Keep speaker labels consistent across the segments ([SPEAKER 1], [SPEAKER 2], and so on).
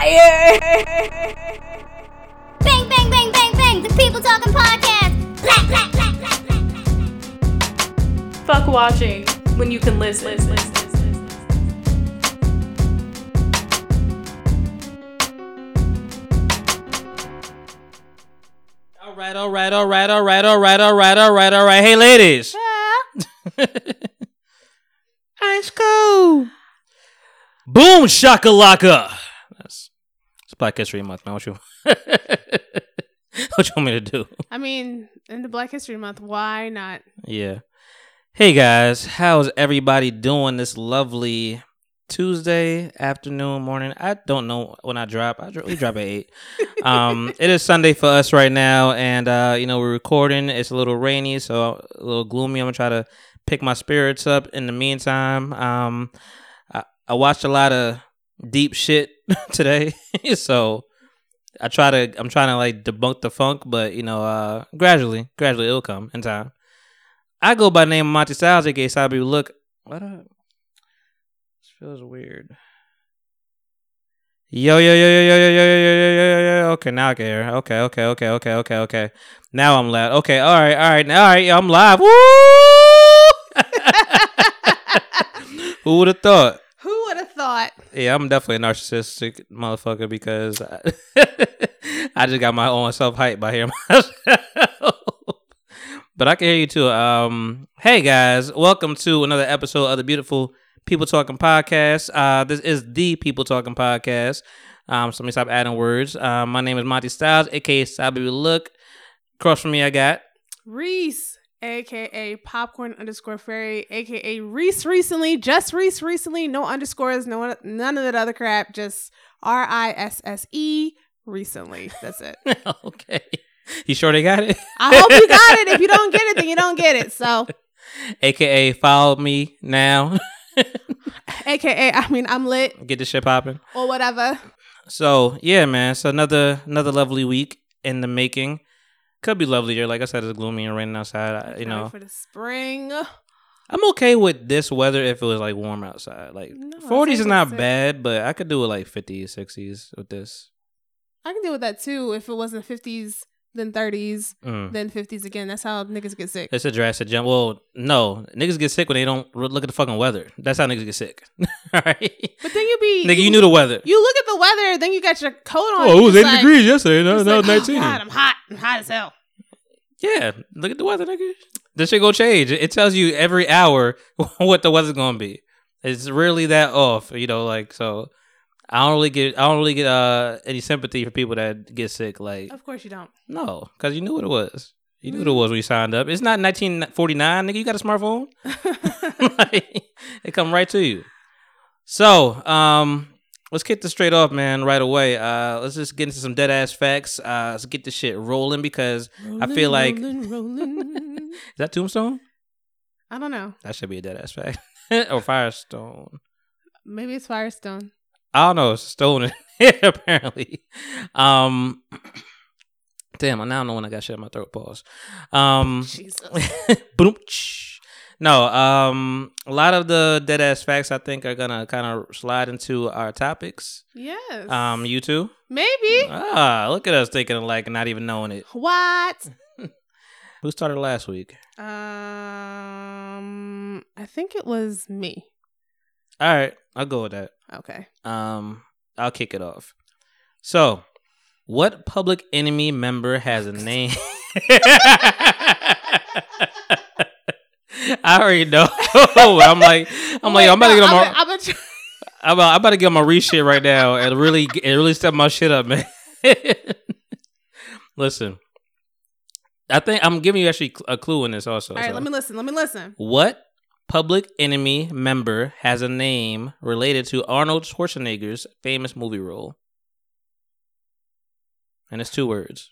[SPEAKER 1] fire.
[SPEAKER 2] Bang, bang, bang, bang, bang. The People Talking Podcast. Black, black, black, black, black.
[SPEAKER 1] Fuck watching when you can listen. listen, listen.
[SPEAKER 3] All right, all right, all right, all right, all right, all right, all right, all right. Hey, ladies. Yeah. High school. Boom shakalaka. Black History Month, man. What you what you want me to do?
[SPEAKER 4] I mean, in the Black History Month, why not?
[SPEAKER 3] Yeah. Hey guys, how's everybody doing this lovely Tuesday afternoon, morning? I don't know when I drop. I dro- we drop at eight. um, it is Sunday for us right now, and uh, you know we're recording. It's a little rainy, so a little gloomy. I'm gonna try to pick my spirits up. In the meantime, um, I, I watched a lot of deep shit today, so I try to. I'm trying to like debunk the funk, but you know, uh, gradually, gradually it'll come in time. I go by name Monty Styles, aka Sabi. Look, what up? This feels weird. Yo, yo, yo, yo, yo, yo, yo, yo, yo, yo, yo, yo, yo. Okay, now I can hear. Okay, okay, okay, okay, okay, okay. Now I'm loud. Okay, all right, all right, all right. I'm live. Woo! Who would have thought?
[SPEAKER 4] Who would have thought?
[SPEAKER 3] Yeah, I'm definitely a narcissistic motherfucker because I, I just got my own self hype by hearing myself. but I can hear you too. Um, hey guys, welcome to another episode of the beautiful People Talking Podcast. Uh, this is the People Talking Podcast. Um, so let me stop adding words. Uh, my name is Monty Styles, aka Sabi Look. Across from me, I got
[SPEAKER 4] Risse, aka Popcorn underscore Fairy, aka Risse recently, just Risse recently, no underscores, no none of that other crap, just R I S S E recently. That's it.
[SPEAKER 3] okay. You sure they got it?
[SPEAKER 4] I hope you got it. If you don't get it, then you don't get it. So,
[SPEAKER 3] AKA follow me now.
[SPEAKER 4] aka, I mean, I'm lit
[SPEAKER 3] Get this shit popping.
[SPEAKER 4] or whatever.
[SPEAKER 3] So yeah, man. So another another lovely week in the making. Could be lovelier. Like I said, it's gloomy and raining outside. I, you know,
[SPEAKER 4] for the spring.
[SPEAKER 3] I'm okay with this weather if it was like warm outside. Like
[SPEAKER 4] No,
[SPEAKER 3] 40s is not bad, but I could do it like 50s, 60s with this.
[SPEAKER 4] I can deal with that too. If it wasn't 50s, then 30s,
[SPEAKER 3] Mm.
[SPEAKER 4] then 50s again. That's how niggas get sick.
[SPEAKER 3] It's a drastic jump. Well, no, niggas get sick when they don't look at the fucking weather. That's how niggas get sick. All right,
[SPEAKER 4] But then you be
[SPEAKER 3] nigga, you knew the weather.
[SPEAKER 4] You look at the weather, then you got your coat on.
[SPEAKER 3] oh, it was 80
[SPEAKER 4] like-
[SPEAKER 3] degrees yesterday. No,
[SPEAKER 4] it's
[SPEAKER 3] no,
[SPEAKER 4] like,
[SPEAKER 3] 19.
[SPEAKER 4] Oh God, I'm hot. I'm hot as hell.
[SPEAKER 3] Yeah, look at the weather, nigga. This shit go change. It tells you every hour what the weather's gonna be. It's really that off, you know. Like so, I don't really get. I don't really get uh any sympathy for people that get sick. Like
[SPEAKER 4] Of course you don't.
[SPEAKER 3] no, because you knew what it was. You knew what it was when you signed up. It's not 1949, nigga. You got a smartphone. like, it come right to you. So, um, let's kick this straight off, man, right away. Uh, let's just get into some dead ass facts. Uh, let's get this shit rolling because I feel like
[SPEAKER 4] Rolling, rolling.
[SPEAKER 3] is that Tombstone?
[SPEAKER 4] I don't know.
[SPEAKER 3] That should be a dead ass fact. or Firestone.
[SPEAKER 4] Maybe it's Firestone.
[SPEAKER 3] I don't know. stolen stone apparently. Um, damn. I now know when I got shit in my throat. Pause. Um, boom. No. Um, a lot of the dead ass facts I think are gonna kind of slide into our topics.
[SPEAKER 4] yes.
[SPEAKER 3] Um, you too.
[SPEAKER 4] Maybe.
[SPEAKER 3] Ah, look at us thinking alike and not even knowing it.
[SPEAKER 4] What?
[SPEAKER 3] Who started last week?
[SPEAKER 4] Um, I think it was me.
[SPEAKER 3] All right, I'll go with that.
[SPEAKER 4] Okay.
[SPEAKER 3] Um, I'll kick it off. So, what public enemy member has a name? I already know. I'm like, I'm like, I'm about to get on my,
[SPEAKER 4] I'm, I'm,
[SPEAKER 3] I'm about, I'm about to get on my re shit right now and really, and really step my shit up, man. Listen, I think I'm giving you actually a clue in this also.
[SPEAKER 4] All right,
[SPEAKER 3] so.
[SPEAKER 4] let me listen. Let me listen.
[SPEAKER 3] What public enemy member has a name related to Arnold Schwarzenegger's famous movie role? And it's two words.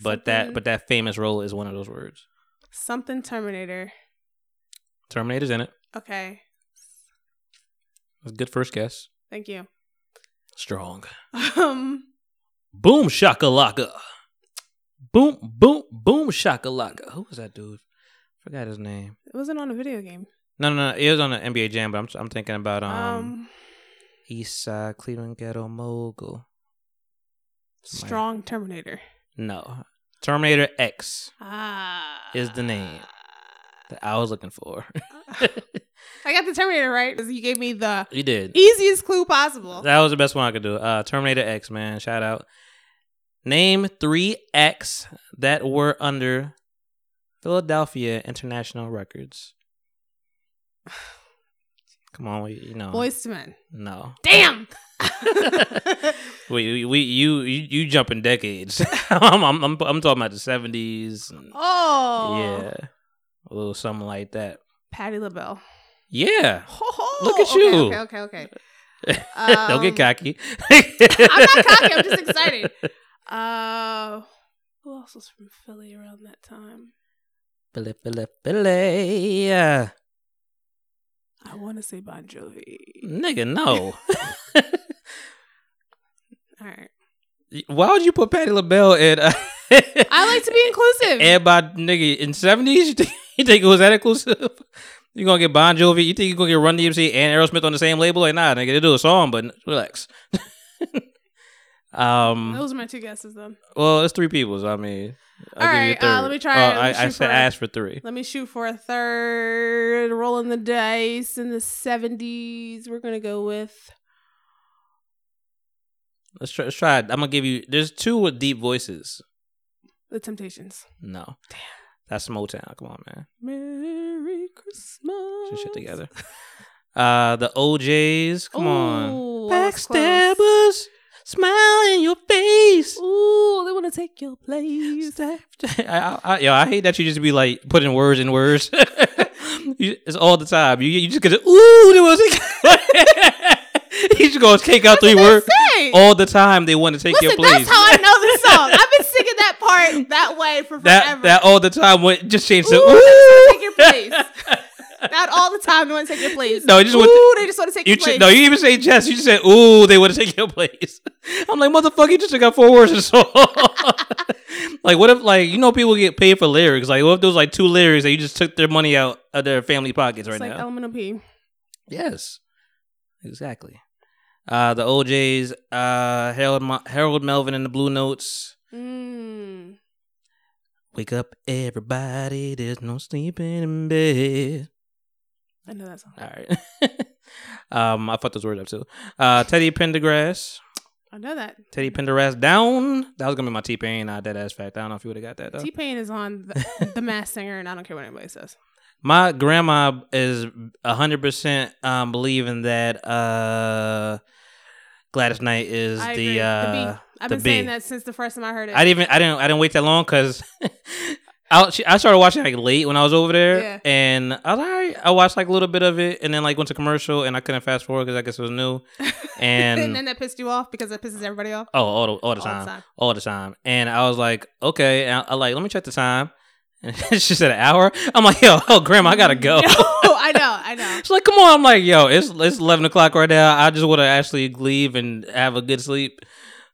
[SPEAKER 3] But that but that famous role is one of those words.
[SPEAKER 4] Something Terminator.
[SPEAKER 3] Terminator's in it.
[SPEAKER 4] Okay.
[SPEAKER 3] That's a good first guess.
[SPEAKER 4] Thank you.
[SPEAKER 3] Strong.
[SPEAKER 4] Um,
[SPEAKER 3] Boom shakalaka. Boom boom boom shakalaka. Who was that dude? Forgot his name.
[SPEAKER 4] it wasn't on a video game.
[SPEAKER 3] No, no, no. It was on the NBA Jam, but I'm I'm thinking about um,
[SPEAKER 4] Um,
[SPEAKER 3] East Side Cleveland Ghetto Mogul.
[SPEAKER 4] Strong Terminator.
[SPEAKER 3] No. Terminator X
[SPEAKER 4] Ah.
[SPEAKER 3] is the name that I was looking for.
[SPEAKER 4] I got the Terminator right because you gave me the
[SPEAKER 3] you did.
[SPEAKER 4] easiest clue possible.
[SPEAKER 3] That was the best one I could do. Uh, Terminator X, man. Shout out. Name three X that were under Philadelphia International Records. Come on, we, you know.
[SPEAKER 4] Boyz II Men.
[SPEAKER 3] No.
[SPEAKER 4] Damn.
[SPEAKER 3] we, we, we you, you, you jumping decades. I'm, I'm, I'm, I'm talking about the 70s.
[SPEAKER 4] oh.
[SPEAKER 3] Yeah. A little something like that.
[SPEAKER 4] Patti LaBelle.
[SPEAKER 3] Yeah.
[SPEAKER 4] Look
[SPEAKER 3] at you.
[SPEAKER 4] Okay, okay, okay. okay.
[SPEAKER 3] Don't get
[SPEAKER 4] Um,
[SPEAKER 3] cocky.
[SPEAKER 4] I'm not cocky. I'm just excited. Uh, who else was from Philly around that time?
[SPEAKER 3] Billy, Billy, Billy.
[SPEAKER 4] I want to say Bon Jovi.
[SPEAKER 3] Nigga, no.
[SPEAKER 4] All right.
[SPEAKER 3] Why would you put Patti LaBelle in? Uh,
[SPEAKER 4] I like to be inclusive.
[SPEAKER 3] And by nigga, in seventies, you think, you think it was that inclusive? You gonna get Bon Jovi? You think you gonna get Run DMC and Aerosmith on the same label? Like, nah, nigga, they do a song, but relax. Um,
[SPEAKER 4] Those are my two guesses, then.
[SPEAKER 3] well, it's three people. So I mean, I'll
[SPEAKER 4] All
[SPEAKER 3] give you a
[SPEAKER 4] right, uh, let me try
[SPEAKER 3] Oh.
[SPEAKER 4] Let me
[SPEAKER 3] I, I said ask for three.
[SPEAKER 4] Let me shoot for a third. Rolling the dice in the 70s. We're going to go with.
[SPEAKER 3] Let's try. Let's try. I'm gonna give you. There's two with deep voices.
[SPEAKER 4] The Temptations.
[SPEAKER 3] No, damn, that's Motown. Come on, man.
[SPEAKER 4] Merry Christmas.
[SPEAKER 3] Get shit together. Uh, the O'Jays. Come on.
[SPEAKER 4] Ooh, close.
[SPEAKER 3] Backstabbers, smile in your face.
[SPEAKER 4] Ooh, they want to take your place.
[SPEAKER 3] I, I, I, yo, I hate that you just be like putting words in words. You- it's all the time. You you just get ooh, there was you just go take out three words all the time. They want to take your place.
[SPEAKER 4] that's how I know the song. I've been singing that part that way for forever.
[SPEAKER 3] that that all the time. What just change to
[SPEAKER 4] Ooh,
[SPEAKER 3] ooh.
[SPEAKER 4] take your place. Not all the time they want to take your place.
[SPEAKER 3] No, you just
[SPEAKER 4] Ooh,
[SPEAKER 3] want to-
[SPEAKER 4] they just want to take
[SPEAKER 3] You
[SPEAKER 4] your
[SPEAKER 3] ch-
[SPEAKER 4] place.
[SPEAKER 3] no, you even say Jess. You just said, "Ooh, they want to take your place." I'm like, motherfucker, you just took out four words a song. like, what if, like, you know, people get paid for lyrics? Like, what if there was like two lyrics that you just took their money out of their family pockets right now?
[SPEAKER 4] it's
[SPEAKER 3] right
[SPEAKER 4] like
[SPEAKER 3] now?
[SPEAKER 4] Elemental P.
[SPEAKER 3] yes, exactly. Uh, the O'Jays, uh, Harold, Mo- Harold Melvin and the Blue Notes.
[SPEAKER 4] Mm.
[SPEAKER 3] Wake up, everybody! There's no sleeping in bed.
[SPEAKER 4] I know that song.
[SPEAKER 3] All right. um, I fucked those words up too. Uh, Teddy Pendergrass.
[SPEAKER 4] I know that.
[SPEAKER 3] Teddy Pendergrass down. That was gonna be my T Pain, not dead ass fact. I don't know if you would have got that though.
[SPEAKER 4] T Pain is on the, the Masked Singer, and I don't care what anybody says.
[SPEAKER 3] my grandma is hundred percent um believing that uh Gladys Knight is
[SPEAKER 4] I
[SPEAKER 3] the
[SPEAKER 4] agree.
[SPEAKER 3] uh
[SPEAKER 4] the B. I've
[SPEAKER 3] the
[SPEAKER 4] been saying that since the first time I heard it.
[SPEAKER 3] I didn't even I didn't I didn't wait that long because I I started watching like late when I was over there,
[SPEAKER 4] Yeah.
[SPEAKER 3] and I was like, all right. I watched like a little bit of it, and then like went to commercial, and I couldn't fast forward because I guess it was new.
[SPEAKER 4] and,
[SPEAKER 3] And,
[SPEAKER 4] then that pissed you off because that pisses everybody off.
[SPEAKER 3] oh, all the all the
[SPEAKER 4] All the
[SPEAKER 3] time,
[SPEAKER 4] time.
[SPEAKER 3] all the time, and I was like, okay, and I, I like let me check the time, and she said an hour. I'm like, yo, oh, grandma, I gotta go.
[SPEAKER 4] No, I know, I know.
[SPEAKER 3] She's like, come on. I'm like, yo, it's it's eleven o'clock right now. I just want to actually leave and have a good sleep.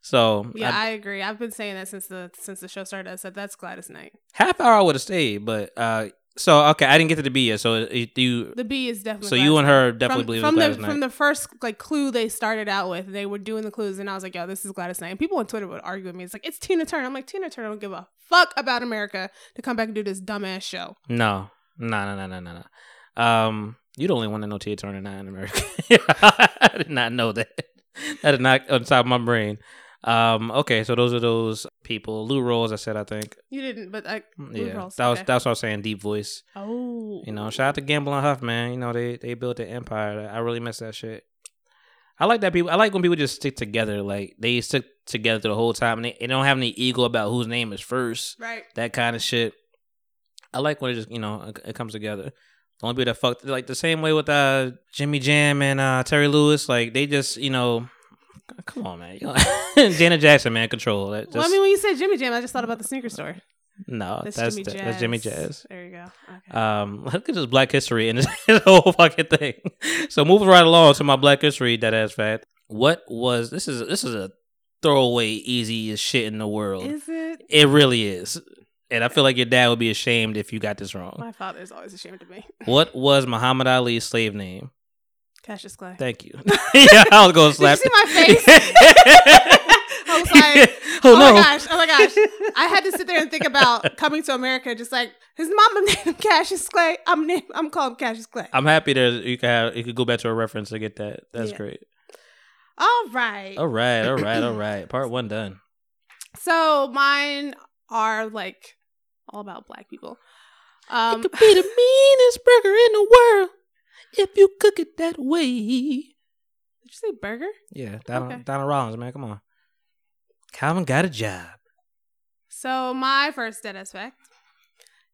[SPEAKER 3] So
[SPEAKER 4] Yeah,
[SPEAKER 3] I-
[SPEAKER 4] I, agree. I've been saying that since the since the show started. I said that's Gladys Knight.
[SPEAKER 3] half hour I would have stayed, but uh, so okay, I didn't get to the B yet. So it, you,
[SPEAKER 4] The B is definitely.
[SPEAKER 3] so you and her definitely
[SPEAKER 4] from,
[SPEAKER 3] believe
[SPEAKER 4] from the
[SPEAKER 3] Gladys Knight.
[SPEAKER 4] from the first like clue they started out with. They were doing the clues, and I was like, "Yo, this is Gladys Knight." And people on Twitter would argue with me. It's like it's Tina Turner. I'm like Tina Turner don't give a fuck about America to come back and do this dumbass show.
[SPEAKER 3] no, no, no, no, no, no, no. Um, you the only one that know Tina Turner now in America. I did not know that. That is not on top of my brain. Um, okay, so those are those people. Lou Rawls, I said, I think.
[SPEAKER 4] You didn't, but I. Lou
[SPEAKER 3] Yeah,
[SPEAKER 4] Rawls,
[SPEAKER 3] that was
[SPEAKER 4] okay.
[SPEAKER 3] that's what I was saying. Deep voice.
[SPEAKER 4] Oh,
[SPEAKER 3] You know, shout out to Gamble and Huff, man. You know, they they built an empire. I really miss that shit. I like that people. I like when people just stick together. Like they stick together the whole time, and they, they don't have any ego about whose name is first.
[SPEAKER 4] right.
[SPEAKER 3] That kind of shit. I like when it just you know it, it comes together. The only people that fucked like the same way with uh Jimmy Jam and uh Terry Lewis. Like they just you know, come on, man. Janet Jackson, man, control. That
[SPEAKER 4] well, I mean, when you said Jimmy Jam, I just thought about the sneaker store.
[SPEAKER 3] no,
[SPEAKER 4] That's,
[SPEAKER 3] that's
[SPEAKER 4] Jimmy
[SPEAKER 3] that's,
[SPEAKER 4] Jazz.
[SPEAKER 3] that's Jimmy Jazz.
[SPEAKER 4] There you go. Okay.
[SPEAKER 3] Um, look at this Black History and this, this whole fucking thing. So moving right along to my Black History that ass fact. What was this is this is a throwaway easy as shit in the world.
[SPEAKER 4] is it?
[SPEAKER 3] it really is. And I feel like your dad would be ashamed if you got this wrong.
[SPEAKER 4] My father is always ashamed of me.
[SPEAKER 3] What was Muhammad Ali's slave name?
[SPEAKER 4] Cassius Clay.
[SPEAKER 3] Thank you. yeah, I was going to
[SPEAKER 4] Did you
[SPEAKER 3] slap.
[SPEAKER 4] see my face? I was like,
[SPEAKER 3] Oh,
[SPEAKER 4] oh
[SPEAKER 3] no.
[SPEAKER 4] my gosh! Oh my gosh! I had to sit there and think about coming to America. Just like his mama named him Cassius Clay. I'm named, I'm calling him Cassius Clay.
[SPEAKER 3] I'm happy that you can have, you could go back to a reference to get that. That's
[SPEAKER 4] Yeah.
[SPEAKER 3] great.
[SPEAKER 4] All right.
[SPEAKER 3] All right, all right, all right. Part one done.
[SPEAKER 4] So mine are like all about black people. Um,
[SPEAKER 3] it could be the meanest burger in the world if you cook it that way.
[SPEAKER 4] did you say burger?
[SPEAKER 3] Yeah, Donald,
[SPEAKER 4] Okay.
[SPEAKER 3] Donald Rollins, man, come on. Calvin got a job.
[SPEAKER 4] So my first dead ass fact: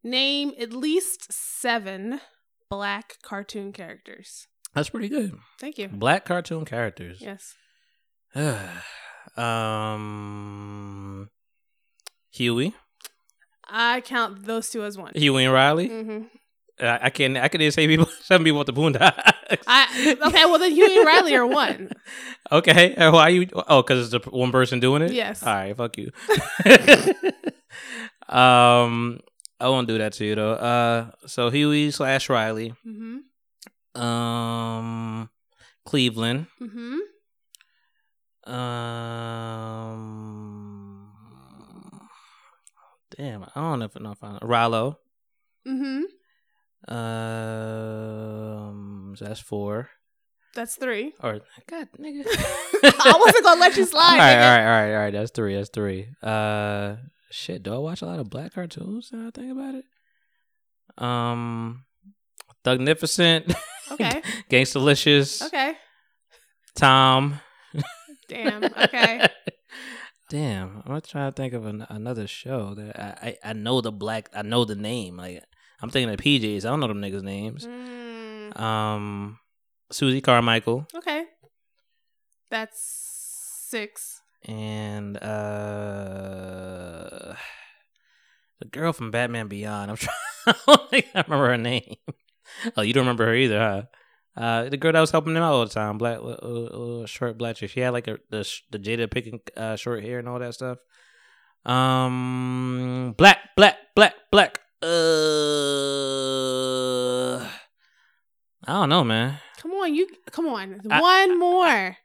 [SPEAKER 4] name at least seven black cartoon characters.
[SPEAKER 3] That's pretty good.
[SPEAKER 4] Thank you.
[SPEAKER 3] Black cartoon characters.
[SPEAKER 4] Yes.
[SPEAKER 3] um, Huey,
[SPEAKER 4] I count those two as one.
[SPEAKER 3] Huey and Riley.
[SPEAKER 4] hmm
[SPEAKER 3] I, I can I can just say people some people with the Boondocks.
[SPEAKER 4] I okay. Well, then Huey and Riley are one.
[SPEAKER 3] okay, why you? Oh, because it's the one person doing it.
[SPEAKER 4] Yes.
[SPEAKER 3] All right, fuck you. um, I won't do that to you though. Uh, so Huey slash Riley.
[SPEAKER 4] hmm
[SPEAKER 3] Um, Cleveland.
[SPEAKER 4] hmm
[SPEAKER 3] Um, damn, I don't know if I know I Rollo. Um, so that's four.
[SPEAKER 4] That's three.
[SPEAKER 3] Or God, nigga.
[SPEAKER 4] I wasn't gonna let you slide.
[SPEAKER 3] All right,
[SPEAKER 4] nigga.
[SPEAKER 3] all right, all right, all right. That's three. That's three. Uh, shit. Do I watch a lot of black cartoons? Now I think about it. Um, Thugnificent,
[SPEAKER 4] Okay.
[SPEAKER 3] Gangstalicious,
[SPEAKER 4] Okay.
[SPEAKER 3] Tom.
[SPEAKER 4] Damn. Okay.
[SPEAKER 3] Damn, I'm trying to think of an, another show that I, I I know the black. I know the name. Like I'm thinking of PJs. I don't know them niggas' names.
[SPEAKER 4] Mm,
[SPEAKER 3] Um, Susie Carmichael
[SPEAKER 4] okay. That's six.
[SPEAKER 3] and uh, the girl from Batman Beyond. I'm trying. I don't think I remember her name. Oh, you don't remember her either, huh? Uh, the girl that was helping them out all the time, black, uh, uh, short black chick. She had like a the the Jada Pinkett uh, short hair and all that stuff. Um, black, black, black, black. Uh, I don't know, man.
[SPEAKER 4] Come on, you. Come on.
[SPEAKER 3] I-
[SPEAKER 4] One more.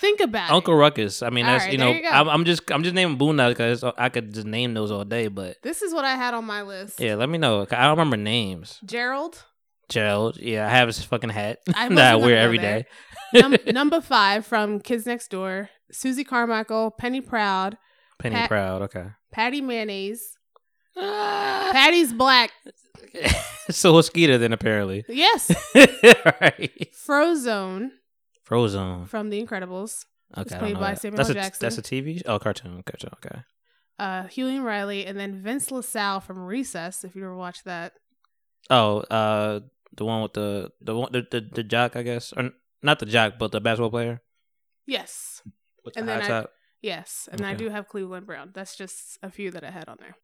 [SPEAKER 4] Think about
[SPEAKER 3] Uncle
[SPEAKER 4] it.
[SPEAKER 3] Ruckus. I mean,
[SPEAKER 4] All
[SPEAKER 3] that's
[SPEAKER 4] right,
[SPEAKER 3] you know,
[SPEAKER 4] you.
[SPEAKER 3] I'm, I'm just I'm just naming Boondocks because I could just name those all day. But
[SPEAKER 4] This is what I had on my list.
[SPEAKER 3] yeah, let me know. I don't remember names.
[SPEAKER 4] Gerald.
[SPEAKER 3] Gerald. Yeah, I have his fucking hat
[SPEAKER 4] I
[SPEAKER 3] that I wear every
[SPEAKER 4] there.
[SPEAKER 3] day.
[SPEAKER 4] Num- number five from Kids Next Door. Susie Carmichael, Penny Proud,
[SPEAKER 3] Penny
[SPEAKER 4] Pat-
[SPEAKER 3] Proud. Okay.
[SPEAKER 4] Patty Mayonnaise. Patty's black.
[SPEAKER 3] so Skeeter then apparently.
[SPEAKER 4] Yes.
[SPEAKER 3] right.
[SPEAKER 4] Frozone
[SPEAKER 3] Frozen.
[SPEAKER 4] from The Incredibles.
[SPEAKER 3] Okay.
[SPEAKER 4] Played by
[SPEAKER 3] that.
[SPEAKER 4] Samuel
[SPEAKER 3] that's a,
[SPEAKER 4] Jackson.
[SPEAKER 3] That's a TV. Oh, cartoon. Cartoon. Okay.
[SPEAKER 4] Uh, Huey and Riley, and then Vince LaSalle from Recess. If you ever watched that,
[SPEAKER 3] Oh, uh, the one with the the one the the, the jock, I guess, or not the jock, but the basketball player.
[SPEAKER 4] yes,
[SPEAKER 3] With the
[SPEAKER 4] And then I-
[SPEAKER 3] top.
[SPEAKER 4] yes, and I do have Cleveland Brown. That's just a few that I had on there.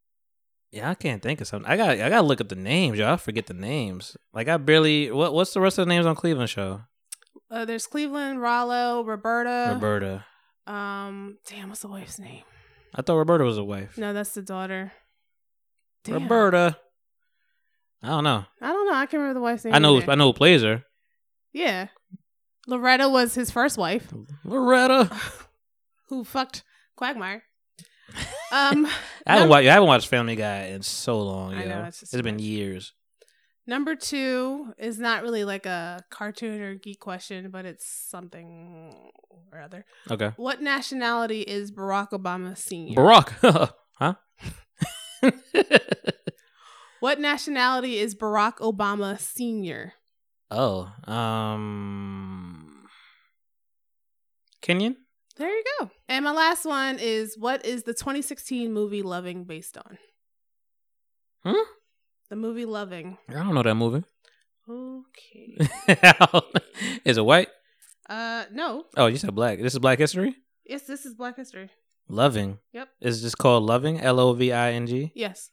[SPEAKER 3] Yeah, I can't think of something. I got I got to look up the names, y'all. I forget the names. Like I barely. What what's the rest of the names on Cleveland show?
[SPEAKER 4] Uh, there's Cleveland, Rollo, Roberta.
[SPEAKER 3] Roberta.
[SPEAKER 4] Um, damn, what's the wife's name?
[SPEAKER 3] I thought Roberta was a wife.
[SPEAKER 4] No, that's the daughter. Damn.
[SPEAKER 3] Roberta. I don't know.
[SPEAKER 4] I don't know. I can't remember the wife's name.
[SPEAKER 3] I know.
[SPEAKER 4] either.
[SPEAKER 3] I know who plays her.
[SPEAKER 4] Yeah, Loretta was his first wife,
[SPEAKER 3] Loretta.
[SPEAKER 4] who fucked Quagmire. Um,
[SPEAKER 3] I haven't
[SPEAKER 4] Num-
[SPEAKER 3] watched. I haven't watched Family Guy in so long.
[SPEAKER 4] I
[SPEAKER 3] yo.
[SPEAKER 4] know,
[SPEAKER 3] it's,
[SPEAKER 4] it's
[SPEAKER 3] been years.
[SPEAKER 4] number two is not really like a cartoon or geek question, but it's something or other.
[SPEAKER 3] Okay.
[SPEAKER 4] What nationality is Barack Obama Senior?
[SPEAKER 3] Barack. huh?
[SPEAKER 4] what nationality is Barack Obama Senior?
[SPEAKER 3] oh. Um. Kenyan.
[SPEAKER 4] There you go. And my last one is what is the 2016 movie Loving based on?
[SPEAKER 3] Hmm?
[SPEAKER 4] The movie Loving.
[SPEAKER 3] I don't know that movie.
[SPEAKER 4] Okay.
[SPEAKER 3] is it white?
[SPEAKER 4] uh, no.
[SPEAKER 3] Oh, you said black. This is Black History.
[SPEAKER 4] Yes, this is Black History.
[SPEAKER 3] Loving.
[SPEAKER 4] Yep.
[SPEAKER 3] Is this called Loving? L O V I N G.
[SPEAKER 4] Yes,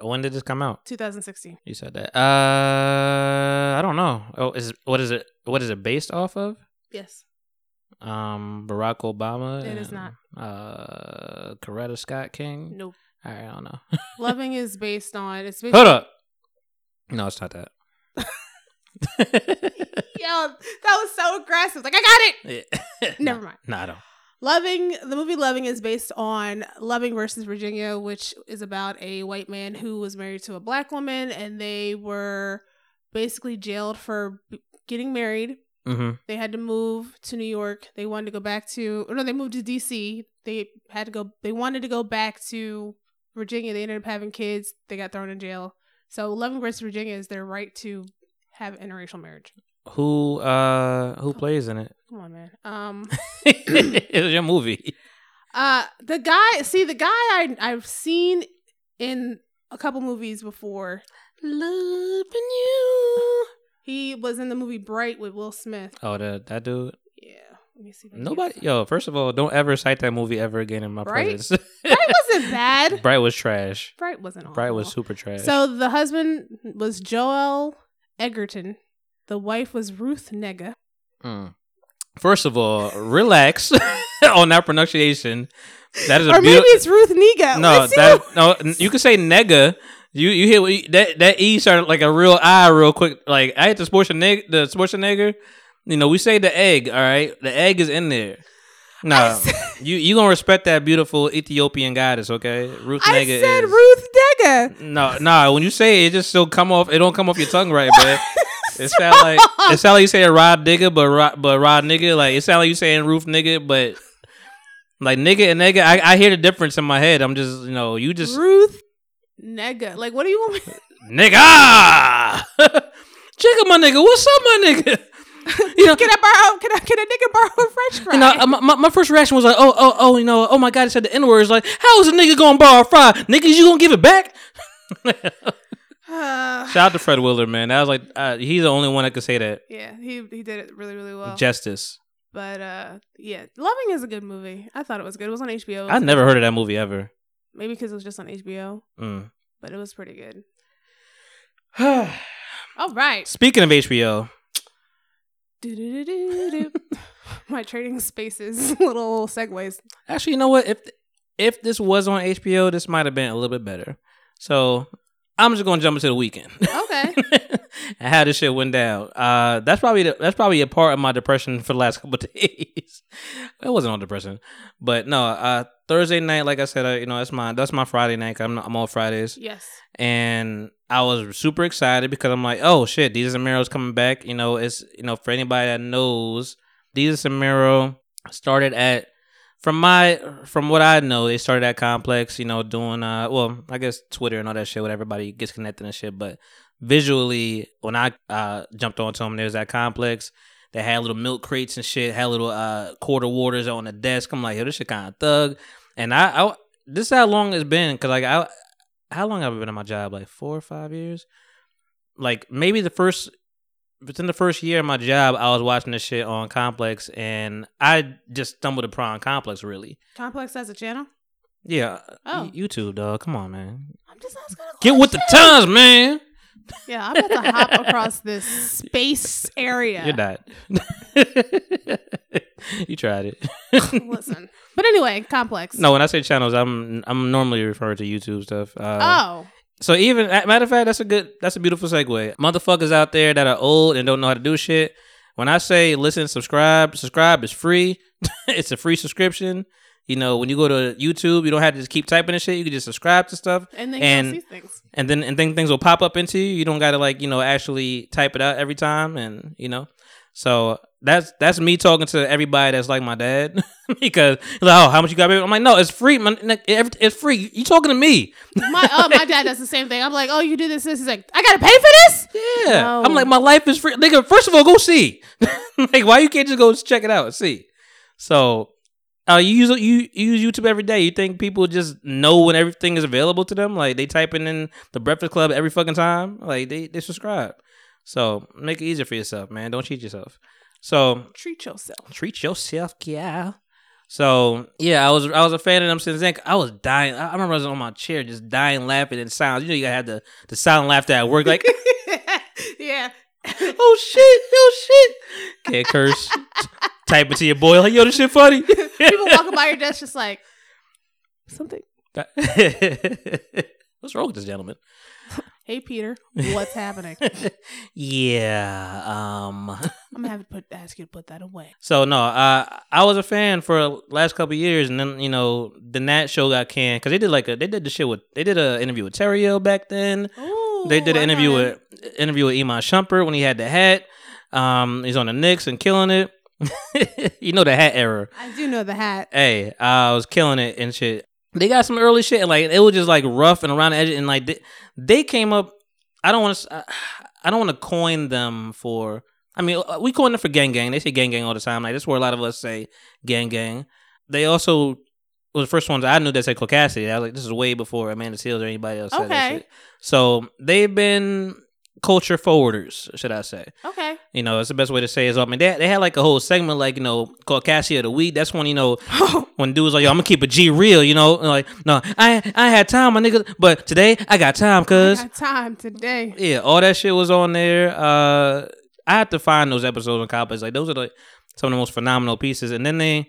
[SPEAKER 3] When did this come out?
[SPEAKER 4] 2016.
[SPEAKER 3] You said that. Uh, I don't know. Oh, is what is it? What is it based off of?
[SPEAKER 4] Yes.
[SPEAKER 3] Um, Barack Obama.
[SPEAKER 4] It is
[SPEAKER 3] and,
[SPEAKER 4] not.
[SPEAKER 3] Uh, Coretta Scott King.
[SPEAKER 4] Nope.
[SPEAKER 3] All right, I don't know.
[SPEAKER 4] Loving is based on. It's based
[SPEAKER 3] Hold up. No, it's not that.
[SPEAKER 4] Yo, that was so aggressive. Like I got it.
[SPEAKER 3] Yeah.
[SPEAKER 4] Never
[SPEAKER 3] Nah,
[SPEAKER 4] mind.
[SPEAKER 3] Nah, I don't.
[SPEAKER 4] Loving the movie Loving is based on Loving versus Virginia, which is about a white man who was married to a black woman, and they were basically jailed for b- getting married.
[SPEAKER 3] Mm-hmm.
[SPEAKER 4] They had to move to New York. They wanted to go back to, or no, they moved to DC. They had to go. They wanted to go back to Virginia. They ended up having kids. They got thrown in jail. So Loving versus Virginia is their right to have interracial marriage.
[SPEAKER 3] Who uh who plays in it?
[SPEAKER 4] Come on, man. Um.
[SPEAKER 3] it was your movie.
[SPEAKER 4] Uh, the guy. See, the guy I I've seen in a couple movies before.
[SPEAKER 3] Loving you.
[SPEAKER 4] He was in the movie Bright with Will Smith.
[SPEAKER 3] Oh, that that dude.
[SPEAKER 4] Yeah. Let me see. if I can
[SPEAKER 3] Nobody. Yo, first of all, don't ever cite that movie ever again in my
[SPEAKER 4] Bright?
[SPEAKER 3] presence.
[SPEAKER 4] Bright wasn't bad.
[SPEAKER 3] Bright was trash.
[SPEAKER 4] Bright wasn't. Awful.
[SPEAKER 3] Bright was super trash.
[SPEAKER 4] So the husband was Joel Edgerton. The wife was Ruth Negga.
[SPEAKER 3] Mm. First of all, relax on that pronunciation. That is a
[SPEAKER 4] Or maybe
[SPEAKER 3] beautiful.
[SPEAKER 4] it's Ruth Negga.
[SPEAKER 3] No, that no. You can say nega. You you hear what you- that that e started like a real I real quick. Like I had to sports a nig the sports a nigger. You know we say the egg. All right, the egg is in there. No, you you gonna respect that beautiful Ethiopian goddess, okay? Ruth
[SPEAKER 4] I
[SPEAKER 3] Nega
[SPEAKER 4] said
[SPEAKER 3] is.
[SPEAKER 4] Ruth Negga.
[SPEAKER 3] No, no. When you say it, it just still come off. It don't come off your tongue right, man. It sound like it sound like you saying Rod nigga, but Rod, but Rod nigga. Like it sound like you saying Roof nigga, but like nigga and nigga. I, I hear the difference in my head. I'm just you know you just
[SPEAKER 4] Ruth Negga. Like, what do you want me?
[SPEAKER 3] nigga. Chicken my nigga. What's up, my nigga? You know,
[SPEAKER 4] Can I borrow? Can I? Can a nigga borrow a French fry?
[SPEAKER 3] you know, my, my, first reaction was like, oh, oh, oh, you know, oh my god, it said the N word. Like, how is a nigga gonna borrow a fry? Niggas, you gonna give it back?
[SPEAKER 4] Uh,
[SPEAKER 3] Shout out to Fred Willard, man. That was like, uh, he's the only one that could say that.
[SPEAKER 4] yeah, he he did it really really well.
[SPEAKER 3] Justice.
[SPEAKER 4] but uh, yeah, Loving is a good movie. I thought it was good. It was on HBO.
[SPEAKER 3] I never heard of that movie ever.
[SPEAKER 4] Maybe because it was just on HBO,
[SPEAKER 3] Mm.
[SPEAKER 4] but it was pretty good. All right.
[SPEAKER 3] Speaking of HBO,
[SPEAKER 4] My trading spaces little segues.
[SPEAKER 3] actually, you know what? If if this was on HBO, this might have been a little bit better. So I'm just gonna jump into the weekend.
[SPEAKER 4] Okay.
[SPEAKER 3] and how this shit went down. Uh, that's probably the, that's probably a part of my depression for the last couple of days. it wasn't on depression, but no. Uh, Thursday night, like I said, uh, you know that's my that's my Friday night. I'm I'm on Fridays.
[SPEAKER 4] yes.
[SPEAKER 3] and I was super excited because I'm like, oh shit, Desus and Mero's coming back. You know, it's you know for anybody that knows, Desus and Mero started at from my from what I know, they started at Complex. You know, doing uh, well, I guess Twitter and all that shit, where everybody gets connected and shit. But visually, when I uh jumped onto them, there's that Complex. They had little milk crates and shit. Had little uh quarter waters on the desk. I'm like, yo, this shit kind of thug. And I, I this is how long it's been because like I how long have I been in my job? Like four or five years? Like maybe the first within the first year of my job, I was watching this shit on Complex and I just stumbled upon Complex really.
[SPEAKER 4] Complex has a channel.
[SPEAKER 3] Yeah.
[SPEAKER 4] Oh.
[SPEAKER 3] YouTube, dog. Come on, man.
[SPEAKER 4] I'm just asking.
[SPEAKER 3] Get with the times, man.
[SPEAKER 4] Yeah, I'm about to hop across this space area.
[SPEAKER 3] You're not. you tried it.
[SPEAKER 4] Listen, but anyway, complex.
[SPEAKER 3] no, when I say channels, I'm I'm normally referring to YouTube stuff. Uh,
[SPEAKER 4] Oh,
[SPEAKER 3] So even matter of fact, that's a good, that's a beautiful segue. Motherfuckers out there that are old and don't know how to do shit. When I say listen, subscribe, subscribe is free. it's a free subscription. You know, when you go to YouTube, you don't have to just keep typing and shit. You can just subscribe to stuff,
[SPEAKER 4] and then
[SPEAKER 3] and-
[SPEAKER 4] you'll see things.
[SPEAKER 3] and then and then things will pop up into you. You don't got to like you know actually type it out every time, and you know. So that's that's me talking to everybody that's like my dad because like, oh, how much you got? Baby? I'm like, no, it's free, man. It's free. You talking to me?
[SPEAKER 4] My oh, my dad does the same thing. I'm like, oh, you do this, this. He's like, I gotta pay for this.
[SPEAKER 3] Yeah.
[SPEAKER 4] No.
[SPEAKER 3] I'm like, my life is free. Nigga, first of all, go see. like, why you can't just go check it out and see? So, uh, you use you, you use YouTube every day. You think people just know when everything is available to them? Like they typing in the Breakfast Club every fucking time. Like they they subscribe. So make it easier for yourself, man. Don't cheat yourself. So
[SPEAKER 4] Treat yourself.
[SPEAKER 3] treat yourself, yeah. So yeah, I was I was a fan of them since then. I was dying. I remember I was on my chair just dying laughing and sounds. You know, you gotta have the the silent laughter at work, like
[SPEAKER 4] yeah.
[SPEAKER 3] oh shit, oh shit. Can't curse. Type it to your boy like, yo, this shit funny.
[SPEAKER 4] People walking by your desk just like something.
[SPEAKER 3] What's wrong with this gentleman?
[SPEAKER 4] Hey Peter, what's happening?
[SPEAKER 3] yeah. Um.
[SPEAKER 4] I'm gonna have to put ask you to put that away.
[SPEAKER 3] So no, uh, I was a fan for the last couple of years, and then you know the Nat show got canned because they did like a they did the shit with they did an interview with Terio back then.
[SPEAKER 4] Ooh,
[SPEAKER 3] They did an interview with interview with Iman Shumpert when he had the hat. Um, he's on the Knicks and killing it. you know the hat era.
[SPEAKER 4] I do know the hat.
[SPEAKER 3] Hey, uh, I was killing it and shit. They got some early shit and like it was just like rough and around the edge and like they, they came up. I don't want to. I don't want to coin them for. I mean, uh, we coin them for gang gang. They say gang gang all the time. Like that's where a lot of us say gang gang. They also was the first ones I knew that said Caucasity. I was like, this is way before Amanda Seales or anybody else
[SPEAKER 4] Okay.
[SPEAKER 3] shit. So they've been culture forwarders, should I say?
[SPEAKER 4] Okay.
[SPEAKER 3] You know, it's the best way to say it. I mean, they, they had like a whole segment, like you know, called Cassie of the Week. That's when you know when dudes like, yo, I'm gonna keep a G real. You know, and like, no, I I had time, my nigga, but today I got time,
[SPEAKER 4] I
[SPEAKER 3] cause
[SPEAKER 4] got time today.
[SPEAKER 3] yeah, all that shit was on there. Uh, I had to find those episodes on Complex. Like those are like some of the most phenomenal pieces. And then they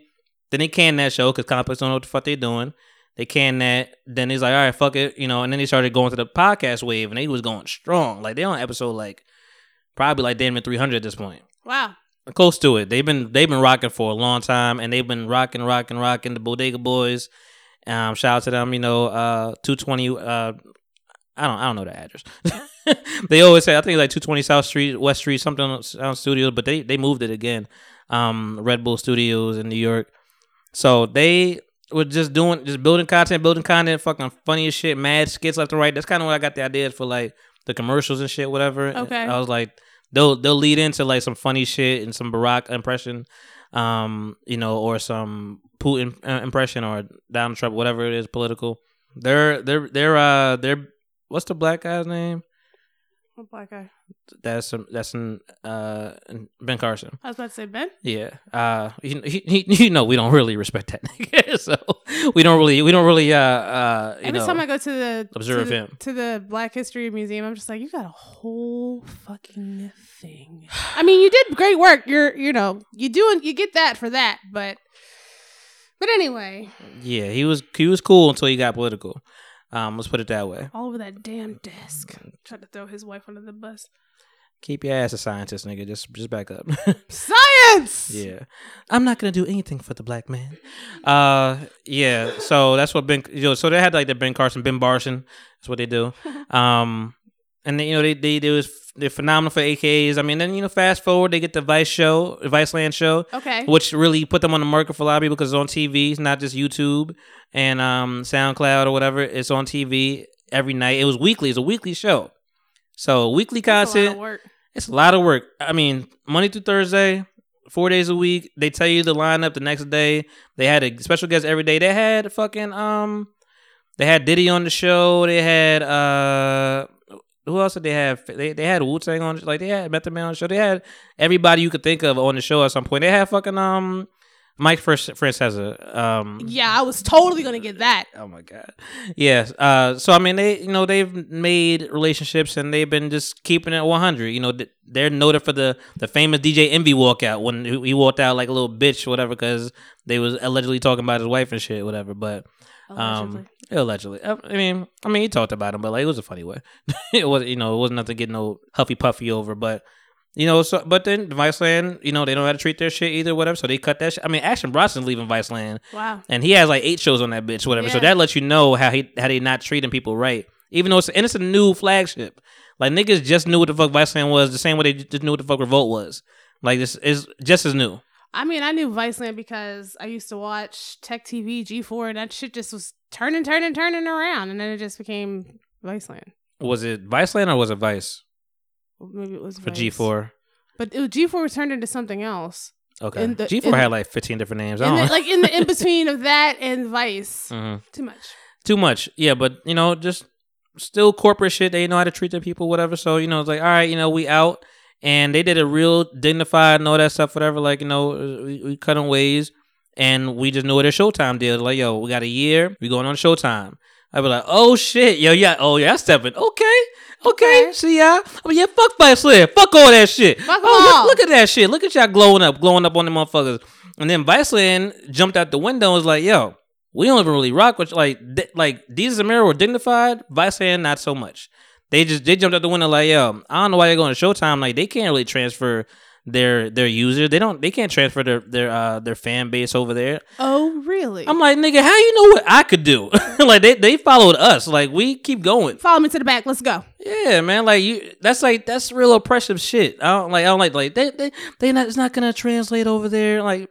[SPEAKER 3] then they canned that show because Complex don't know what the fuck they're doing. They can that. Then he's like, all right, fuck it, you know. And then they started going to the podcast wave, and they was going strong. Like they on episode like probably like damn near 300 at this point
[SPEAKER 4] Wow.
[SPEAKER 3] close to it. They've been they've been rocking for a long time, and they've been rocking, rocking, rocking. The Bodega Boys. Um, shout out to them. You know, uh, two twenty. Uh, I don't I don't know the address. they always say I think like two twenty South Street, West Street, something on Sound Studios, but they they moved it again. Um, Red Bull Studios in New York. So they were just doing just building content, building content, fucking funny as shit, mad skits left and right. That's kind of what I got the ideas for like the commercials and shit, whatever.
[SPEAKER 4] Okay.
[SPEAKER 3] I was like, they'll they'll lead into like some funny shit and some Barack impression, um, you know, or some Putin uh, impression or Donald Trump, whatever it is, political. They're they're they're uh they're what's the black guy's name?
[SPEAKER 4] What black guy?
[SPEAKER 3] That's um, that's in, uh Ben Carson.
[SPEAKER 4] I was about to say Ben.
[SPEAKER 3] Yeah. Uh he, he- you know we don't really respect that nigga. so we don't really we don't really uh uh you
[SPEAKER 4] Every
[SPEAKER 3] know
[SPEAKER 4] time I go to the
[SPEAKER 3] observe
[SPEAKER 4] to the,
[SPEAKER 3] him.
[SPEAKER 4] to the Black History Museum, I'm just like, you got a whole fucking thing. I mean, you did great work. You're, you know, you doing, you get that for that, but, but anyway,
[SPEAKER 3] Yeah, he was he was cool until he got political. Um let's put it that way.
[SPEAKER 4] all over that damn desk. Tried to throw his wife under the bus.
[SPEAKER 3] Keep your ass a scientist, nigga. Just just back up.
[SPEAKER 4] Science.
[SPEAKER 3] Yeah. I'm not gonna do anything for the black man. Uh yeah, so that's what Ben you know, so they had like the Ben Carson, Ben Barson, that's what they do. Um and then, you know, they they they was they're phenomenal for AKs. I mean, then you know, fast forward, they get the Vice show, Vice Land show,
[SPEAKER 4] Okay.
[SPEAKER 3] which really put them on the market for a lot of people because it's on TV. It's not just YouTube and um SoundCloud or whatever. It's on TV every night. It was weekly. It's a weekly show. So weekly
[SPEAKER 4] That's a lot
[SPEAKER 3] content.
[SPEAKER 4] of work.
[SPEAKER 3] It's a lot of work. I mean, Monday through Thursday, four days a week. They tell you the lineup the next day. They had a special guest every day. They had fucking um, they had Diddy on the show. They had uh, who else did they have? They they had Wu Tang on. Like they had Method Man on the show. They had everybody you could think of on the show at some point. They had fucking um, Mike First First has a um,
[SPEAKER 4] Yeah, I was totally gonna get that.
[SPEAKER 3] Oh my god. Yes. Uh so I mean they you know they've made relationships and they've been just keeping it 100. You know they're noted for the the famous DJ Envy walkout when he he walked out like a little bitch or whatever cuz they was allegedly talking about his wife and shit whatever but
[SPEAKER 4] Allegedly.
[SPEAKER 3] um allegedly. I mean I mean he talked about him but like it was a funny way. it was you know it wasn't nothing to get no huffy puffy over but you know, so but then Viceland, you know, they don't know how to treat their shit either, whatever. So they cut that. shit. I mean, Action Bronson's leaving Viceland,
[SPEAKER 4] wow.
[SPEAKER 3] and he has like eight shows on that bitch, whatever. So that lets you know how he how they not treating people right, even though it's and it's a new flagship. Like niggas just knew what the fuck Viceland was, the same way they just knew what the fuck Revolt was. Like this is just as new.
[SPEAKER 4] I mean, I knew Viceland because I used to watch Tech TV G4, and that shit just was turning, turning, turning around, and then it just became Viceland.
[SPEAKER 3] Was it Viceland or was it Vice
[SPEAKER 4] Maybe it was
[SPEAKER 3] for
[SPEAKER 4] Vice.
[SPEAKER 3] G four?
[SPEAKER 4] but it, G4 was turned into something else.
[SPEAKER 3] Okay,
[SPEAKER 4] the-
[SPEAKER 3] G four
[SPEAKER 4] in-
[SPEAKER 3] had like fifteen different names. I
[SPEAKER 4] In
[SPEAKER 3] don't
[SPEAKER 4] the, like in the in between of that and Vice,
[SPEAKER 3] Mhm.
[SPEAKER 4] too much.
[SPEAKER 3] too much. Yeah, but you know, just still corporate shit. They know how to treat their people, whatever. So you know, it's like, all right, you know, we out, and they did a real dignified and all that stuff, whatever. Like you know, we, we cut on ways, and we just knew what a Showtime deal. Like, yo, we got a year, we going on Showtime. I'd be like, oh shit, yo, yeah, oh yeah, I'm stepping. Okay, okay,
[SPEAKER 4] Okay.
[SPEAKER 3] see ya. I mean, yeah, fuck Vice Land, fuck all that shit.
[SPEAKER 4] Fuck
[SPEAKER 3] oh, look, look at that shit. Look at y'all glowing up, glowing up on the motherfuckers. And then Vice Viceland jumped out the window and was like, yo, we don't even really rock with like like Desus and Mero were dignified. Vice hand not so much. They just they jumped out the window like yo. I don't know why they're going to Showtime. Like they can't really transfer their their user. They don't they can't transfer their their uh their fan base over there.
[SPEAKER 4] Oh, really?
[SPEAKER 3] I'm like nigga, how you know what I could do? like they they followed us. Like we keep going.
[SPEAKER 4] Follow me to the back. Let's go.
[SPEAKER 3] Yeah, man. Like you, that's like that's real oppressive shit. I don't like. I don't like like they they they not. It's not gonna translate over there. Like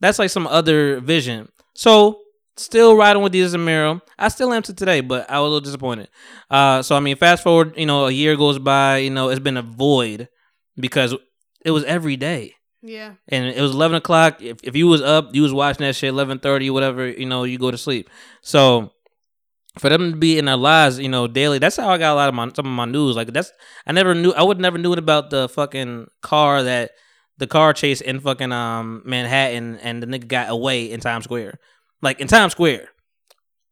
[SPEAKER 3] that's like some other vision. So still riding with Desus and Mero. I still am to today, but I was a little disappointed. Uh, so I mean, fast forward. You know, a year goes by. You know, it's been a void because it was every day.
[SPEAKER 4] Yeah.
[SPEAKER 3] And it was eleven o'clock. If if you was up, you was watching that shit eleven thirty, whatever. You know, you go to sleep. So for them to be in our lives, you know, daily. That's how I got a lot of my some of my news. Like that's I never knew. I would never knew it about the fucking car that the car chase in fucking um Manhattan and the nigga got away in Times Square. Like in Times Square.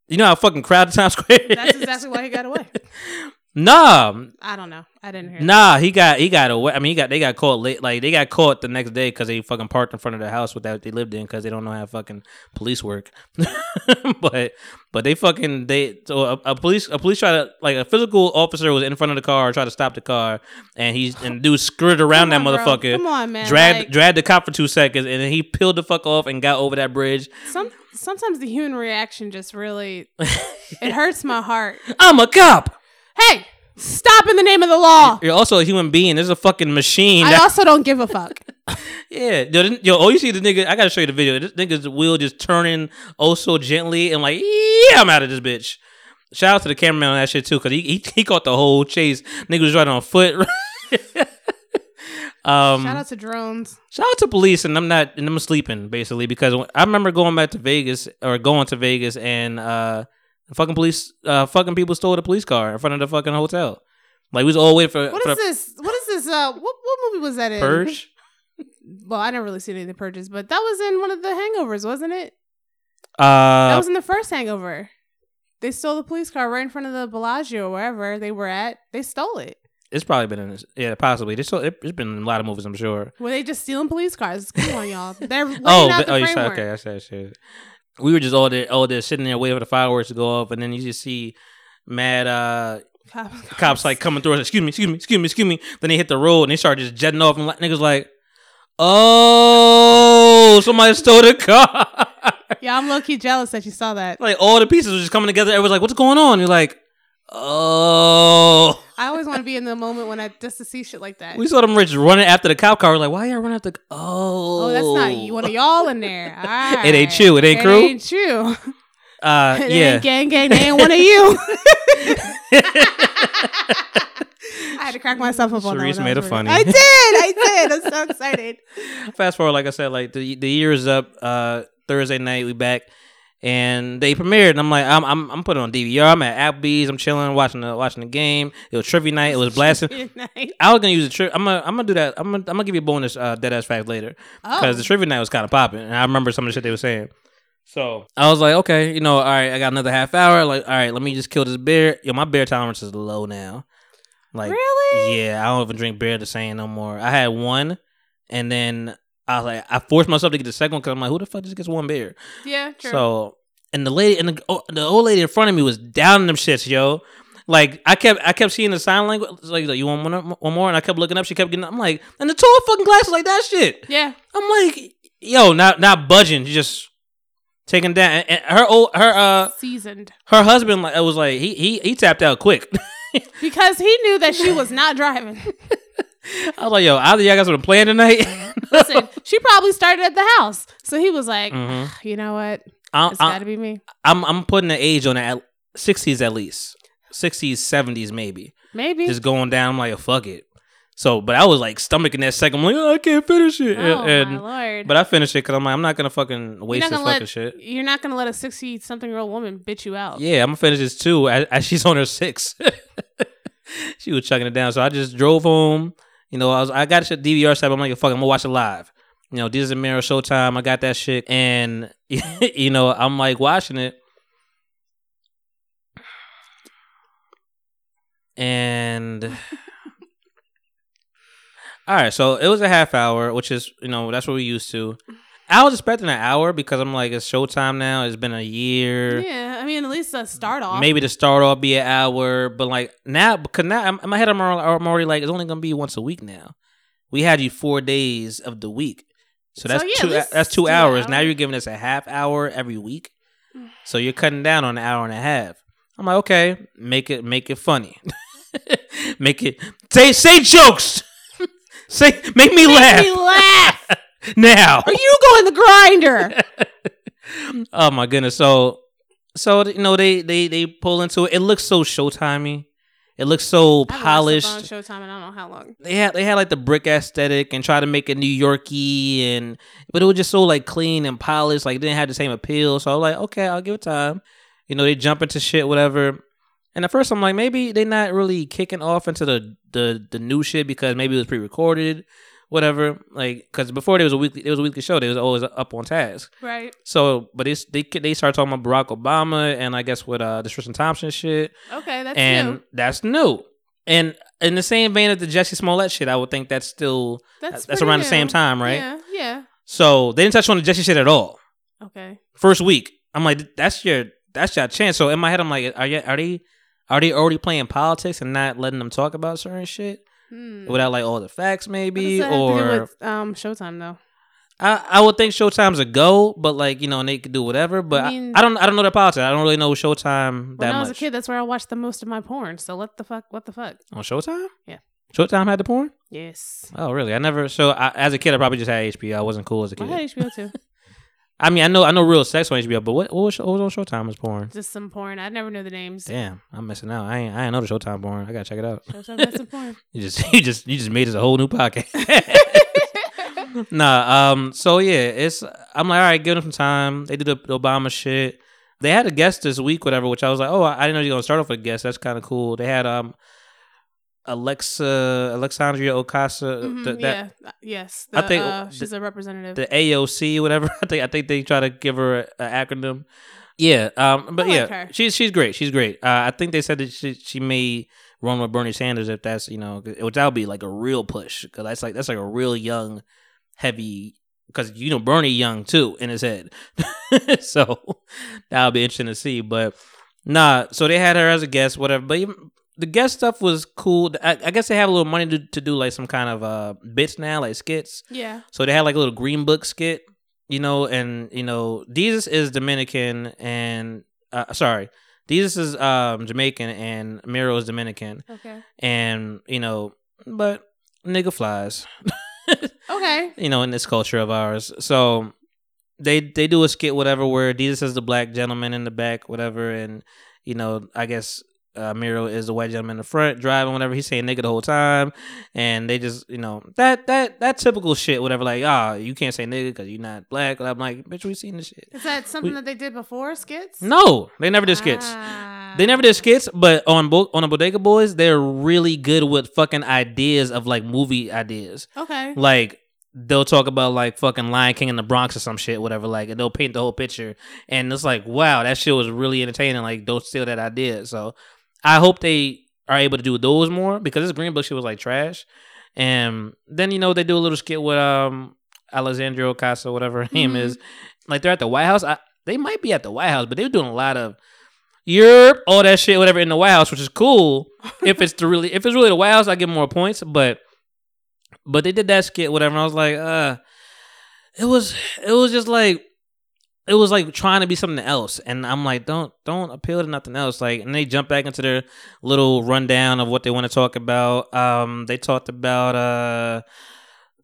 [SPEAKER 3] You know how fucking crowded Times Square.
[SPEAKER 4] That's
[SPEAKER 3] is?
[SPEAKER 4] exactly why he got away.
[SPEAKER 3] Nah,
[SPEAKER 4] I don't know. I didn't hear. that.
[SPEAKER 3] Nah, he got he got away. I mean, he got they got caught late. Like they got caught the next day because they fucking parked in front of the house without they lived in because they don't know how fucking police work. but but they fucking they so a, a police a police try to like a physical officer was in front of the car tried to stop the car and he's and dude skirted around
[SPEAKER 4] Come
[SPEAKER 3] that
[SPEAKER 4] on, bro.
[SPEAKER 3] motherfucker.
[SPEAKER 4] Come on, man.
[SPEAKER 3] Dragged
[SPEAKER 4] Like-
[SPEAKER 3] dragged the cop for two seconds and then he peeled the fuck off and got over that bridge.
[SPEAKER 4] Some sometimes the human reaction just really it hurts my heart.
[SPEAKER 3] I'm a cop.
[SPEAKER 4] Hey, stop in the name of the law.
[SPEAKER 3] You're also a human being. There's a fucking machine.
[SPEAKER 4] I
[SPEAKER 3] that-
[SPEAKER 4] also don't give a fuck.
[SPEAKER 3] Yeah, yo, yo, oh, you see the nigga? I gotta show you the video. This nigga's wheel just turning oh so gently and like, yeah, I'm out of this bitch. Shout out to the cameraman on that shit too, cause he he, he caught the whole chase. Nigga was right on foot. um,
[SPEAKER 4] Shout out to drones.
[SPEAKER 3] shout out to police, and I'm not, and I'm sleeping basically because I remember going back to Vegas or going to Vegas and uh, fucking police, uh, fucking people stole the police car in front of the fucking hotel. Like we was all waiting for
[SPEAKER 4] What
[SPEAKER 3] for
[SPEAKER 4] is
[SPEAKER 3] the
[SPEAKER 4] this? What is this? Uh, what what movie was that in?
[SPEAKER 3] purge.
[SPEAKER 4] Well, I never really seen any of the purges, but that was in one of the Hangovers, wasn't it?
[SPEAKER 3] Uh,
[SPEAKER 4] That was in the first Hangover. They stole the police car right in front of the Bellagio or wherever they were at. They stole it.
[SPEAKER 3] It's probably been in this. Yeah, possibly. It, it's been a lot of movies, I'm sure.
[SPEAKER 4] Were they just stealing police cars? Come on, y'all. They're
[SPEAKER 3] Oh, but-
[SPEAKER 4] the
[SPEAKER 3] oh, you said okay. I said shit. We were just all there, all there, sitting there waiting for the fireworks to go off, and then you just see mad uh
[SPEAKER 4] Cops,
[SPEAKER 3] cops like coming through. Excuse me, excuse me, excuse me, excuse me. Then they hit the road and they start just jetting off, and like, niggas like, oh, somebody stole the car.
[SPEAKER 4] Yeah, I'm low key jealous that you saw that.
[SPEAKER 3] like all the pieces were just coming together. Everyone's like, what's going on? You're like, oh.
[SPEAKER 4] I always want to be in the moment when I just to see shit like that.
[SPEAKER 3] We saw them rich running after the cop car. We're like, why are y'all running after? Oh,
[SPEAKER 4] oh, that's not you. One of y'all in there. All right.
[SPEAKER 3] It ain't you. It ain't crew?
[SPEAKER 4] It ain't you.
[SPEAKER 3] Uh,
[SPEAKER 4] It
[SPEAKER 3] yeah.
[SPEAKER 4] ain't gang gang. They ain't one of you. I had to crack myself up on that.
[SPEAKER 3] Sharice
[SPEAKER 4] one.
[SPEAKER 3] made
[SPEAKER 4] That
[SPEAKER 3] it funny.
[SPEAKER 4] I did. I did. I'm so excited.
[SPEAKER 3] fast forward, like I said, like the the year is up. Uh, Thursday night we back, and they premiered. And I'm like, I'm I'm I'm putting on DVR. I'm at Applebee's. I'm chilling, watching the watching the game. It was trivia night. It was blasting. I was gonna use a tri- I'm gonna I'm gonna do that. I'm gonna I'm gonna give you a bonus uh, dead ass fact later because
[SPEAKER 4] Oh.
[SPEAKER 3] the trivia night was kind of popping, and I remember some of the shit they were saying. So I was like, okay, you know, all right, I got another half hour. Like, all right, let me just kill this beer. Yo, my beer tolerance is low now. Like,
[SPEAKER 4] Really?
[SPEAKER 3] yeah, I don't even drink beer the same no more. I had one, and then I was like, I forced myself to get the second one because I'm like, who the fuck just gets one beer?
[SPEAKER 4] Yeah, true.
[SPEAKER 3] So, and the lady and the, oh, the old lady in front of me was down in them shits, yo. Like I kept, I kept seeing the sign language. Like, like, you want one, one more? And I kept looking up. She kept getting. I'm like, and the tall fucking glasses like that shit.
[SPEAKER 4] yeah.
[SPEAKER 3] I'm like, yo, not not budging, just taking down. And, and her old, her uh,
[SPEAKER 4] Seasoned.
[SPEAKER 3] her husband like it was like he he he tapped out quick.
[SPEAKER 4] Because he knew that she was not driving.
[SPEAKER 3] I was like, yo, either y'all got something planned tonight.
[SPEAKER 4] Listen, she probably started at the house. So he was like,
[SPEAKER 3] Mhm.
[SPEAKER 4] you know what?
[SPEAKER 3] I'm,
[SPEAKER 4] It's got to be me.
[SPEAKER 3] I'm I'm putting the age on it at sixties at least, sixties, seventies maybe.
[SPEAKER 4] Maybe.
[SPEAKER 3] Just going down. I'm like, fuck it. So, but I was like stomaching that second. I'm like, oh, I can't finish it.
[SPEAKER 4] oh,
[SPEAKER 3] and,
[SPEAKER 4] my Lord.
[SPEAKER 3] but I finished it because I'm like, I'm not gonna fucking waste this
[SPEAKER 4] gonna
[SPEAKER 3] fucking
[SPEAKER 4] let-
[SPEAKER 3] shit.
[SPEAKER 4] You're not going to let a 60 something year old woman bitch you out.
[SPEAKER 3] Yeah, I'm gonna finish this too. As, as she's on her six, she was chugging it down. So I just drove home. You know, I was I got shit DVR set. I'm like, fuck, I'm gonna watch it live. You know, a mirror Showtime. I got that shit, and you know, I'm like watching it, and all right. So it was a half hour, which is you know that's what we used to, I was expecting an hour because I'm like, it's Showtime now. It's been a year.
[SPEAKER 4] Yeah, I mean, at least a start off.
[SPEAKER 3] Maybe to start off be an hour, but like now, because now I'm, in my head, I'm already, I'm already like, it's only gonna be once a week now. We had you four days of the week, so
[SPEAKER 4] So,
[SPEAKER 3] that's
[SPEAKER 4] yeah,
[SPEAKER 3] two. That's two
[SPEAKER 4] two
[SPEAKER 3] hours. Now you're giving us a half hour every week, so you're cutting down on an hour and a half. I'm like, okay, make it make it funny, make it say say jokes, say make me laugh
[SPEAKER 4] Make me laugh.
[SPEAKER 3] Now.
[SPEAKER 4] Are you going the grinder?
[SPEAKER 3] Oh my goodness. So so you know they they they pull into it. It looks so showtimey. It looks so
[SPEAKER 4] I
[SPEAKER 3] polished.
[SPEAKER 4] Showtime, and I don't know how long.
[SPEAKER 3] They had they had like the brick aesthetic and try to make it New Yorky and but it was just so like clean and polished. Like it didn't have the same appeal. So I was like, okay, I'll give it time. You know, they jump into shit, whatever. And at first I'm like, maybe they're not really kicking off into the the the new shit because maybe it was pre-recorded, whatever. Like because before there was a weekly there was a weekly show. They was always up on task.
[SPEAKER 4] Right.
[SPEAKER 3] So, but it's, they they start talking about Barack Obama and I guess with uh the Tristan Thompson shit,
[SPEAKER 4] Okay, that's
[SPEAKER 3] and
[SPEAKER 4] new.
[SPEAKER 3] that's new. And in the same vein of the Jussie Smollett shit, I would think that's still
[SPEAKER 4] That's
[SPEAKER 3] that's, around the same time, right?
[SPEAKER 4] Yeah. Yeah.
[SPEAKER 3] So they didn't touch on the Jussie shit at all.
[SPEAKER 4] Okay.
[SPEAKER 3] First week, I'm like, that's your that's your chance. So in my head, I'm like, are you, are they are they already playing politics and not letting them talk about certain shit
[SPEAKER 4] Hmm.
[SPEAKER 3] without like all the facts, maybe?
[SPEAKER 4] does that have to
[SPEAKER 3] Or
[SPEAKER 4] with um Showtime though?
[SPEAKER 3] I, I would think Showtime's a go, but like you know, and they could do whatever. But I,
[SPEAKER 4] mean-
[SPEAKER 3] I, don't I don't know their politics. I don't really know Showtime that much.
[SPEAKER 4] When I was
[SPEAKER 3] much.
[SPEAKER 4] a kid, that's where I watched the most of my porn. So what the fuck? What the fuck?
[SPEAKER 3] On Showtime?
[SPEAKER 4] Yeah.
[SPEAKER 3] Showtime had the porn?
[SPEAKER 4] Yes.
[SPEAKER 3] Oh, really? I never. So I, as a kid, I probably just had HBO. I wasn't cool as a kid.
[SPEAKER 4] I had HBO too.
[SPEAKER 3] I mean, I know I know real sex on HBO, but what what was, what was on Showtime as porn?
[SPEAKER 4] Just some porn. I never knew the names.
[SPEAKER 3] Damn, I'm missing out. I ain't I ain't know the Showtime porn. I gotta check it out.
[SPEAKER 4] Showtime some porn.
[SPEAKER 3] You just you just you just made us a whole new podcast. nah, um, so yeah, it's I'm like, all right, give them some time. They did the, the Obama shit. They had a guest this week, whatever, which I was like, oh, I didn't know you were gonna start off with a guest. That's kind of cool. They had um Alexa Alexandria Ocasio.
[SPEAKER 4] Mhm,
[SPEAKER 3] th-
[SPEAKER 4] yeah. uh, Yes.
[SPEAKER 3] I think
[SPEAKER 4] uh,
[SPEAKER 3] the-
[SPEAKER 4] she's a representative.
[SPEAKER 3] the AOC, whatever. I think I think they try to give her an acronym. Yeah, um, but
[SPEAKER 4] like
[SPEAKER 3] yeah,
[SPEAKER 4] her.
[SPEAKER 3] she's she's great. She's great. Uh, I think they said that she she may run with Bernie Sanders if that's you know, which that would be like a real push because that's like that's like a real young, heavy. Because you know Bernie young too in his head, so that'll be interesting to see. But nah, so they had her as a guest, whatever. But even, the guest stuff was cool. I, I guess they have a little money to, to do like some kind of uh bits now, like skits.
[SPEAKER 4] yeah.
[SPEAKER 3] So they had like a little green book skit, you know, and you know, Desus is Dominican and uh, sorry, Desus is um Jamaican and Mero is Dominican,
[SPEAKER 4] Okay.
[SPEAKER 3] and you know, but nigga flies,
[SPEAKER 4] Okay.
[SPEAKER 3] you know, in this culture of ours. So they they do a skit whatever where Desus is the black gentleman in the back, whatever, and you know, I guess uh, Mero is the white gentleman in the front driving, whatever. He's saying nigga the whole time, and they just you know that that that typical shit, whatever. Like ah, you can't say nigga because you're not black. I'm like, bitch, we seen this shit.
[SPEAKER 4] Is that something
[SPEAKER 3] We-
[SPEAKER 4] that they did before skits?
[SPEAKER 3] No, they never did skits.
[SPEAKER 4] Ah.
[SPEAKER 3] They never did skits, but on bo- on the Bodega Boys, they're really good with fucking ideas of like movie ideas.
[SPEAKER 4] Okay.
[SPEAKER 3] Like they'll talk about like fucking Lion King in the Bronx or some shit, whatever. Like and they'll paint the whole picture, and it's like, wow, that shit was really entertaining. Like don't steal that idea. So I hope they are able to do those more because this Green Book shit was like trash. And then you know they do a little skit with um Alexandria Ocasio, whatever her name
[SPEAKER 4] Mhm.
[SPEAKER 3] is. Like they're at the White House. I, they might be at the White House, but they're doing a lot of Europe, all that shit, whatever in the White House, which is cool. if it's the really, if it's really the White House, I get more points. But, but they did that skit, whatever. I was like, uh, it was, it was just like, it was like trying to be something else, and I'm like, don't, don't appeal to nothing else. Like, and they jump back into their little rundown of what they want to talk about. Um, they talked about uh,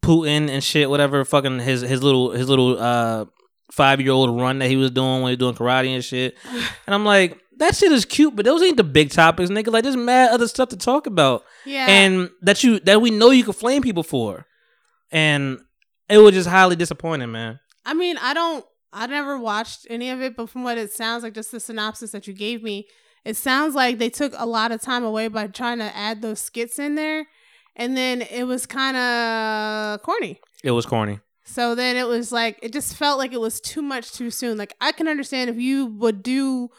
[SPEAKER 3] Putin and shit, whatever. Fucking his his little his little uh five year old run that he was doing when he was doing karate and shit. And I'm like, that shit is cute, but those ain't the big topics, nigga. Like, there's mad other stuff to talk about,
[SPEAKER 4] Yeah.
[SPEAKER 3] and that you that we know you can flame people for, and it was just highly disappointing, man.
[SPEAKER 4] I mean, I don't. I never watched any of it, but from what it sounds like, just the synopsis that you gave me, it sounds like they took a lot of time away by trying to add those skits in there, and then it was kind of corny.
[SPEAKER 3] It was corny.
[SPEAKER 4] So then it was like it just felt like it was too much too soon. Like I can understand if you would do,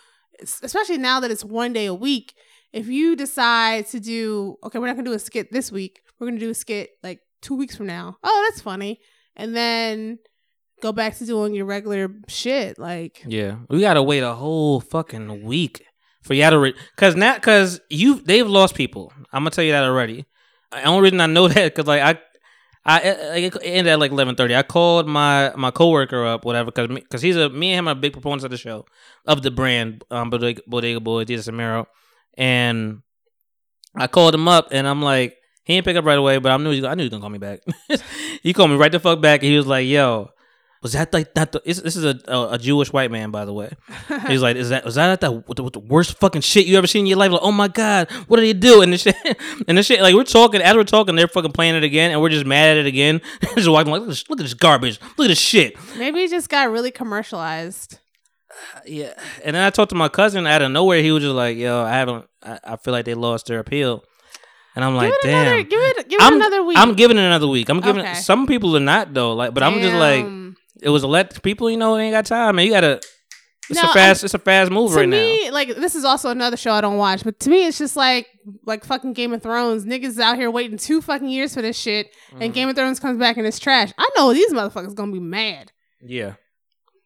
[SPEAKER 4] especially now that it's one day a week. If you decide to do, okay, we're not gonna do a skit this week. We're gonna do a skit like two weeks from now. Oh, that's funny. And then go back to doing your regular shit. Like,
[SPEAKER 3] Yeah, we gotta wait a whole fucking week for y'all to, re- cause not cause you they've lost people. I'm gonna tell you that already. The only reason I know that cause like I. I it ended at like eleven thirty. I called my my coworker up, whatever, because because he's a me and him are big proponents of the show, of the brand, um, Bodega, Bodega Boy, Desus and Mero, and I called him up and I'm like, he didn't pick up right away, but I knew he, I knew he was gonna call me back. he called me right the fuck back, and he was like, "Yo, was that like that? The, this this is a, a a Jewish white man, by the way. He's like, is that was that the, the, what the worst fucking shit you ever seen in your life? Like, oh my god, what did he do? And the shit, and the shit, like we're talking as we're talking, they're fucking playing it again, and we're just mad at it again. just walking like, look at, this, look at this garbage, look at this shit.
[SPEAKER 4] maybe it just got really commercialized.
[SPEAKER 3] Uh, yeah, and then I talked to my cousin out of nowhere. He was just like, "Yo, I haven't. I, I feel like they lost their appeal," and I'm like,
[SPEAKER 4] it
[SPEAKER 3] "Damn."
[SPEAKER 4] another, give it, give it
[SPEAKER 3] I'm
[SPEAKER 4] another week.
[SPEAKER 3] I'm giving it another week. I'm giving
[SPEAKER 4] Okay.
[SPEAKER 3] it. Some people are not though. Like, but I'm just like,
[SPEAKER 4] Damn.
[SPEAKER 3] It was a let people. You know, they ain't got time, man. You gotta. It's
[SPEAKER 4] No,
[SPEAKER 3] a fast. it's a fast move
[SPEAKER 4] to
[SPEAKER 3] right
[SPEAKER 4] me, like this is also another show I don't watch, but to me, it's just like like fucking Game of Thrones. Niggas out here waiting two fucking years for this shit,
[SPEAKER 3] now.
[SPEAKER 4] and mm-hmm. Game of Thrones comes back and it's trash. I know these motherfuckers gonna be mad.
[SPEAKER 3] Yeah.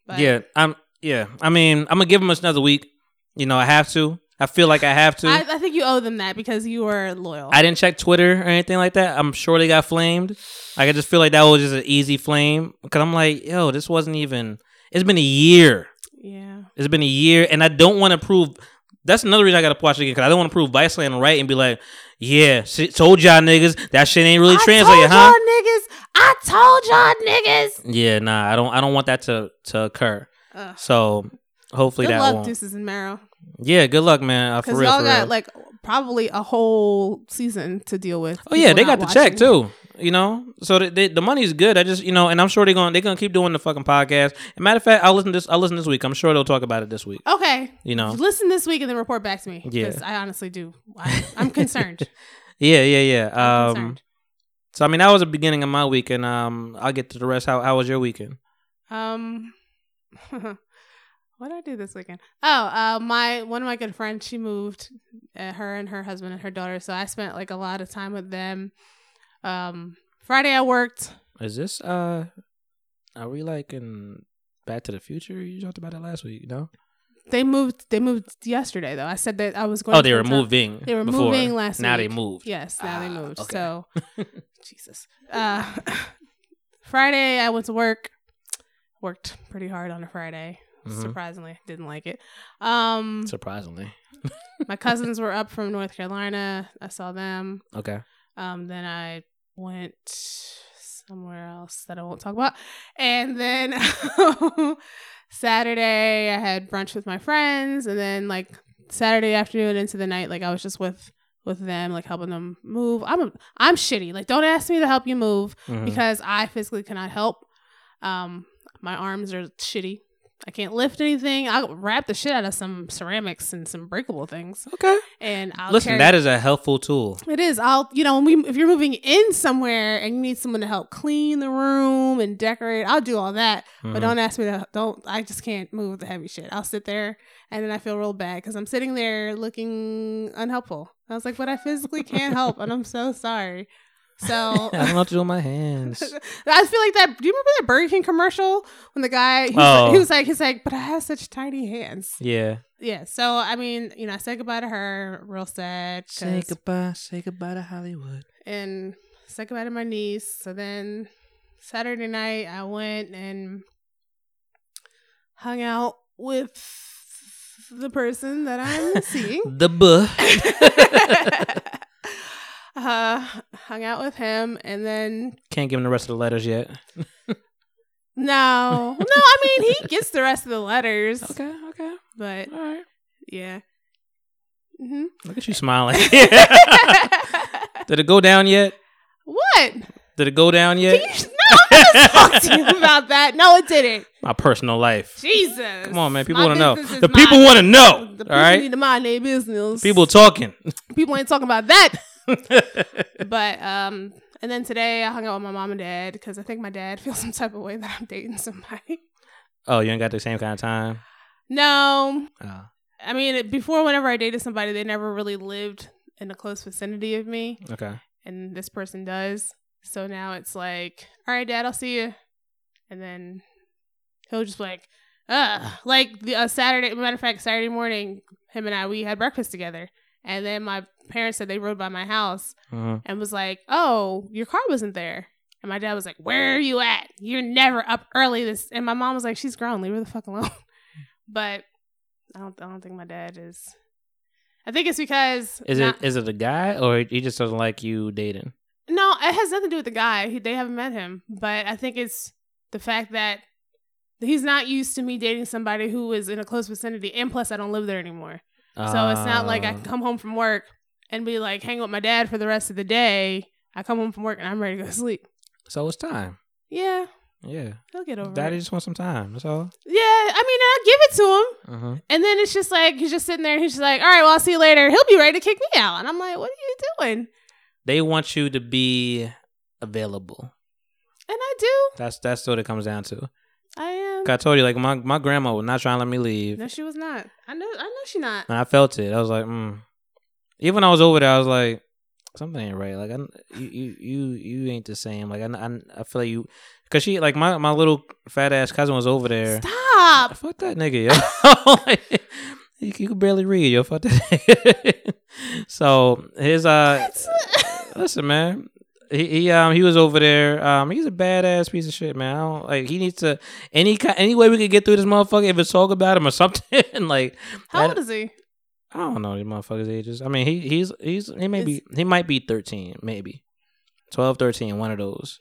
[SPEAKER 4] But
[SPEAKER 3] Yeah. I'm. Yeah. I mean, I'm gonna give them another week. You know, I have to. I feel like I have to.
[SPEAKER 4] I,
[SPEAKER 3] I,
[SPEAKER 4] think you owe them that because you were loyal.
[SPEAKER 3] I didn't check Twitter or anything like that. I'm sure they got flamed. Like, I just feel like that was just an easy flame because I'm like, yo, this wasn't even. It's been a year.
[SPEAKER 4] yeah.
[SPEAKER 3] It's been a year, and I don't want to prove. That's another reason I gotta watch it again because I don't want to prove Viceland right and be like, "Yeah, shit, told y'all niggas that shit ain't really translated, huh?"
[SPEAKER 4] I told y'all niggas. I told y'all niggas.
[SPEAKER 3] Yeah, nah, I don't. I don't want that to to occur.
[SPEAKER 4] Ugh.
[SPEAKER 3] So hopefully
[SPEAKER 4] Good
[SPEAKER 3] that
[SPEAKER 4] luck,
[SPEAKER 3] won't.
[SPEAKER 4] Desus and Mero.
[SPEAKER 3] Yeah, good luck, man. Uh, for real,
[SPEAKER 4] y'all
[SPEAKER 3] for
[SPEAKER 4] got
[SPEAKER 3] real.
[SPEAKER 4] like probably a whole season to deal with.
[SPEAKER 3] oh yeah, they got the check too. You know, so the, the the money's good. I just you know, and I'm sure they're gonna they're gonna keep doing the fucking podcast. And matter of fact, I'll listen this. I'll listen this week. I'm sure they'll talk about it this week.
[SPEAKER 4] Okay.
[SPEAKER 3] You know.
[SPEAKER 4] Listen this week and then report back to me.
[SPEAKER 3] Yeah.
[SPEAKER 4] Because I honestly do. I, I'm concerned.
[SPEAKER 3] Yeah, yeah, yeah. Um, so I mean, that was the beginning of my weekend. Um, I'll get to the rest. How how was your weekend?
[SPEAKER 4] Um, what did I do this weekend? Oh, uh, my one of my good friends, she moved, uh, her and her husband and her daughter. So I spent like a lot of time with them. Um, Friday I worked.
[SPEAKER 3] Is this uh, are we like in Back to the Future? You talked about it last week, no?
[SPEAKER 4] They moved. They moved yesterday though. I said that I was going.
[SPEAKER 3] Oh, they were moving.
[SPEAKER 4] They were
[SPEAKER 3] before.
[SPEAKER 4] moving last week.
[SPEAKER 3] Now they moved.
[SPEAKER 4] Yes, now they
[SPEAKER 3] Ah,
[SPEAKER 4] moved.
[SPEAKER 3] okay.
[SPEAKER 4] So, Jesus. Uh, Friday I went to work. Worked pretty hard on a Friday.
[SPEAKER 3] Mhm.
[SPEAKER 4] Surprisingly, didn't like it. Um,
[SPEAKER 3] Surprisingly.
[SPEAKER 4] my cousins were up from North Carolina. I saw them.
[SPEAKER 3] Okay.
[SPEAKER 4] Um, then I went somewhere else that I won't talk about. And then Saturday I had brunch with my friends and then like Saturday afternoon into the night like I was just with with them like helping them move. I'm a, I'm shitty. Like don't ask me to help you move
[SPEAKER 3] Mhm.
[SPEAKER 4] because I physically cannot help. Um my arms are shitty. I can't lift anything. I'll wrap the shit out of some ceramics and some breakable things.
[SPEAKER 3] Okay.
[SPEAKER 4] And I'll
[SPEAKER 3] Listen,
[SPEAKER 4] carry-
[SPEAKER 3] that is a helpful tool.
[SPEAKER 4] it is. I'll, you know, when we, if you're moving in somewhere and you need someone to help clean the room and decorate, I'll do all that.
[SPEAKER 3] Mhm.
[SPEAKER 4] But don't ask me to, don't, I just can't move the heavy shit. I'll sit there and then I feel real bad because I'm sitting there looking unhelpful. I was like, but I physically can't help and I'm so sorry. So
[SPEAKER 3] I don't know what to do with my hands.
[SPEAKER 4] I feel like that. Do you remember that Burger King commercial when the guy, he was,
[SPEAKER 3] Oh.
[SPEAKER 4] like, he oh. was like, he's like, but I have such tiny hands.
[SPEAKER 3] Yeah.
[SPEAKER 4] Yeah. So, I mean, you know, I said goodbye to her, real sad.
[SPEAKER 3] Say goodbye. Say goodbye to Hollywood.
[SPEAKER 4] and said goodbye to my niece. So then Saturday night, I went and hung out with the person that I'm seeing.
[SPEAKER 3] The buh.
[SPEAKER 4] Uh, hung out with him, and then
[SPEAKER 3] Can't give him the rest of the letters yet.
[SPEAKER 4] no, no. I mean, he gets the rest of the letters,
[SPEAKER 3] Okay. Okay.
[SPEAKER 4] but
[SPEAKER 3] All right.
[SPEAKER 4] yeah. hmm
[SPEAKER 3] Look at you smiling. Did it go down yet?
[SPEAKER 4] what?
[SPEAKER 3] Did it go down yet?
[SPEAKER 4] You, no, I'm gonna talk to you about that. No, it didn't.
[SPEAKER 3] My personal life.
[SPEAKER 4] Jesus.
[SPEAKER 3] Come on, man. People want to know. The people want to know.
[SPEAKER 4] The
[SPEAKER 3] All
[SPEAKER 4] people
[SPEAKER 3] right.
[SPEAKER 4] need to mind their business.
[SPEAKER 3] People talking.
[SPEAKER 4] people ain't talking about that. But um, and then today I hung out with my mom and dad because I think my dad feels some type of way that I'm dating somebody.
[SPEAKER 3] oh, you ain't got the same kind of time.
[SPEAKER 4] No,
[SPEAKER 3] Oh.
[SPEAKER 4] I mean before whenever I dated somebody, they never really lived in a close vicinity of me,
[SPEAKER 3] Okay.
[SPEAKER 4] and this person does. So now it's like, all right, dad, I'll see you, and then he'll just be like, ugh. Like the uh, Saturday, matter of fact, Saturday morning, him and I we had breakfast together, and then my parents said they rode by my house
[SPEAKER 3] Mhm.
[SPEAKER 4] and was like, "Oh, your car wasn't there." And my dad was like, "Where are you at? You're never up early." This and my mom was like, "She's grown. Leave her the fuck alone." but I don't. I don't think my dad is. I think it's because
[SPEAKER 3] Is
[SPEAKER 4] not-
[SPEAKER 3] it is it a guy or he just doesn't like you dating?
[SPEAKER 4] no, it has nothing to do with the guy. He, they haven't met him, but I think it's the fact that he's not used to me dating somebody who is in a close vicinity, and plus I don't live there anymore. So it's not like I can come home from work and be like hang with my dad for the rest of the day. I come home from work and I'm ready to go to sleep.
[SPEAKER 3] So it's time.
[SPEAKER 4] Yeah,
[SPEAKER 3] Yeah,
[SPEAKER 4] he'll get over
[SPEAKER 3] Daddy
[SPEAKER 4] it.
[SPEAKER 3] just wants some time. That's all.
[SPEAKER 4] Yeah, I mean I'll give it to him,
[SPEAKER 3] Mm-hmm.
[SPEAKER 4] and then it's just like he's just sitting there and he's just like, all right, well I'll see you later. He'll be ready to kick me out, and I'm like, what are you doing?
[SPEAKER 3] They want you to be available.
[SPEAKER 4] And I do.
[SPEAKER 3] That's that's what it comes down to.
[SPEAKER 4] I am.
[SPEAKER 3] I told you, like my my grandma was not trying to let me leave,
[SPEAKER 4] No, she was not. I know. I know she not.
[SPEAKER 3] and I felt it. I was like, mm. even when I was over there, I was like, something ain't right. Like I, you you you ain't the same. Like I I, I feel like you, cause she like my my little fat ass cousin was over there.
[SPEAKER 4] Stop.
[SPEAKER 3] Fuck that nigga, yo. Like, you, you can barely read, yo. Fuck that so his uh, listen, man. He, he um he was over there. Um, he's a badass piece of shit, man. I don't, like he needs to any ki- any way we could get through this motherfucker. If it's talk about him or something, like
[SPEAKER 4] How old is he?
[SPEAKER 3] I don't know these motherfuckers' ages. I mean, he he's he's he may be he might be thirteen, maybe 12, 13, one of those.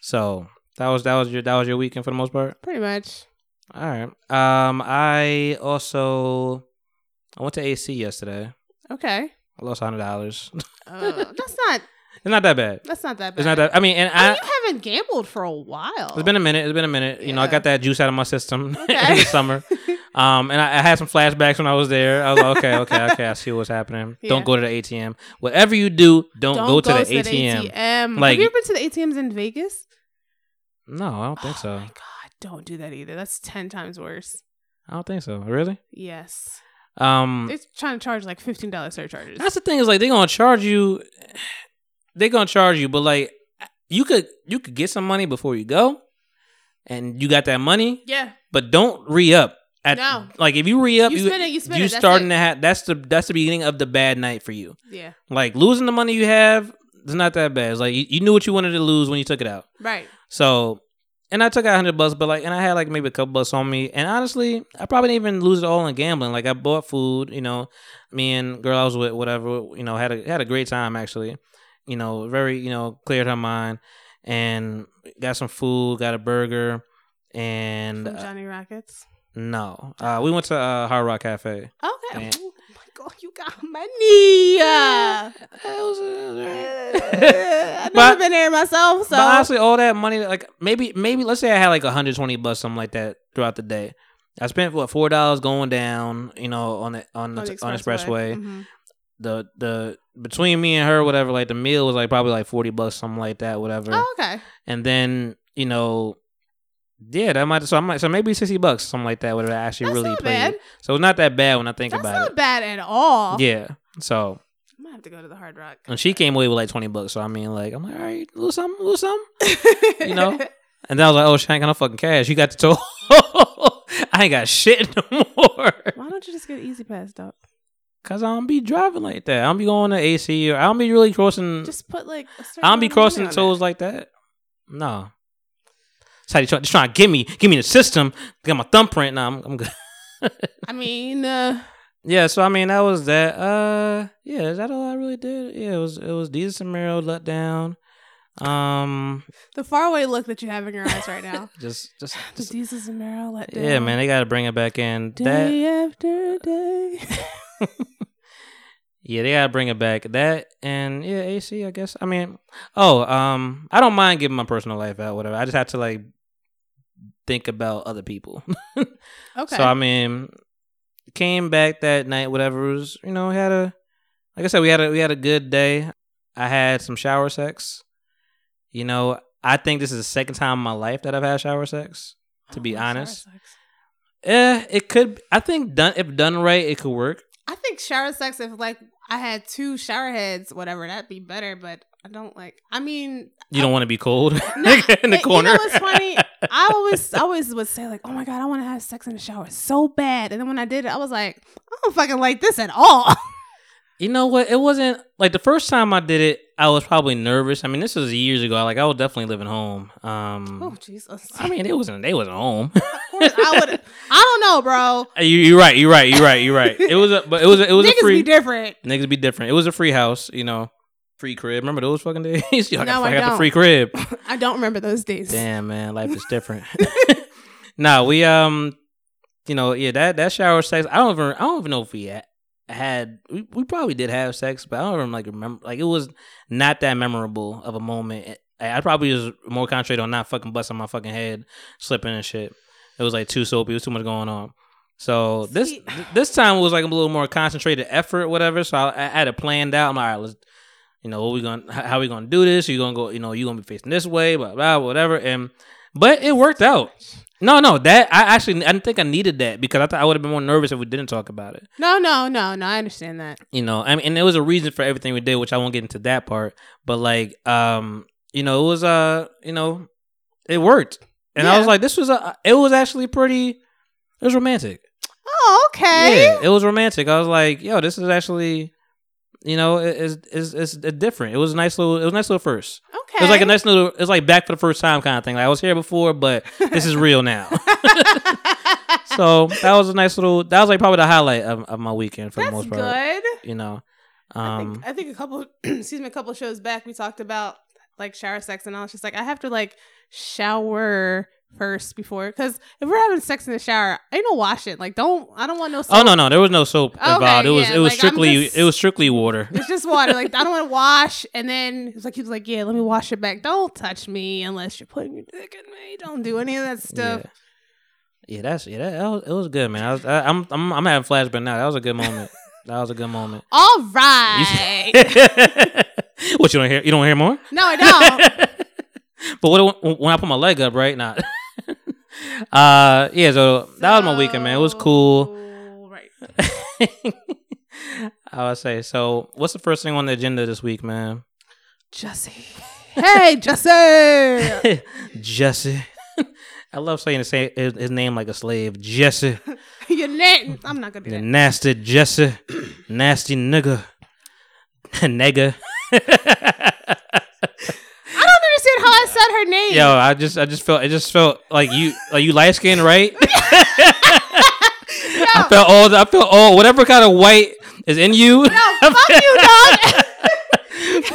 [SPEAKER 3] So that was that was your that was your weekend for the most part.
[SPEAKER 4] Pretty much.
[SPEAKER 3] All right. Um, I also I went to AC yesterday.
[SPEAKER 4] Okay.
[SPEAKER 3] I lost hundred dollars.
[SPEAKER 4] Uh, that's not.
[SPEAKER 3] It's not that bad.
[SPEAKER 4] That's not that bad.
[SPEAKER 3] It's not that. I mean, and
[SPEAKER 4] I you haven't gambled for a while.
[SPEAKER 3] It's been a minute. It's been a minute. You know, I got that juice out of my system
[SPEAKER 4] Okay.
[SPEAKER 3] in the summer. Um, and I, I had some flashbacks when I was there. I was like, okay, okay, okay. I see what's happening.
[SPEAKER 4] Yeah.
[SPEAKER 3] Don't go to the ATM. Whatever you do, don't,
[SPEAKER 4] Don't
[SPEAKER 3] go to the ATM.
[SPEAKER 4] ATM.
[SPEAKER 3] Like-
[SPEAKER 4] Have you ever been to the ATMs in Vegas?
[SPEAKER 3] No, I don't think
[SPEAKER 4] oh
[SPEAKER 3] so.
[SPEAKER 4] my god, don't do that either. That's ten times worse.
[SPEAKER 3] I don't think so. Really?
[SPEAKER 4] Yes,
[SPEAKER 3] Um,
[SPEAKER 4] they're trying to charge like fifteen dollars surcharges.
[SPEAKER 3] that's the thing is like they're gonna charge you. They're gonna charge you, but like you could you could get some money before you go, and you got that money,
[SPEAKER 4] yeah,
[SPEAKER 3] but don't re up. At,
[SPEAKER 4] No.
[SPEAKER 3] like if you re up,
[SPEAKER 4] You
[SPEAKER 3] you,
[SPEAKER 4] spend it, you spend
[SPEAKER 3] you
[SPEAKER 4] it,
[SPEAKER 3] starting to have that's the that's the beginning of the bad night for you.
[SPEAKER 4] yeah,
[SPEAKER 3] Like losing the money you have, it's not that bad. It's like you, you knew what you wanted to lose when you took it out.
[SPEAKER 4] right.
[SPEAKER 3] So, and I took out hundred bucks, but like, and I had like maybe a couple bucks on me. And honestly, I probably didn't even lose it all in gambling. Like I bought food, you know, me and girl I was with, whatever, you know, had a had a great time actually. You know, very, you know, cleared her mind, and got some food, got a burger, and
[SPEAKER 4] From
[SPEAKER 3] uh,
[SPEAKER 4] Johnny Rockets.
[SPEAKER 3] no, uh, we went to uh, Hard Rock Cafe.
[SPEAKER 4] Okay.
[SPEAKER 3] Man.
[SPEAKER 4] Oh my god, you got money. Uh,
[SPEAKER 3] it was.
[SPEAKER 4] I've never
[SPEAKER 3] But-
[SPEAKER 4] been there myself, so
[SPEAKER 3] But honestly, all that money, like maybe, maybe let's say I had like 120 bucks, something like that, throughout the day. I spent what four dollars going down, you know, on the on the, on the expressway.
[SPEAKER 4] Mhm.
[SPEAKER 3] The the between me and her, whatever, like the meal was like probably like 40 bucks, something like that, whatever.
[SPEAKER 4] Oh, okay.
[SPEAKER 3] And then you know, yeah, that might so I might so maybe 60 bucks, something like that, would have actually
[SPEAKER 4] That's
[SPEAKER 3] really
[SPEAKER 4] bad.
[SPEAKER 3] So it's not that bad when I think
[SPEAKER 4] That's
[SPEAKER 3] about
[SPEAKER 4] not bad at all.
[SPEAKER 3] Yeah. So
[SPEAKER 4] I'm gonna have to go to the Hard Rock.
[SPEAKER 3] and she came away with like 20 bucks. So I mean, like I'm like, all right, lose something, lose something. You know? And then I was like, oh, she ain't got no fucking cash. You got the toll. I ain't got shit no more.
[SPEAKER 4] Why don't you just get E-ZPass, dog?
[SPEAKER 3] Cause I don't be driving like that. I don't be going to AC or I don't be really crossing.
[SPEAKER 4] Just put like. A certain
[SPEAKER 3] I don't be
[SPEAKER 4] amount of money
[SPEAKER 3] crossing tolls
[SPEAKER 4] it.
[SPEAKER 3] like that. No. So they try, just trying to give me, give me the system, get my thumbprint. Nah, I'm, I'm good.
[SPEAKER 4] I mean, uh,
[SPEAKER 3] Yeah, so I mean that was that. Uh, yeah, is that all I really did? Yeah, it was it was Desus and Mero let down. Um,
[SPEAKER 4] the faraway look that you have in your eyes right now.
[SPEAKER 3] just just,
[SPEAKER 4] The
[SPEAKER 3] just
[SPEAKER 4] Desus and Mero let down.
[SPEAKER 3] yeah, man, they got to bring it back in. That
[SPEAKER 4] Day after day.
[SPEAKER 3] Yeah, they gotta bring it back. That and yeah, AC. I guess. I mean, oh, um, I don't mind giving my personal life out. Whatever. I just have to like think about other people.
[SPEAKER 4] Okay.
[SPEAKER 3] So I mean, came back that night. Whatever it was, you know, had a like I said, we had a we had a good day. I had some shower sex. You know, I think this is the second time in my life that I've had shower sex. To be
[SPEAKER 4] Oh, shower
[SPEAKER 3] honest, eh, it could. I think done if done right, it could work.
[SPEAKER 4] I think shower sex. If like I had two shower heads, whatever, that'd be better. But I don't like. I mean,
[SPEAKER 3] You don't want to be cold
[SPEAKER 4] No,
[SPEAKER 3] in the
[SPEAKER 4] you know
[SPEAKER 3] corner.
[SPEAKER 4] what's funny? I always, I always would say like, "Oh my god, I want to have sex in the shower so bad," and then when I did it, I was like, "I don't fucking like this at all."
[SPEAKER 3] You know what? It wasn't like the first time I did it. I was probably nervous. I mean, this was years ago. Like I was definitely living home. Um,
[SPEAKER 4] oh Jesus!
[SPEAKER 3] I mean, it wasn't. They wasn't home.
[SPEAKER 4] of course I would. I don't know, bro.
[SPEAKER 3] you, you're right. You're right. You're right. You're right. It was a, but it was a, it was
[SPEAKER 4] Niggas
[SPEAKER 3] a free.
[SPEAKER 4] be different.
[SPEAKER 3] Niggas be different. It was a free house. You know, free crib. Remember those fucking days? Yo, I got,
[SPEAKER 4] No, I
[SPEAKER 3] I got the free crib.
[SPEAKER 4] I don't remember those days.
[SPEAKER 3] Damn, man, life is different. nah, we um, you know, yeah, that that shower sex. I don't even I don't even know if we had, had we, we probably did have sex, but I don't even like remember. Like it was not that memorable of a moment. I, I probably was more concentrated on not fucking busting my fucking head, slipping and shit. It was like too soapy. It was too much going on. So this
[SPEAKER 4] See-
[SPEAKER 3] th- this time was like a little more concentrated effort, whatever. So I, I had it planned out. I'm like, all right, let's, you know, what we gonna, how we gonna do this? You gonna go, you know, you gonna be facing this way, blah blah, whatever. And but it worked out. No, no, that I actually I didn't think I needed that because I thought I would have been more nervous if we didn't talk about it.
[SPEAKER 4] No, no, no, no. I understand that.
[SPEAKER 3] You know, I mean, and there was a reason for everything we did, which I won't get into that part. But like, um, you know, it was uh, you know, it worked, and I was like, this was a, it was actually pretty, it was romantic.
[SPEAKER 4] Oh, okay.
[SPEAKER 3] Yeah, it was romantic. I was like, yo, this is actually, you know, it- it's it's it's different. It was a nice little, it was a nice little first.
[SPEAKER 4] Okay.
[SPEAKER 3] It was like a nice little, it was like back for the first time kind of thing. Like I was here before, but this is real now. so that was a nice little. That was like probably the highlight of, of my weekend for
[SPEAKER 4] That's
[SPEAKER 3] the most part.
[SPEAKER 4] good.
[SPEAKER 3] You know,
[SPEAKER 4] I
[SPEAKER 3] um,
[SPEAKER 4] think I think a couple excuse me, a couple shows back we talked about like shower sex and I was just like I have to like shower first before because if we're having sex in the shower, ain't no washing. Like don't I don't want no soap.
[SPEAKER 3] oh no, no, there was no soap
[SPEAKER 4] Okay,
[SPEAKER 3] involved. It was it was
[SPEAKER 4] like,
[SPEAKER 3] strictly
[SPEAKER 4] just-
[SPEAKER 3] it was strictly water.
[SPEAKER 4] It's just water. Like I don't want to wash. And then it was like he was like, Yeah, let me wash it back. Don't touch me unless you're putting your dick in me. Don't do any of that stuff.
[SPEAKER 3] Yeah. Yeah, that's yeah. That, that was, it was good, man. I was, I, I'm I'm I'm having flashback now. That was a good moment. that was a good moment.
[SPEAKER 4] All right.
[SPEAKER 3] What you don't hear? You don't hear more?
[SPEAKER 4] no, I don't.
[SPEAKER 3] but what when I put my leg up, right? Not. Uh, yeah. So that was my weekend, man. It was cool.
[SPEAKER 4] Right.
[SPEAKER 3] I would say. So, what's the first thing on the agenda this week, man?
[SPEAKER 4] Jussie. Hey, Jussie.
[SPEAKER 3] Jussie. I love saying his, his his name like a slave. Jussie.
[SPEAKER 4] Your name. I'm not gonna do that.
[SPEAKER 3] nasty Jussie. nasty nigga. nigga.
[SPEAKER 4] I don't understand how I said her name.
[SPEAKER 3] Yo, I just I just felt it just felt like you like you light skinned, right? I felt all I felt all whatever kind of white is in you.
[SPEAKER 4] No, fuck you, dog.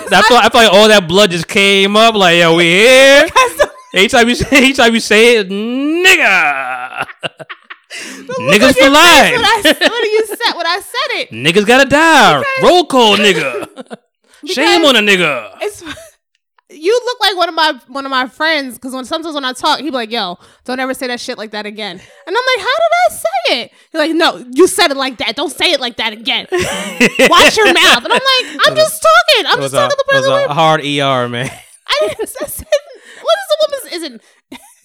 [SPEAKER 3] I felt I felt like all that blood just came up. Like yo, we here. Anytime you say anytime you say it, nigga. Niggas for
[SPEAKER 4] When
[SPEAKER 3] life.
[SPEAKER 4] I, when you said when I said it,
[SPEAKER 3] Niggas gotta die. Roll call, nigga. Shame on a nigga.
[SPEAKER 4] You look like one of my one of my friends because when sometimes when I talk, he be like, "Yo, don't ever say that shit like that again." And I'm like, "How did I say it?" He's like, "No, you said it like that. Don't say it like that again. Watch your mouth." And I'm like, "I'm just talking. I'm just
[SPEAKER 3] a,
[SPEAKER 4] talking the
[SPEAKER 3] it was a hard ER, man.
[SPEAKER 4] I didn't. I said, what is a woman's? Isn't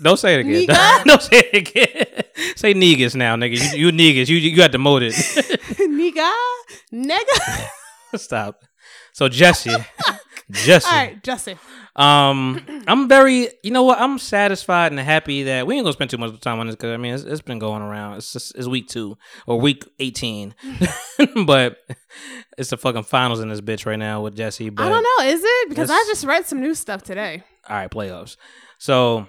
[SPEAKER 3] Don't say it again.
[SPEAKER 4] Nigga?
[SPEAKER 3] Don't say it again. say negus now, nigga. You, you negus. You you got demoted.
[SPEAKER 4] nigga, nigga?
[SPEAKER 3] Stop. So Jussie, Jussie.
[SPEAKER 4] All right, Justin.
[SPEAKER 3] Um, I'm very. You know what? I'm satisfied and happy that we ain't gonna spend too much time on this because I mean it's, it's been going around. It's just it's week two or week eighteen, but it's the fucking finals in this bitch right now with Jussie. But
[SPEAKER 4] I don't know. Is it because I just read some new stuff today?
[SPEAKER 3] all right, playoffs. So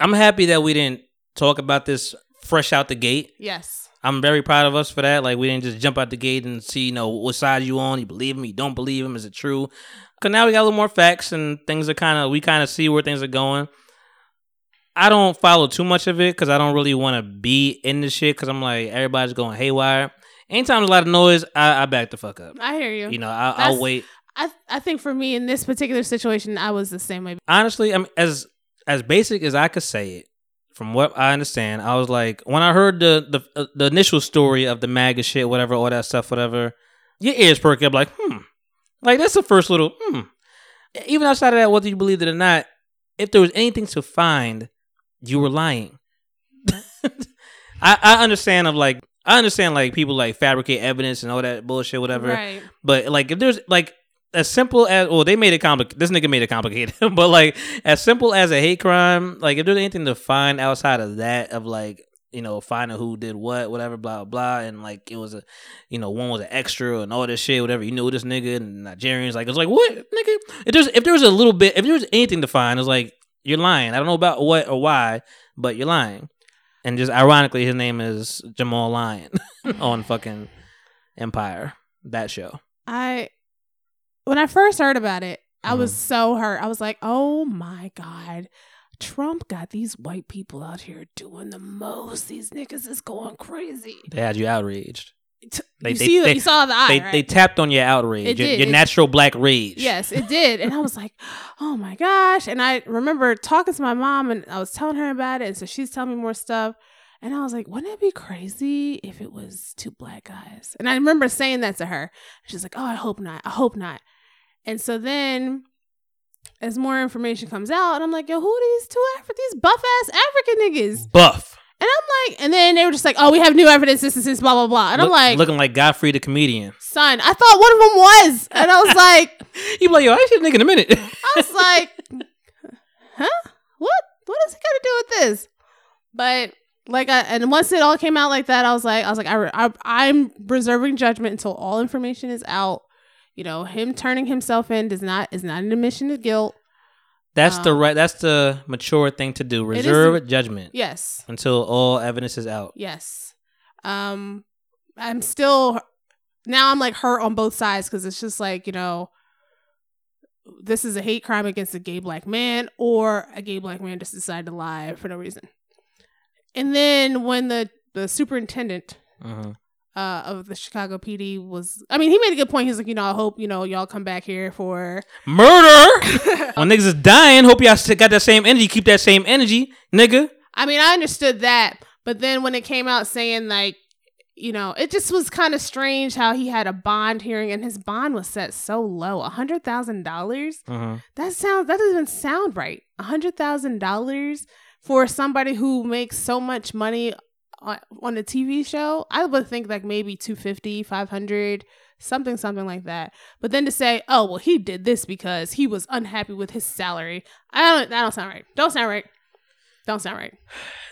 [SPEAKER 3] I'm happy that we didn't talk about this fresh out the gate.
[SPEAKER 4] Yes.
[SPEAKER 3] I'm very proud of us for that. Like we didn't just jump out the gate and see, you know, what side you on. You believe him, you don't believe him. Is it true? Cause now we got a little more facts and things are kind of we kind of see where things are going. I don't follow too much of it because I don't really want to be in the shit because I'm like everybody's going haywire. Anytime there's a lot of noise, I, I back the fuck up.
[SPEAKER 4] I hear you.
[SPEAKER 3] You know, I, I'll wait.
[SPEAKER 4] I I think for me in this particular situation, I was the same way.
[SPEAKER 3] honestly, I'm as as basic as I could say it, from what I understand, I was like, when I heard the the uh, the initial story of the MAGA shit, whatever, all that stuff, whatever, your ears perk up, like, hmm, like that's the first little, hmm. Even outside of that, whether you believed it or not, if there was anything to find, you were lying. I I understand of like. I understand like people like fabricate evidence and all that bullshit, whatever.
[SPEAKER 4] Right.
[SPEAKER 3] But like if there's like as simple as well, they made it complicated. This nigga made it complicated, but like as simple as a hate crime, like if there's anything to find outside of that, of like you know finding who did what, whatever, blah blah, and like it was a, you know, one was an extra and all this shit, whatever. You knew this nigga and Nigerians, like it was like what nigga? If there's if there was a little bit, if there was anything to find, it's like you're lying. I don't know about what or why, but you're lying. And just ironically, his name is Jamal Lyon on fucking Empire. That show.
[SPEAKER 4] I when I first heard about it, I was
[SPEAKER 3] Mhm.
[SPEAKER 4] so hurt. I was like, "Oh my god, Trump got these white people out here doing the most. These niggas is going crazy."
[SPEAKER 3] They had you outraged.
[SPEAKER 4] T-
[SPEAKER 3] They-
[SPEAKER 4] you
[SPEAKER 3] they-
[SPEAKER 4] see,
[SPEAKER 3] they-
[SPEAKER 4] you saw the eye,
[SPEAKER 3] they
[SPEAKER 4] right?
[SPEAKER 3] they tapped on your outrage,
[SPEAKER 4] It
[SPEAKER 3] your,
[SPEAKER 4] did.
[SPEAKER 3] your
[SPEAKER 4] It-
[SPEAKER 3] natural black rage.
[SPEAKER 4] Yes, it did. And I was like, oh my gosh. And I remember talking to my mom and I was telling her about it. And so she's telling me more stuff. And I was like, wouldn't it be crazy if it was two black guys? And I remember saying that to her. She's like, oh, I hope not. I hope not. And so then as more information comes out, and I'm like, yo, who are these two Afri- these buff ass African niggas?
[SPEAKER 3] buff.
[SPEAKER 4] And I'm like, and then they were just like, oh, we have new evidence, this is this, blah, blah, blah. And I'm like,
[SPEAKER 3] looking like Godfrey the comedian.
[SPEAKER 4] son, I thought one of them was. And I was like,
[SPEAKER 3] You like, yo, I the nigga in a minute.
[SPEAKER 4] I was like, huh? What? What does he got to do with this? But like, I, and once it all came out like that, I was like, I was like, I, I, I'm reserving judgment until all information is out. You know, him turning himself in does not is not an admission of guilt.
[SPEAKER 3] that's the
[SPEAKER 4] Um,
[SPEAKER 3] right. That's the mature thing to do.
[SPEAKER 4] It is
[SPEAKER 3] Reserve judgment
[SPEAKER 4] Yes,
[SPEAKER 3] until all evidence is out.
[SPEAKER 4] yes. Um, I'm still now. I'm like hurt on both sides because it's just like you know. This is a hate crime against a gay black man, or a gay black man just decided to lie for no reason. And then when the the superintendent
[SPEAKER 3] Mhm.
[SPEAKER 4] Uh, of the Chicago PD was, I mean, he made a good point. He's like, you know, I hope you know y'all come back here for.
[SPEAKER 3] Murder. when niggas is dying, hope y'all got that same energy. Keep that same energy, nigga.
[SPEAKER 4] I mean, I understood that, but then when it came out saying like, you know, it just was kind of strange how he had a bond hearing and his bond was set so low, a hundred thousand dollars.
[SPEAKER 3] Mhm.
[SPEAKER 4] That sounds that doesn't even sound right. A hundred thousand dollars for somebody who makes so much money on, on a TV show. I would think like maybe 250, 500, something something like that. But then to say, "Oh, well he did this because he was unhappy with his salary." I don't that don't sound right. Don't sound right. Don't sound right.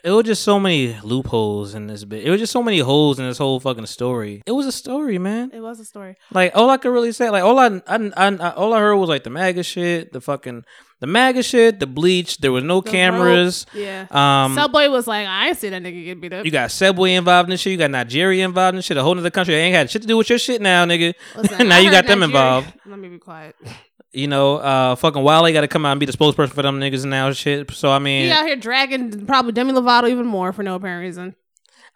[SPEAKER 3] It was just so many loopholes in this bit. It was just so many holes in this whole fucking story. It was a story, man.
[SPEAKER 4] It was a story.
[SPEAKER 3] Like all I could really say, like all I, I, I, I all I heard was like the MAGA shit, the fucking the MAGA shit, the bleach. There was no
[SPEAKER 4] The
[SPEAKER 3] cameras.
[SPEAKER 4] rope, Yeah.
[SPEAKER 3] Um,
[SPEAKER 4] Subway was like, I ain't see that nigga get beat up.
[SPEAKER 3] you got Subway involved in this shit. You got Nigeria involved in this shit. A whole other country that ain't had shit to do with your shit now, nigga.
[SPEAKER 4] Listen,
[SPEAKER 3] now
[SPEAKER 4] I
[SPEAKER 3] you
[SPEAKER 4] heard
[SPEAKER 3] got them
[SPEAKER 4] Nigeria-
[SPEAKER 3] involved.
[SPEAKER 4] Let me be quiet.
[SPEAKER 3] You know, uh, fucking Wale got to come out and be the spokesperson for them niggas now and shit. So I mean,
[SPEAKER 4] He out here dragging probably Demi Lovato even more for no apparent reason.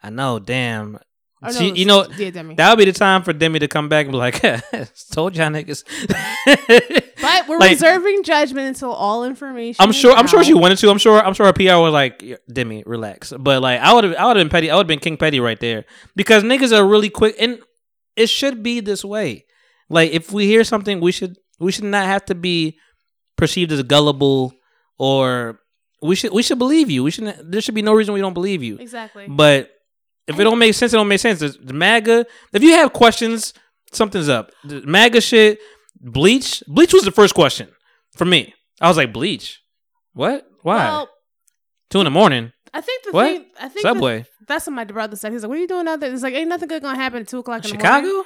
[SPEAKER 3] I know, damn.
[SPEAKER 4] Oh, or no,
[SPEAKER 3] you know,
[SPEAKER 4] yeah, Demi.
[SPEAKER 3] that would be the time for Demi to come back and be like, "Told y'all niggas."
[SPEAKER 4] but we're
[SPEAKER 3] Like,
[SPEAKER 4] reserving judgment until all information.
[SPEAKER 3] I'm sure. I'm sure she wanted to. I'm sure. I'm sure her PR was like, "Demi, relax." But like, I would have. I would have been petty. I would have been King Petty right there because niggas are really quick, and it should be this way. Like, if we hear something, we should. We should not have to be perceived as gullible, or we should. We should believe you. We shouldn't. There should be no reason we don't believe you.
[SPEAKER 4] exactly.
[SPEAKER 3] But if it don't make sense, it don't make sense. The, the MAGA. If you have questions, something's up. The MAGA shit. Bleach. Bleach was the first question for me. I was like, Bleach. What? Why?
[SPEAKER 4] Well,
[SPEAKER 3] Two in the morning.
[SPEAKER 4] I think the
[SPEAKER 3] What?
[SPEAKER 4] thing. I think the-
[SPEAKER 3] Subway.
[SPEAKER 4] that's what my brother said. He's like, "What are you doing out there?" It's like, "Ain't nothing good gonna happen at two o'clock in the morning."
[SPEAKER 3] Chicago.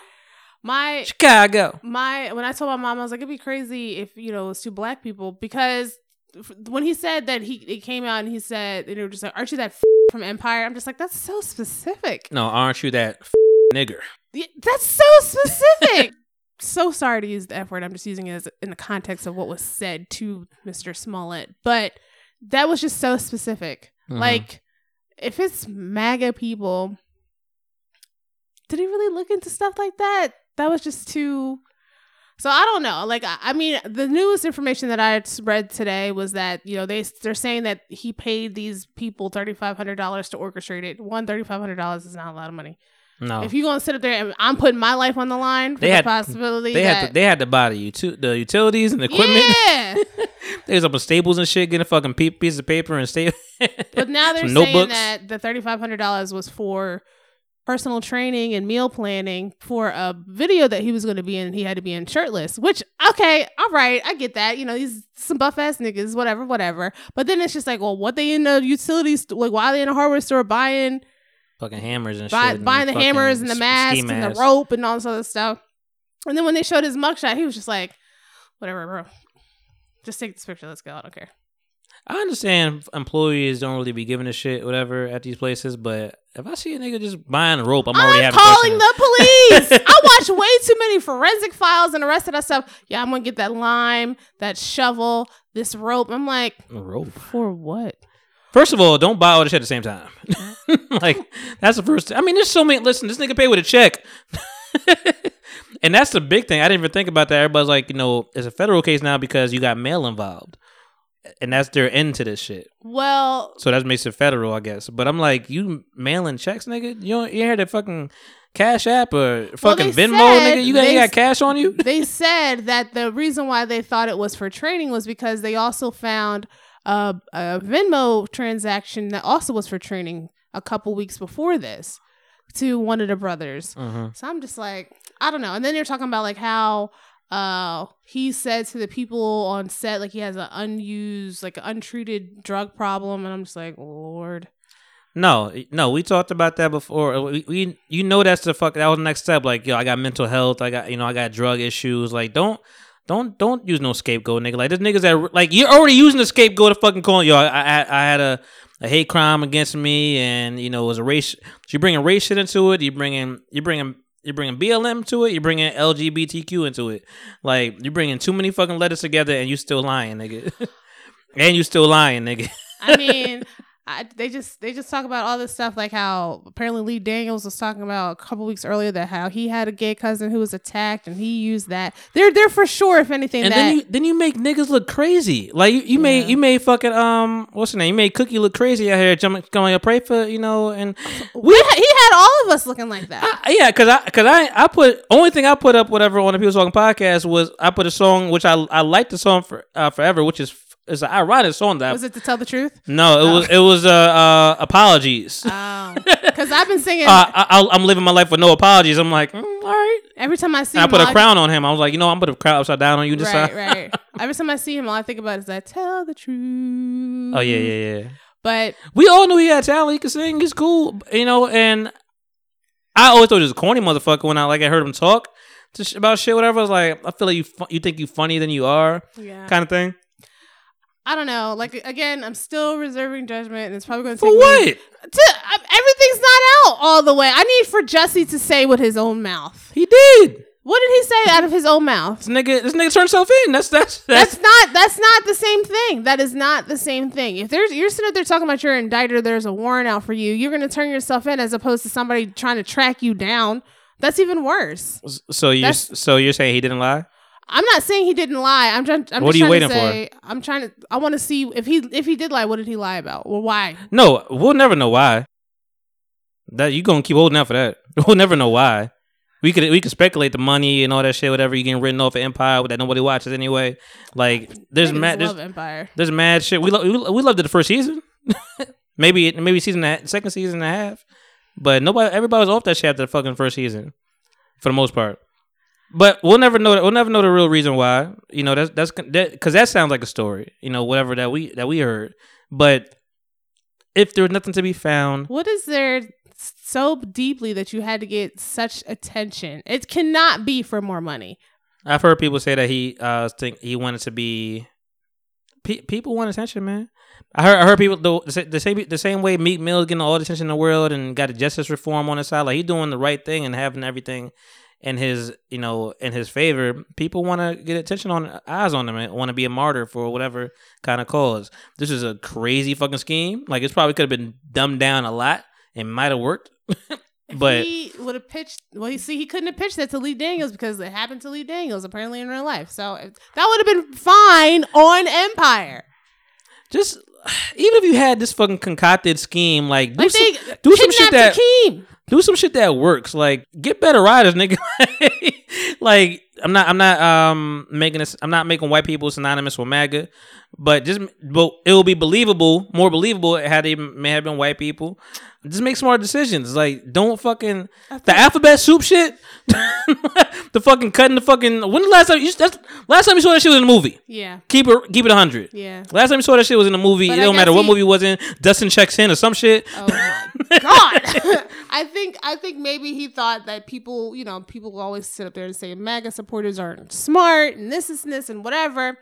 [SPEAKER 4] My
[SPEAKER 3] Chicago.
[SPEAKER 4] my when I told my mom, I was like, it'd be crazy if you know it's two black people because when he said that he it came out and he said and they were just like, aren't you that f- from Empire? I'm just like, that's so specific.
[SPEAKER 3] No, aren't you that f- nigger?
[SPEAKER 4] Yeah, That's so specific. so sorry to use the F word. I'm just using it as in the context of what was said to Mr. Smollett, but that was just so specific.
[SPEAKER 3] Mhm.
[SPEAKER 4] Like, if it's MAGA people, did he really look into stuff like that? That was just too. So I don't know. Like, I, I mean, the newest information that I read today was that you know they they're saying that he paid these people thirty five hundred dollars to orchestrate it. One thirty five hundred dollars is not a lot of money.
[SPEAKER 3] no.
[SPEAKER 4] If you gonna sit up there and I'm putting my life on the line for
[SPEAKER 3] They
[SPEAKER 4] the
[SPEAKER 3] had-
[SPEAKER 4] possibility
[SPEAKER 3] they
[SPEAKER 4] that
[SPEAKER 3] had to, they had to buy the, uti- the utilities and the equipment.
[SPEAKER 4] yeah.
[SPEAKER 3] they was up with staples and shit, getting a fucking piece of paper and stay.
[SPEAKER 4] But now they're saying
[SPEAKER 3] notebooks.
[SPEAKER 4] that the thirty five hundred dollars was for personal training and meal planning for a video that he was going to be in. He had to be in shirtless, which, okay, all right, I get that. You know, he's some buff ass niggas, whatever, whatever. But then it's just like, well, what they in the utilities, like, why they in a hardware store buying,
[SPEAKER 3] Fucking hammers and
[SPEAKER 4] buy,
[SPEAKER 3] shit. and
[SPEAKER 4] buying the hammers and the mask and the rope and all this other stuff. And then when they showed his mugshot, he was just like, whatever, bro. Just take this picture. Let's go. I don't care.
[SPEAKER 3] I understand employees don't really be giving a shit, whatever, at these places, but if I see a nigga just buying a rope, I'm already
[SPEAKER 4] I'm
[SPEAKER 3] having
[SPEAKER 4] calling the police. I watch way too many forensic files and the rest of that stuff. Yeah, I'm gonna get that lime, that shovel, this rope. I'm like,
[SPEAKER 3] A rope.
[SPEAKER 4] for what?
[SPEAKER 3] First of all, don't buy all the shit at the same time. like that's the first. I mean, there's so many. Listen, this nigga paid with a check, and that's the big thing. I didn't even think about that. Everybody's like, you know, it's a federal case now because you got mail involved, and that's their end to this shit.
[SPEAKER 4] Well,
[SPEAKER 3] So that makes it federal, I guess. But I'm like, you mailing checks, nigga? You don't, you hear that fucking Cash App or fucking
[SPEAKER 4] they
[SPEAKER 3] Venmo, nigga? You got,
[SPEAKER 4] they
[SPEAKER 3] you got cash on you?
[SPEAKER 4] they said that the reason why they thought it was for training was because they also found a, a Venmo transaction that also was for training a couple weeks before this to one of the brothers.
[SPEAKER 3] Mhm.
[SPEAKER 4] So I'm just like, I don't know. And then you're talking about like how uh he said to the people on set like he has an unused like an untreated drug problem and I'm just like, Lord.
[SPEAKER 3] No, no, we talked about that before. We, we, you know, that's the fuck. That was the next step. Like, yo, I got mental health. I got, you know, I got drug issues. Like, don't, don't, don't use no scapegoat, nigga. Like, this niggas that, like, you're already using the scapegoat to fucking call. Yo, I, I, I had a, a hate crime against me, and you know, it was a race. You bringing race shit into it. You bringing, you bringing. You're bringing BLM to it. You're bringing LGBTQ into it. Like you're bringing too many fucking letters together, and you still lying, nigga. and you still lying, nigga.
[SPEAKER 4] I mean, I, they just they just talk about all this stuff like how apparently Lee Daniels was talking about a couple weeks earlier that how he had a gay cousin who was attacked and he used that. They're they're for sure if anything
[SPEAKER 3] And
[SPEAKER 4] that
[SPEAKER 3] then you then you make niggas look crazy. Like you, you made
[SPEAKER 4] Yeah.
[SPEAKER 3] you made fucking um what's her name? You made Cookie look crazy out here jumping going to pray for you know and
[SPEAKER 4] we he had all of us looking like that.
[SPEAKER 3] I, yeah because I because I I put only thing I put up whatever on the People Talking podcast was I put a song which I I liked the song for uh, forever which is is an ironic song that
[SPEAKER 4] was it to tell the truth?
[SPEAKER 3] no it was it was uh, uh apologies.
[SPEAKER 4] Oh, because I've been singing
[SPEAKER 3] Uh, I, I'm living my life with no apologies. I'm like, mm, all right.
[SPEAKER 4] every time I see
[SPEAKER 3] And I put a crown on him. I was like, you know, I'm put a crown upside down on you this
[SPEAKER 4] Right, right. Every time I see him, all I think about is that tell the truth.
[SPEAKER 3] Oh yeah, yeah, yeah.
[SPEAKER 4] But
[SPEAKER 3] we all knew he had talent. He could sing. He's cool, you know. And I always thought he was a corny motherfucker when I like I heard him talk to sh- about shit. Whatever. I was like, I feel like you fu- you think you funnier than you are,
[SPEAKER 4] yeah,
[SPEAKER 3] kind of thing.
[SPEAKER 4] I don't know. Like again, I'm still reserving judgment, and it's probably going to
[SPEAKER 3] For
[SPEAKER 4] take me-
[SPEAKER 3] what?
[SPEAKER 4] to, uh, everything's not out all the way. I need for Jussie to say with his own mouth.
[SPEAKER 3] He did.
[SPEAKER 4] What did he say out of his own mouth?
[SPEAKER 3] This nigga, this nigga turned himself in. That's that's that's.
[SPEAKER 4] That's not that's not the same thing. That is not the same thing. If there's you're sitting up there talking about your indictor, there's a warrant out for you, you're gonna turn yourself in as opposed to somebody trying to track you down. That's even worse.
[SPEAKER 3] so you so you're saying he didn't lie?
[SPEAKER 4] I'm not saying he didn't lie. I'm trying. I'm
[SPEAKER 3] What
[SPEAKER 4] just
[SPEAKER 3] are you waiting
[SPEAKER 4] say, I'm trying to. I want to see if he if he did lie. What did he lie about? Or why?
[SPEAKER 3] No, we'll never know why. That you gonna keep holding out for that. We'll never know why. We could we could speculate the money and all that shit, whatever you getting written off of Empire that nobody watches anyway. Like there's mad there's,
[SPEAKER 4] love Empire.
[SPEAKER 3] there's mad shit. We lo- we, we loved it the first season, maybe maybe season a- second season and a half, but nobody everybody was off that shit after the fucking first season, for the most part. But we'll never know. We'll never know the real reason why. You know that's that's because that, sounds like a story. You know whatever that we that we heard, but if there's nothing to be found,
[SPEAKER 4] What is there so deeply that you had to get such attention? It cannot be for more money.
[SPEAKER 3] I've heard people say that he uh think he wanted to be. Pe- people want attention, man. I heard I heard people the, the same the same way Meek Mill's getting all the attention in the world and got a justice reform on his side. Like he's doing the right thing and having everything in his you know in his favor. People want to get attention on eyes on him and want to be a martyr for whatever kind of cause. This is a crazy fucking scheme. Like it's probably could have been dumbed down a lot and might have worked. But
[SPEAKER 4] he would have pitched, well, you see, he couldn't have pitched that to Lee Daniels because it happened to Lee Daniels apparently in real life. So that would have been fine on Empire.
[SPEAKER 3] just even if you had this fucking concocted scheme, like do
[SPEAKER 4] Like
[SPEAKER 3] some, do some shit that
[SPEAKER 4] Akeem.
[SPEAKER 3] Do some shit that works. Like get better riders, nigga. like I'm not I'm not um making this I'm not making white people synonymous with MAGA, but just but it will be believable, more believable had they may have been white people. Just make smart decisions. Like, don't fucking the alphabet soup shit. the fucking cutting the fucking. When the last time you that's last time you saw that shit was in a movie?
[SPEAKER 4] Yeah.
[SPEAKER 3] Keep it keep it hundred.
[SPEAKER 4] Yeah.
[SPEAKER 3] Last time you saw that shit was in a movie.
[SPEAKER 4] But
[SPEAKER 3] it
[SPEAKER 4] I
[SPEAKER 3] don't matter what
[SPEAKER 4] he-
[SPEAKER 3] movie it was in. Dustin checks in or some shit.
[SPEAKER 4] Oh my god! I think I think maybe he thought that people, you know, people always sit up there and say MAGA supporters aren't smart and this is this and whatever.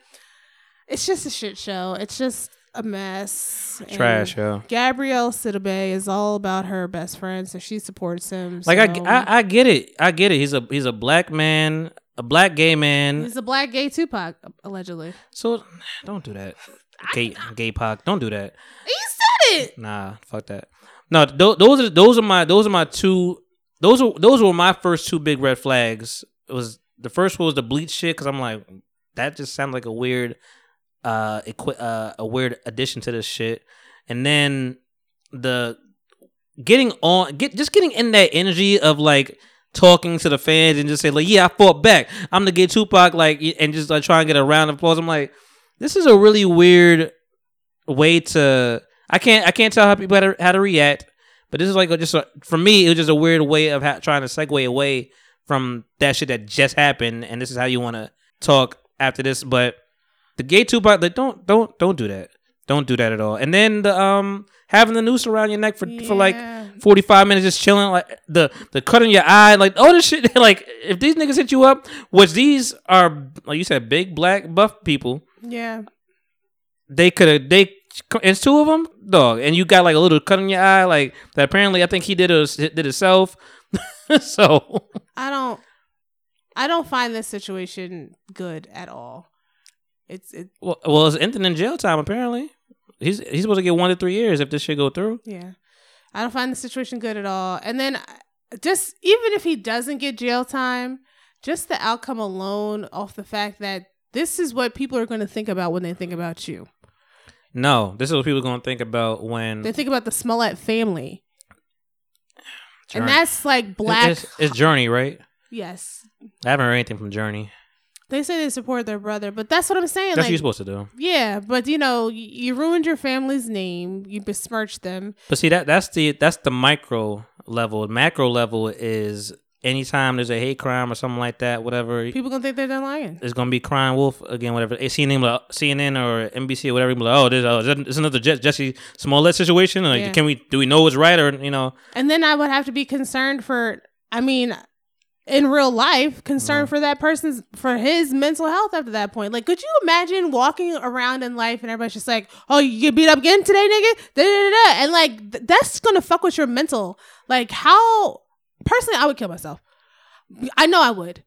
[SPEAKER 4] It's just a shit show. It's just a mess.
[SPEAKER 3] Trash, yo.
[SPEAKER 4] Gabrielle Sidibe is all about her best friend, so she supports him.
[SPEAKER 3] Like
[SPEAKER 4] so-
[SPEAKER 3] I, I I get it. I get it. He's a he's a black man, a black gay man.
[SPEAKER 4] he's a black gay Tupac allegedly.
[SPEAKER 3] So don't do that. Gay gay Pac. Don't do that.
[SPEAKER 4] He said it.
[SPEAKER 3] Nah, fuck that. No, th- those are those are my those are my two. Those are those were my first two big red flags. It was the first one was the bleach shit because I'm like that just sounded like a weird uh, equi- uh a weird addition to this shit, and then the getting on get just getting in that energy of like talking to the fans and just say like yeah I fought back I'm the gay Tupac like and just like try and get a round of applause. I'm like this is a really weird way to I can't I can't tell how people how to, how to react, but this is like just a, for me it was just a weird way of ha- trying to segue away from that shit that just happened, and this is how you want to talk after this. But the gay Tupac, like don't don't don't do that, don't do that at all. And then the um having the noose around your neck for for like forty five minutes just chilling, like the the cut in your eye, like all this shit. Like if these niggas hit you up, which these are like you said, big black buff people
[SPEAKER 4] Yeah.
[SPEAKER 3] they could have they it's two of them dog and you got like a little cut in your eye like that apparently i think he did it did himself so
[SPEAKER 4] I don't I don't find this situation good at all. It's it
[SPEAKER 3] well, well it's ending in jail time apparently he's he's supposed to get one to three years if this shit go through
[SPEAKER 4] yeah. I don't find the situation good at all. And then just even if he doesn't get jail time, just the outcome alone off the fact that this is what people are going to think about when they think about you.
[SPEAKER 3] no this is what people are gonna think about when
[SPEAKER 4] They think about the Smollett family.
[SPEAKER 3] Journey-
[SPEAKER 4] And that's like black
[SPEAKER 3] it's, it's journey right
[SPEAKER 4] Yes.
[SPEAKER 3] i haven't heard anything from journey
[SPEAKER 4] They say they support their brother, but that's what I'm saying.
[SPEAKER 3] that's what you're supposed to do
[SPEAKER 4] yeah, but you know, you ruined your family's name. You besmirched them.
[SPEAKER 3] but see that that's the that's the micro level macro level is anytime there's a hate crime or something like that whatever
[SPEAKER 4] People gonna think they're done lying.
[SPEAKER 3] it's gonna be crying wolf again, whatever. CNN, like, CNN or NBC or whatever. Like, oh, there's, oh, is another Je- Jussie Smollett situation. Like,
[SPEAKER 4] Yeah.
[SPEAKER 3] can we do we know what's right or you know?
[SPEAKER 4] And then I would have to be concerned for, I mean, in real life, concerned for that person's, for his mental health after that point. Like, could you imagine walking around in life and everybody's just like, oh, you get beat up again today, nigga? Da, da, da, da. And like, th- that's gonna fuck with your mental. Like, how, personally, I would kill myself. I know I would.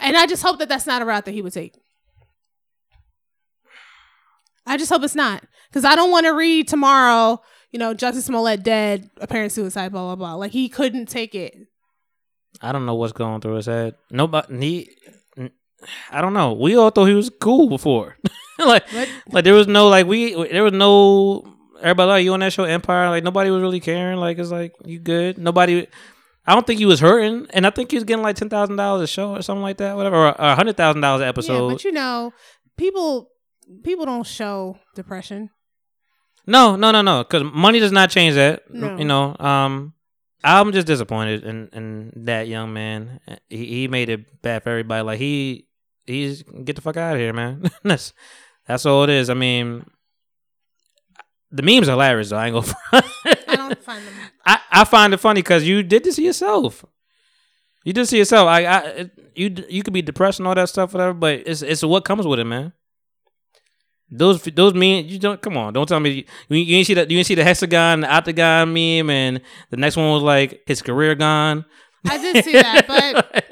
[SPEAKER 4] And I just hope that that's not a route that he would take. I just hope it's not. Because I don't want to read tomorrow, you know, Jussie Smollett dead, apparent suicide, blah, blah, blah. Like, he couldn't take it.
[SPEAKER 3] I don't know what's going through his head. Nobody. He, I don't know. We all thought he was cool before. like,
[SPEAKER 4] What?
[SPEAKER 3] like there was no like we there was no everybody like you on that show Empire. Like nobody was really caring. Like it's like you good. Nobody. I don't think he was hurting, and I think he was getting like ten thousand dollars a show or something like that, whatever, or a hundred thousand dollars an episode.
[SPEAKER 4] Yeah, but you know, people people don't show depression.
[SPEAKER 3] No, no, no, no. Because money does not change that.
[SPEAKER 4] No.
[SPEAKER 3] You know, um, I'm just disappointed in in that young man. He he made it bad for everybody. Like he he's get the fuck out of here, man. that's that's all it is. I mean, the memes are hilarious. Though I ain't gonna.
[SPEAKER 4] I don't find them.
[SPEAKER 3] I, I find it funny because you did this to yourself. You did this to yourself. I, I it, you you could be depressed and all that stuff, whatever. But it's it's what comes with it, man. Those those mean you don't come on. Don't tell me you, you ain't see that you ain't see the hexagon, the octagon meme, and the next one was like his career gone.
[SPEAKER 4] I did see that, but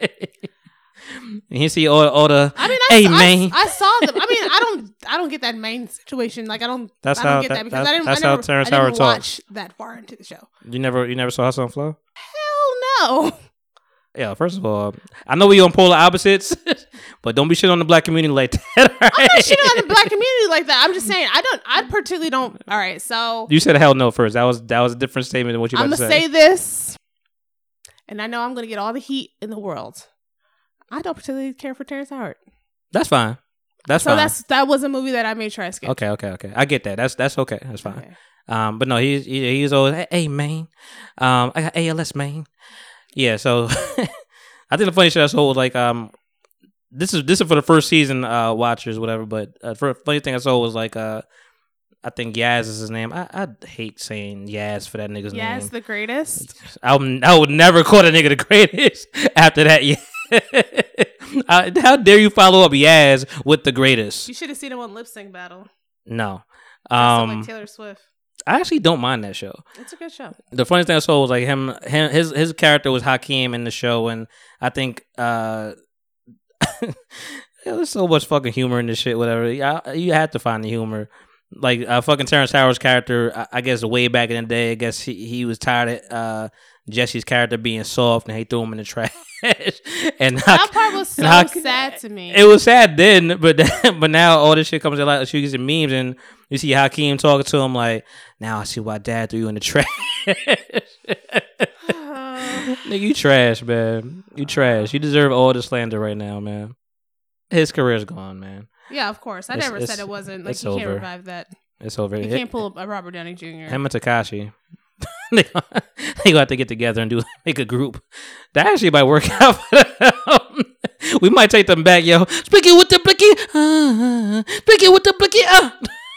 [SPEAKER 3] and you see all all the
[SPEAKER 4] I mean, I,
[SPEAKER 3] hey
[SPEAKER 4] I-
[SPEAKER 3] man.
[SPEAKER 4] I, saw them. I mean, I don't, I don't get that main situation. Like, I don't,
[SPEAKER 3] That's
[SPEAKER 4] I don't
[SPEAKER 3] how-
[SPEAKER 4] get
[SPEAKER 3] that-
[SPEAKER 4] that because
[SPEAKER 3] that's-
[SPEAKER 4] I didn't,
[SPEAKER 3] that's
[SPEAKER 4] I
[SPEAKER 3] how Terrence
[SPEAKER 4] I
[SPEAKER 3] Howard
[SPEAKER 4] watch
[SPEAKER 3] talks.
[SPEAKER 4] that far into the show.
[SPEAKER 3] you never you never saw Hustle and Flow.
[SPEAKER 4] Hell no.
[SPEAKER 3] Yeah, first of all, I know we on polar opposites, but don't be shit on the black community like that. Right?
[SPEAKER 4] I'm not shitting on the black community like that. I'm just saying, I don't, I particularly don't. All right, so
[SPEAKER 3] You said hell no first. That was that was a different statement than what you
[SPEAKER 4] I'm gonna
[SPEAKER 3] to
[SPEAKER 4] say this, and I know I'm gonna get all the heat in the world. I don't particularly care for Terrence Howard.
[SPEAKER 3] That's fine. That's fine.
[SPEAKER 4] so
[SPEAKER 3] fine.
[SPEAKER 4] that's that was a movie that I made I skipped.
[SPEAKER 3] okay, okay, okay. I get that. That's that's okay. That's fine.
[SPEAKER 4] Okay.
[SPEAKER 3] Um, but no, he's he, he's always hey, hey man, um, I got ALS man. Yeah, so I think the funny shit I saw was like um, this is this is for the first season uh watchers whatever. But uh, for funny thing I saw was like uh, I think Yazz is his name. I I hate saying Yazz for that nigga's
[SPEAKER 4] Yes,
[SPEAKER 3] name.
[SPEAKER 4] Yazz the greatest.
[SPEAKER 3] I would, I would never call that nigga the greatest after that. Yeah. Uh, how dare you follow up Yazz with the greatest?
[SPEAKER 4] You should have seen him on Lip Sync Battle.
[SPEAKER 3] No.
[SPEAKER 4] Um,
[SPEAKER 3] Um,
[SPEAKER 4] like Taylor Swift.
[SPEAKER 3] I actually don't mind that show.
[SPEAKER 4] It's a good show.
[SPEAKER 3] the funniest thing I saw was like him, him his his character was Hakeem in the show, and I think uh, yeah, there's so much fucking humor in this shit. Whatever, yeah, you had to find the humor. Like uh, fucking Terrence Howard's character, I, I guess way back in the day, I guess he, he was tired of uh, Jussie's character being soft, and he threw him in the trash. and
[SPEAKER 4] That
[SPEAKER 3] Hak-
[SPEAKER 4] part was so
[SPEAKER 3] Hak-
[SPEAKER 4] sad to me.
[SPEAKER 3] it was sad then, but but now all this shit comes to like She gets memes, and you see Hakeem talking to him like, "Now I see why Dad threw you in the trash." Nigga, you trash, man. You trash. You deserve all the slander right now, man. His career's gone, man.
[SPEAKER 4] yeah, of course. I
[SPEAKER 3] It's-
[SPEAKER 4] never
[SPEAKER 3] it's-
[SPEAKER 4] said it wasn't. Like
[SPEAKER 3] it's
[SPEAKER 4] you can't
[SPEAKER 3] over.
[SPEAKER 4] revive that.
[SPEAKER 3] It's over.
[SPEAKER 4] You
[SPEAKER 3] Him
[SPEAKER 4] can't pull up a Robert Downey Jr.
[SPEAKER 3] Him and Tekashi. they gonna they gonna have to get together and do make a group. That actually might work out. for them. we might take them back, yo. Blicky with the blicky, uh, blicky with the blicky. Uh.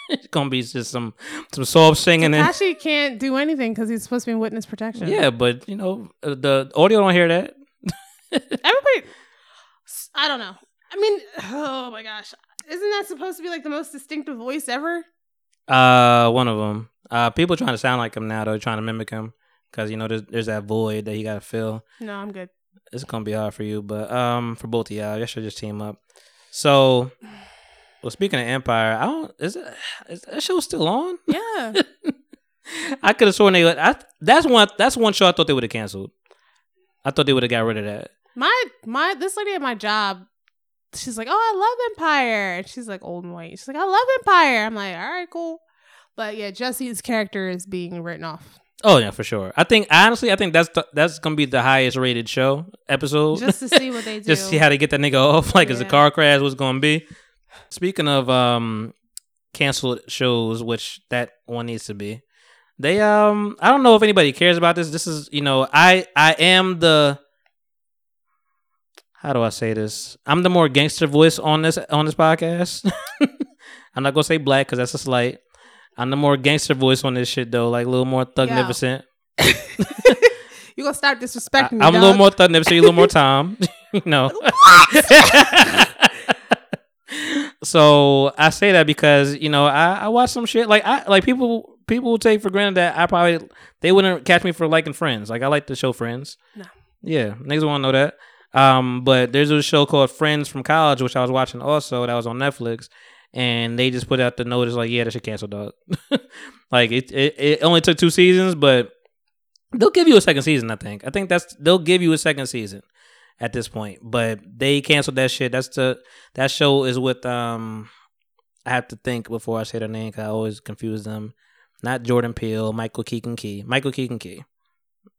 [SPEAKER 3] it's gonna be just some some soft singing and
[SPEAKER 4] can't do anything because he's supposed to be in witness protection.
[SPEAKER 3] yeah, but you know uh, the audio don't hear that.
[SPEAKER 4] Everybody, I don't know. I mean, oh my gosh, isn't that supposed to be like the most distinctive voice ever?
[SPEAKER 3] Uh, one of them. Uh, people trying to sound like him now. though, trying to mimic him because you know there's there's that void that you gotta fill.
[SPEAKER 4] No, I'm good.
[SPEAKER 3] It's gonna be hard for you, but um, for both of y'all, y'all should just team up. So, well, speaking of Empire, I don't is it is that show still on?
[SPEAKER 4] Yeah,
[SPEAKER 3] I could have sworn they. I that's one that's one show I thought they would have canceled. I thought they would have got rid of that.
[SPEAKER 4] my my this lady at my job, she's like, "Oh, I love Empire," and she's like old and white. She's like, "I love Empire." I'm like, "All right, cool," but yeah, Jussie's character is being written off
[SPEAKER 3] Oh yeah, for sure. I think honestly, I think that's the, that's gonna be the highest rated show episode.
[SPEAKER 4] just to see what they do.
[SPEAKER 3] just see how they get that nigga off. Like, is a car crash was gonna be? Speaking of um canceled shows, which that one needs to be. They um, I don't know if anybody cares about this. This is you know, I I am the. How do I say this? I'm the more gangster voice on this on this podcast. I'm not gonna say black because that's a slight. I'm the more gangster voice on this shit though, like a little more thugnificent.
[SPEAKER 4] you gonna stop disrespecting me?
[SPEAKER 3] I'm a little more thugnificent, you a little more Tom. you know. So I say that because you know I, I watch some shit like I like people people will take for granted that I probably they wouldn't catch me for liking Friends. Like I like the show Friends.
[SPEAKER 4] No.
[SPEAKER 3] Yeah, niggas want to know that. Um, but there's a show called Friends from College, which I was watching also. That was on Netflix, and they just put out the notice like, yeah, that should cancel, dog. like it, it, it only took two seasons, but they'll give you a second season. I think. I think that's they'll give you a second season at this point. But they canceled that shit. That's the that show is with um. I have to think before I say their name. 'cause I always confuse them. Not Jordan Peele, Michael Keegan Key, Michael Keegan Key.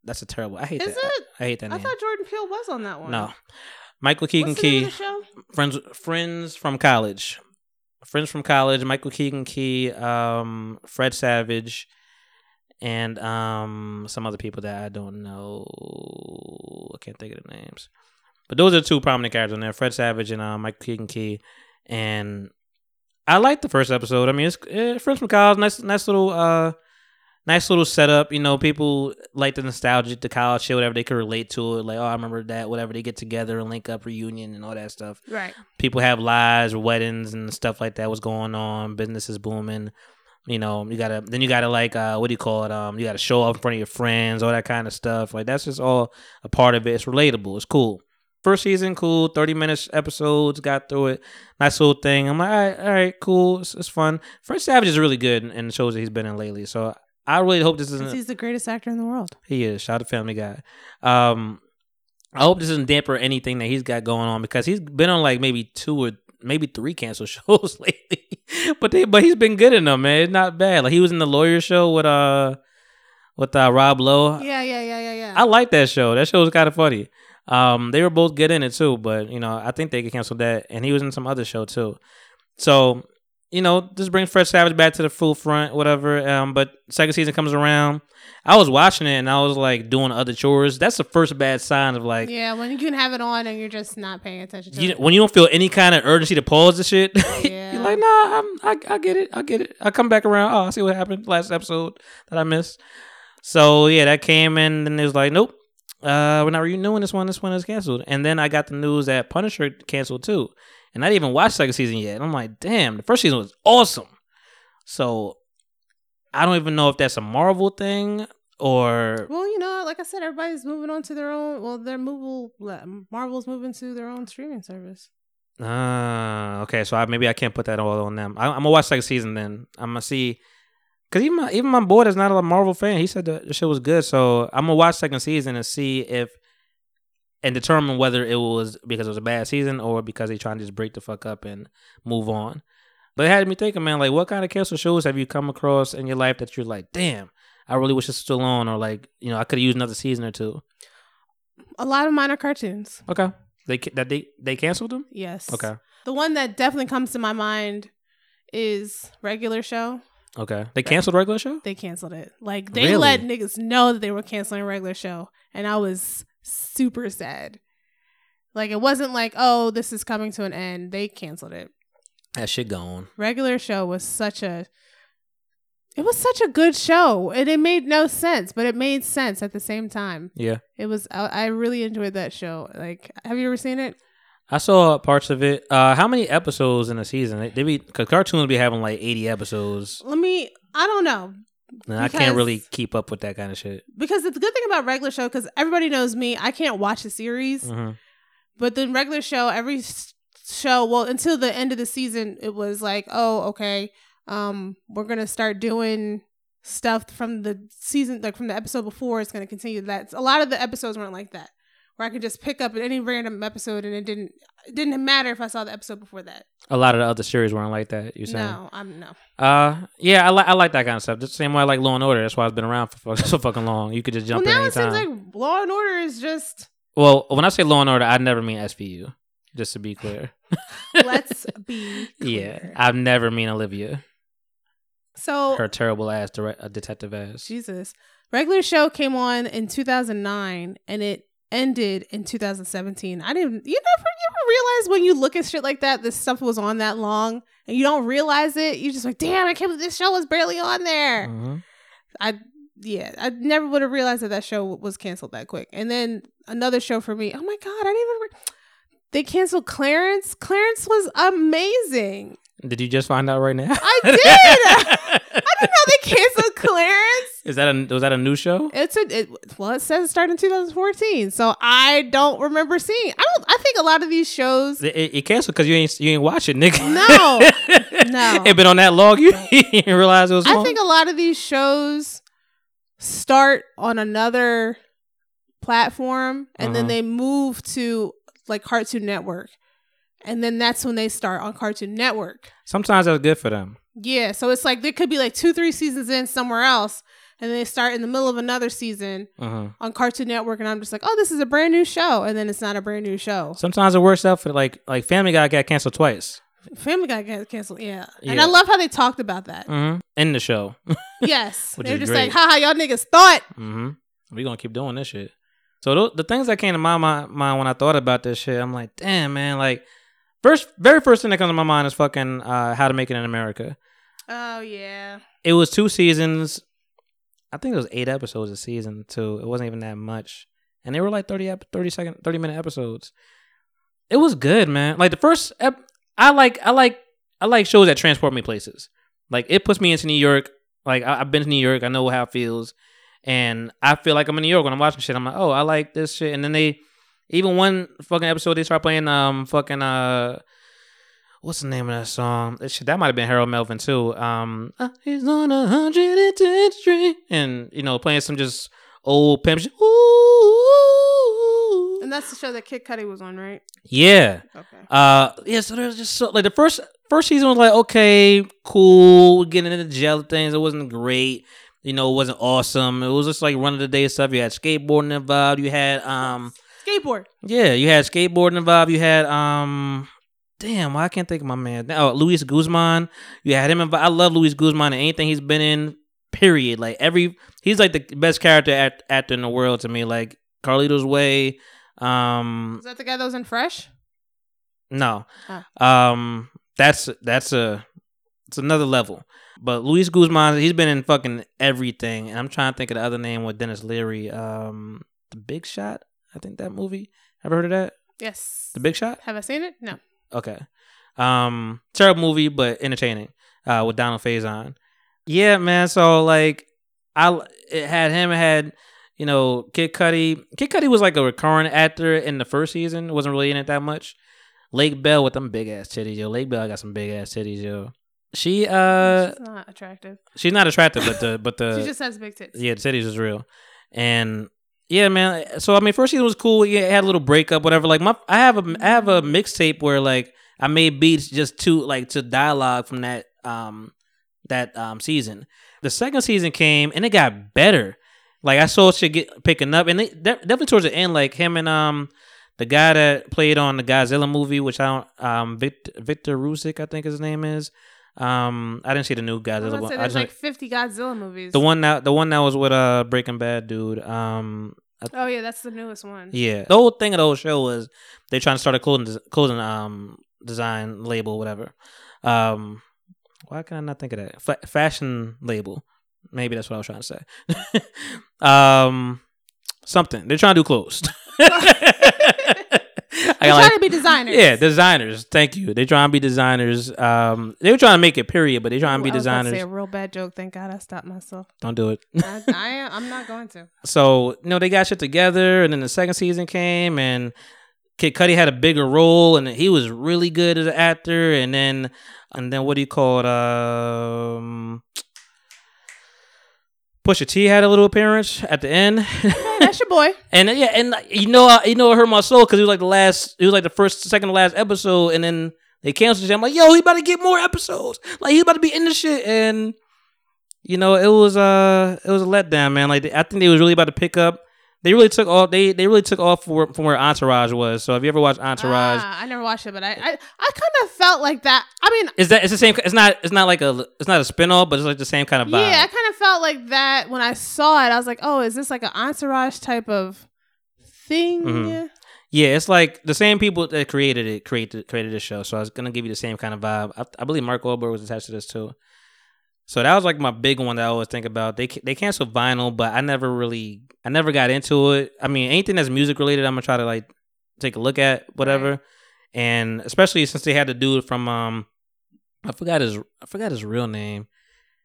[SPEAKER 3] That's a terrible. I hate
[SPEAKER 4] Is
[SPEAKER 3] that.
[SPEAKER 4] it?
[SPEAKER 3] I hate that
[SPEAKER 4] I
[SPEAKER 3] name.
[SPEAKER 4] thought Jordan Peele was on that one.
[SPEAKER 3] no, Michael Keegan
[SPEAKER 4] What's the name
[SPEAKER 3] Key.
[SPEAKER 4] of the show?
[SPEAKER 3] Friends, friends from college. Friends from college. Michael Keegan Key, um, Fred Savage, and um, some other people that I don't know. I can't think of the names. But those are two prominent characters in there: Fred Savage and uh, Michael Keegan Key. And I liked the first episode. I mean, it's Friends from college. Nice, nice little, uh, nice little setup. You know, people like the nostalgia, the college shit, whatever they could relate to it. Like, oh, I remember that. Whatever they get together and link up, reunion, and all that stuff
[SPEAKER 4] Right.
[SPEAKER 3] people have lives, weddings, and stuff like that. What's going on? Business is booming. You know, you gotta then you gotta like uh, what do you call it? Um, you gotta show up in front of your friends, all that kind of stuff. Like that's just all a part of it. It's relatable. It's cool. First season, cool. Thirty minutes episodes. Got through it. Nice little thing. I'm like, all right, all right, cool. It's, it's fun. Fred Savage is really good in, in the shows that he's been in lately. So I really hope this isn't.
[SPEAKER 4] He's the greatest actor in the world.
[SPEAKER 3] He is. Shout out to Family Guy. Um, I hope this doesn't damper anything that he's got going on because he's been on like maybe two or maybe three cancel shows lately. but they but he's been good in them, man. It's not bad. Like he was in the lawyer show with uh with uh Rob Lowe.
[SPEAKER 4] Yeah, yeah, yeah, yeah, yeah.
[SPEAKER 3] I like that show. That show was kind of funny. Um, they were both good in it too, but you know, I think they could cancel that. And he was in some other show too. So you know, this brings Fred Savage back to the full front, whatever. Um, but second season comes around. I was watching it and I was like doing other chores. That's the first bad sign of like
[SPEAKER 4] yeah, when you can have it on and you're just not paying attention to
[SPEAKER 3] you,
[SPEAKER 4] it.
[SPEAKER 3] when you don't feel any kind of urgency to pause the shit.
[SPEAKER 4] Yeah.
[SPEAKER 3] you're like, nah, I'm, I I get it, I get it. I come back around. Oh, I see what happened last episode that I missed. So yeah, that came in, and it was like, nope, uh, we're not renewing this one. This one is canceled. And then I got the news that Punisher canceled too, and I didn't even watch second season yet. And I'm like, damn, the first season was awesome. So I don't even know if that's a Marvel thing or
[SPEAKER 4] Well, you know, like I said, everybody's moving on to their own. Well, their movable Marvel's moving to their own streaming service.
[SPEAKER 3] Ah, okay. So I, maybe I can't put that all on them. I, I'm gonna watch second season then. I'm gonna see, cause even my even my boy that's not a Marvel fan, he said the, the show was good. So I'm gonna watch second season and see if and determine whether it was because it was a bad season or because they trying to just break the fuck up and move on. But it had me thinking, man, like what kind of canceled shows have you come across in your life that you're like, damn, I really wish it's still on, or like, you know, I could have used another season or two.
[SPEAKER 4] A lot of mine are cartoons.
[SPEAKER 3] Okay, they that they they canceled them.
[SPEAKER 4] Yes.
[SPEAKER 3] Okay,
[SPEAKER 4] The one that definitely comes to my mind is regular show.
[SPEAKER 3] Okay, they canceled regular show.
[SPEAKER 4] They canceled it. Like they
[SPEAKER 3] Really?
[SPEAKER 4] let niggas know that they were canceling regular show, and I was super sad. Like it wasn't like, oh, this is coming to an end. They canceled it.
[SPEAKER 3] That shit gone.
[SPEAKER 4] regular show was such a it was such a good show and it made no sense but it made sense at the same time
[SPEAKER 3] Yeah.
[SPEAKER 4] it was i, I really enjoyed that show like have you ever seen it
[SPEAKER 3] I saw parts of it. Uh, how many episodes in a season? They, they be because cartoons be having like eighty episodes,
[SPEAKER 4] let me i don't know
[SPEAKER 3] I can't really keep up with that kind of shit.
[SPEAKER 4] because the good thing about regular show because everybody knows me i can't watch the series
[SPEAKER 3] hmm
[SPEAKER 4] but the regular show every show well until the end of the season it was like oh okay um we're gonna start doing stuff from the season like from the episode before it's gonna continue that a lot of the episodes weren't like that where i could just pick up any random episode and it didn't it didn't matter if i saw the episode before that
[SPEAKER 3] A lot of the other series weren't like that. You saying?
[SPEAKER 4] no i'm no
[SPEAKER 3] Uh, yeah, I like I like that kind of stuff. Just the same way I like Law and Order. That's why it's been around for so fucking long. You could just
[SPEAKER 4] well
[SPEAKER 3] jump in
[SPEAKER 4] now it seems like law and order is just
[SPEAKER 3] well, when I say Law and Order, I never mean SVU. Just to be clear.
[SPEAKER 4] let's be
[SPEAKER 3] yeah,
[SPEAKER 4] clear.
[SPEAKER 3] I never mean Olivia.
[SPEAKER 4] so
[SPEAKER 3] Her terrible ass direct, uh, detective ass.
[SPEAKER 4] Jesus. Regular show came on in 2009 and it ended in 2017. I didn't you never you ever realize when you look at shit like that this stuff was on that long and you don't realize it. You just like, "Damn, I can't believe this show was barely on there."
[SPEAKER 3] Mhm.
[SPEAKER 4] I yeah, I never would have realized that that show was canceled that quick. And then another show for me. Oh my god, I didn't even re- they canceled Clarence. Clarence was amazing.
[SPEAKER 3] Did you just find out right now?
[SPEAKER 4] I did. I didn't know they canceled Clarence.
[SPEAKER 3] Is that a was that a new show?
[SPEAKER 4] It's a it, well, it says it started in 2014, so I don't remember seeing. I don't. I think a lot of these shows.
[SPEAKER 3] It, it, it canceled because you ain't you ain't watch it, nigga.
[SPEAKER 4] No. No.
[SPEAKER 3] it been on that long. You didn't realize it was.
[SPEAKER 4] I
[SPEAKER 3] long?
[SPEAKER 4] think a lot of these shows start on another platform, and then
[SPEAKER 3] Uh-huh.
[SPEAKER 4] they move to like Cartoon Network, and then that's when they start on Cartoon Network.
[SPEAKER 3] sometimes that's good for them.
[SPEAKER 4] Yeah, so it's like there could be like two, three seasons in somewhere else, and they start in the middle of another season
[SPEAKER 3] Uh-huh.
[SPEAKER 4] on Cartoon Network, and I'm just like, oh, this is a brand new show, and then it's not a brand new show.
[SPEAKER 3] Sometimes it works out for like like Family Guy got canceled twice.
[SPEAKER 4] Family Guy got canceled, yeah. And I love how they talked about that.
[SPEAKER 3] hmm In the show.
[SPEAKER 4] Yes, they're just
[SPEAKER 3] great.
[SPEAKER 4] like, haha, y'all niggas thought.
[SPEAKER 3] hmm We gonna keep doing this shit. So th- the things that came to my mi- mind when I thought about this shit, I'm like, damn man, like first, very first thing that comes to my mind is fucking uh, How to Make It in America.
[SPEAKER 4] Oh yeah,
[SPEAKER 3] It was two seasons. I think it was eight episodes a season too. It wasn't even that much, and they were like 30, 30 second, thirty minute episodes. It was good, man. Like the first, ep- I like, I like, I like shows that transport me places. Like it puts me into New York. Like I, I've been to New York. I know how it feels, and I feel like I'm in New York when I'm watching shit. I'm like, oh, I like this shit. And then they, even one fucking episode, they start playing um fucking uh. What's the name of that song? That shit, that might have been Harold Melvin too. Um, uh, he's on a hundred and tenth street, and you know, playing some just old pimp. shit. Ooh,
[SPEAKER 4] and that's the show that Kid Cudi was on, right?
[SPEAKER 3] yeah.
[SPEAKER 4] Okay.
[SPEAKER 3] Uh, yeah. So there's just so like the first first season was like okay, cool, getting into the jail things. It wasn't great. You know, it wasn't awesome. It was just like run of the day stuff. You had skateboarding involved. You had um,
[SPEAKER 4] Skateboard.
[SPEAKER 3] yeah, you had skateboarding involved. You had um, damn, why I can't think of my man. Oh, Luis Guzman. You had him. I love Luis Guzman and anything he's been in. Period. Like every, he's like the best character act, actor in the world to me. Like Carlito's Way. Um,
[SPEAKER 4] Is that the guy that was in Fresh?
[SPEAKER 3] no,
[SPEAKER 4] Huh.
[SPEAKER 3] um, that's that's a it's another level. But Luis Guzman, he's been in fucking everything. And I'm trying to think of the other name with Denis Leary. Um, The Big Shot. I think that movie. Ever heard of that?
[SPEAKER 4] Yes.
[SPEAKER 3] The Big Shot.
[SPEAKER 4] Have I seen it? No.
[SPEAKER 3] Okay. Um, terrible movie, but entertaining. Uh, with Donald Faison. Yeah, man. So like, I it had him. It had you know Kid Cudi. Kid Cudi was like a recurring actor in the first season. wasn't really in it that much. Lake Bell with them big ass titties, yo. Lake Bell got some big ass titties, yo. She uh,
[SPEAKER 4] She's not attractive.
[SPEAKER 3] she's not attractive, but the but the
[SPEAKER 4] she just has big tits.
[SPEAKER 3] yeah, the titties is real. And yeah, man. So I mean, first season was cool. Yeah, it had a little breakup, whatever. Like my, I have a, I have a mixtape where like I made beats just to like to dialogue from that um that um season. The second season came and it got better. Like I saw shit get picking up, and they, de- definitely towards the end, like him and um the guy that played on the Godzilla movie, which I don't um Victor Victor Rasuk, I think his name is. Um, I didn't see the new
[SPEAKER 4] I
[SPEAKER 3] Godzilla.
[SPEAKER 4] about
[SPEAKER 3] one.
[SPEAKER 4] say
[SPEAKER 3] I
[SPEAKER 4] there's
[SPEAKER 3] just
[SPEAKER 4] like 50 Godzilla movies.
[SPEAKER 3] the one that the one that was with uh Breaking Bad dude. Um
[SPEAKER 4] Oh yeah, that's the newest one.
[SPEAKER 3] yeah. The whole thing of the whole show was they trying to start a clothing des- clothing um design label whatever. Um why can I not think of that? Fa- fashion label. Maybe that's what I was trying to say. um something. They're trying to do clothes. I
[SPEAKER 4] trying
[SPEAKER 3] like-
[SPEAKER 4] to be designers.
[SPEAKER 3] yeah, designers. Thank you. They're trying to be designers. Um, they were trying to make it period, but they're trying to be
[SPEAKER 4] I was
[SPEAKER 3] designers.
[SPEAKER 4] Say a real bad joke. Thank God I stopped myself.
[SPEAKER 3] Don't do it.
[SPEAKER 4] I, I am. I'm not going to.
[SPEAKER 3] So you know they got shit together, and then the second season came, and Kid Cudi had a bigger role, and he was really good as an actor. And then, and then what do you call it? Um, Pusha T had a little appearance at the end,
[SPEAKER 4] Hey, that's your boy.
[SPEAKER 3] and yeah, and you know, I- you know, it hurt my soul because it was like the last, it was like the first, second to last episode, and then they canceled it. I'm like, yo, he about to get more episodes, like he about to be in the shit, and you know, it was uh, it was a letdown, man. Like I think they was really about to pick up. They really took off. They they really took off from, from where Entourage was. So have you ever watched Entourage?
[SPEAKER 4] Ah, I never watched it, but I, I, I kind of felt like that. I mean,
[SPEAKER 3] Is that it's the same? It's not. It's not like a. It's not a spinoff, but it's like the same kind of vibe.
[SPEAKER 4] yeah, I kind of felt like that when I saw it. I was like, oh, is this like an entourage type of thing?
[SPEAKER 3] Mhm. Yeah, it's like the same people that created it created created this show. So I was gonna give you the same kind of vibe. I, I believe Mark Wahlberg was attached to this too. So that was like my big one that I always think about. They they canceled vinyl, but I never really I never got into it. I mean, anything that's music related, I'm gonna try to like take a look at whatever. And especially since they had the dude from um, I forgot his I forgot his real name.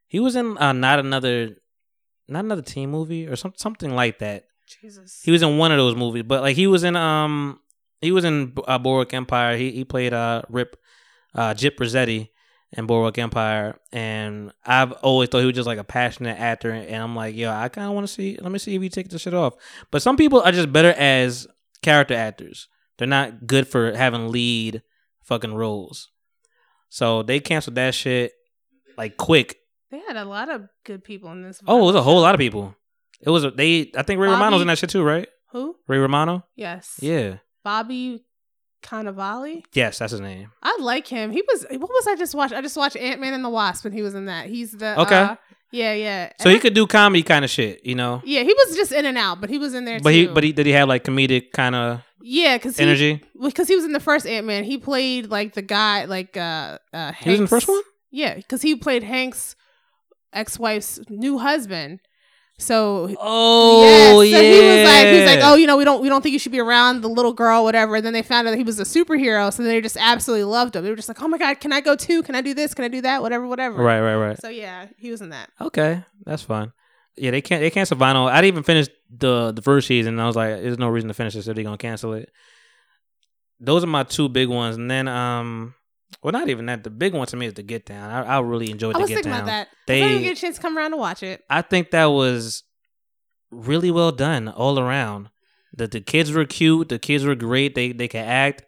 [SPEAKER 3] He was in uh, not another not another teen movie or some, something like that.
[SPEAKER 4] Jesus.
[SPEAKER 3] He was in one of those movies, but like he was in um he was in uh, Boardwalk Empire. He he played uh Rip uh Gyp Rosetti in Boardwalk Empire, and I've always thought he was just like a passionate actor. And I'm like, yo, I kind of want to see. Let me see if he take this shit off. But some people are just better as character actors. They're not good for having lead fucking roles. So they canceled that shit like quick.
[SPEAKER 4] They had a lot of good people in this.
[SPEAKER 3] Oh, it was a whole lot of people. It was a, they. I think Ray Romano's
[SPEAKER 4] Bobby-
[SPEAKER 3] in that shit too, right?
[SPEAKER 4] Who?
[SPEAKER 3] Ray Romano.
[SPEAKER 4] Yes.
[SPEAKER 3] Yeah.
[SPEAKER 4] Bobby Cannavale.
[SPEAKER 3] Yes, that's his name.
[SPEAKER 4] I like him. He was. What was I just watched? I just watched Ant Man and the Wasp, and he was in that. He's the.
[SPEAKER 3] Okay.
[SPEAKER 4] uh, yeah, yeah.
[SPEAKER 3] So
[SPEAKER 4] And
[SPEAKER 3] he
[SPEAKER 4] I-
[SPEAKER 3] could do comedy kind of shit, you know.
[SPEAKER 4] Yeah, he was just in and out, but he was in there.
[SPEAKER 3] But he, but he did he have like comedic kind of
[SPEAKER 4] yeah, because
[SPEAKER 3] energy?
[SPEAKER 4] because he was in the first Ant Man. He played like the guy, like uh, uh
[SPEAKER 3] He was in the first one.
[SPEAKER 4] Yeah, because he played Hank's ex-wife's new husband. So
[SPEAKER 3] Oh
[SPEAKER 4] yeah,
[SPEAKER 3] yeah.
[SPEAKER 4] he was like, he's like, oh, you know, we don't, we don't think you should be around the little girl, whatever. And then they found out that he was a superhero, so they just absolutely loved him. They were just like, oh my god, can I go too? Can I do this? Can I do that? Whatever, whatever.
[SPEAKER 3] Right, right, right.
[SPEAKER 4] So yeah, he was in that.
[SPEAKER 3] Okay, that's fine. Yeah, they can't they cancel vinyl. I didn't even finish the the first season. And I was like, there's no reason to finish this if they're gonna cancel it. Those are my two big ones, and then um, well, not even that. The big one to me is the Get Down. I, I really enjoyed
[SPEAKER 4] I
[SPEAKER 3] the
[SPEAKER 4] was
[SPEAKER 3] Get
[SPEAKER 4] thinking
[SPEAKER 3] Down.
[SPEAKER 4] about that.
[SPEAKER 3] They-
[SPEAKER 4] I didn't get a chance to come around to watch it.
[SPEAKER 3] I think that was really well done all around. The the kids were cute. The kids were great. They they can act.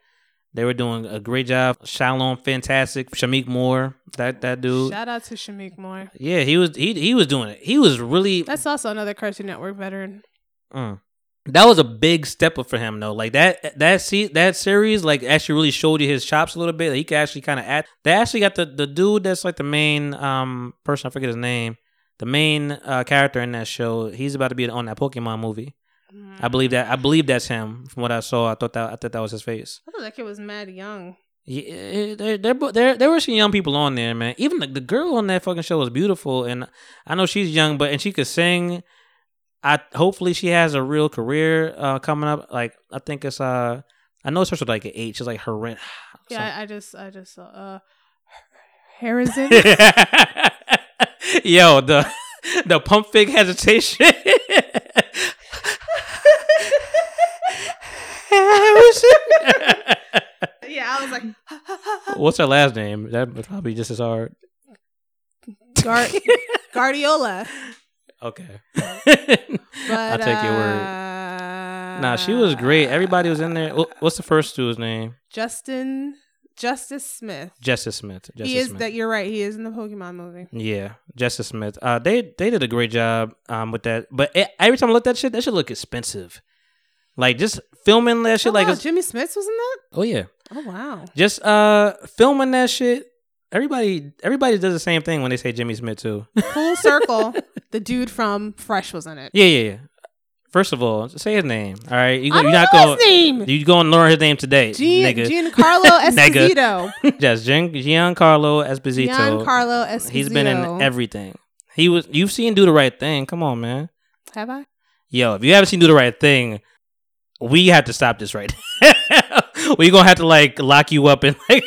[SPEAKER 3] They were doing a great job. Shalom, fantastic. Shameik Moore, that that dude.
[SPEAKER 4] Shout out to Shameik Moore.
[SPEAKER 3] yeah, he was he he was doing it. He was really
[SPEAKER 4] That's also another Cartoon Network veteran.
[SPEAKER 3] Mm. That was a big step up for him though. Like that that see that series like actually really showed you his chops a little bit. Like, he could actually kind of act. They actually got the the dude that's like the main um person. I forget his name. The main uh, character in that show. He's about to be on that Pokemon movie. I believe that. I believe that's him. From what I saw, I thought that I thought that was his face.
[SPEAKER 4] I thought that kid was mad young.
[SPEAKER 3] Yeah, there, there, there, there were some young people on there, man. Even the, the girl on that fucking show was beautiful, and I know she's young, but and she could sing. I hopefully she has a real career uh, coming up. Like I think it's uh, I know it starts with like an H. It's like her rent.
[SPEAKER 4] Yeah, I, I just I just saw uh Herizen.
[SPEAKER 3] Yo, the the pump fake hesitation.
[SPEAKER 4] yeah, I was like
[SPEAKER 3] What's her last name? That probably just as hard.
[SPEAKER 4] Gar- Guardiola.
[SPEAKER 3] Okay.
[SPEAKER 4] But
[SPEAKER 3] I'll take your word.
[SPEAKER 4] uh,
[SPEAKER 3] Nah, she was great. Everybody was in there. What's the first dude's name?
[SPEAKER 4] Justin Justice Smith.
[SPEAKER 3] Justice Smith. Justice
[SPEAKER 4] he is
[SPEAKER 3] Smith.
[SPEAKER 4] that you're right. He is in the Pokemon movie.
[SPEAKER 3] Yeah, Justice Smith. Uh, they they did a great job um with that. But it, every time I look at that shit, that should look expensive. Like just filming that shit.
[SPEAKER 4] oh,
[SPEAKER 3] like
[SPEAKER 4] wow, Jimmy Smits was in that.
[SPEAKER 3] oh yeah,
[SPEAKER 4] Oh wow.
[SPEAKER 3] just uh filming that shit. Everybody everybody does the same thing when they say Jimmy Smits too.
[SPEAKER 4] Full circle. the dude from Fresh was in it.
[SPEAKER 3] yeah, yeah, yeah. First of all, say his name. All right, you,
[SPEAKER 4] I
[SPEAKER 3] you're
[SPEAKER 4] don't
[SPEAKER 3] not
[SPEAKER 4] know
[SPEAKER 3] going.
[SPEAKER 4] his name.
[SPEAKER 3] You going to learn his name today,
[SPEAKER 4] Gian,
[SPEAKER 3] nigga.
[SPEAKER 4] Giancarlo Esposito.
[SPEAKER 3] yes, Gian, Giancarlo Esposito.
[SPEAKER 4] Giancarlo Esposito.
[SPEAKER 3] He's been in everything. He was. You've seen Do the Right Thing. Come on, man.
[SPEAKER 4] Have I?
[SPEAKER 3] Yo, if you haven't seen Do the Right Thing, we have to stop this right. We're gonna have to like lock you up and like.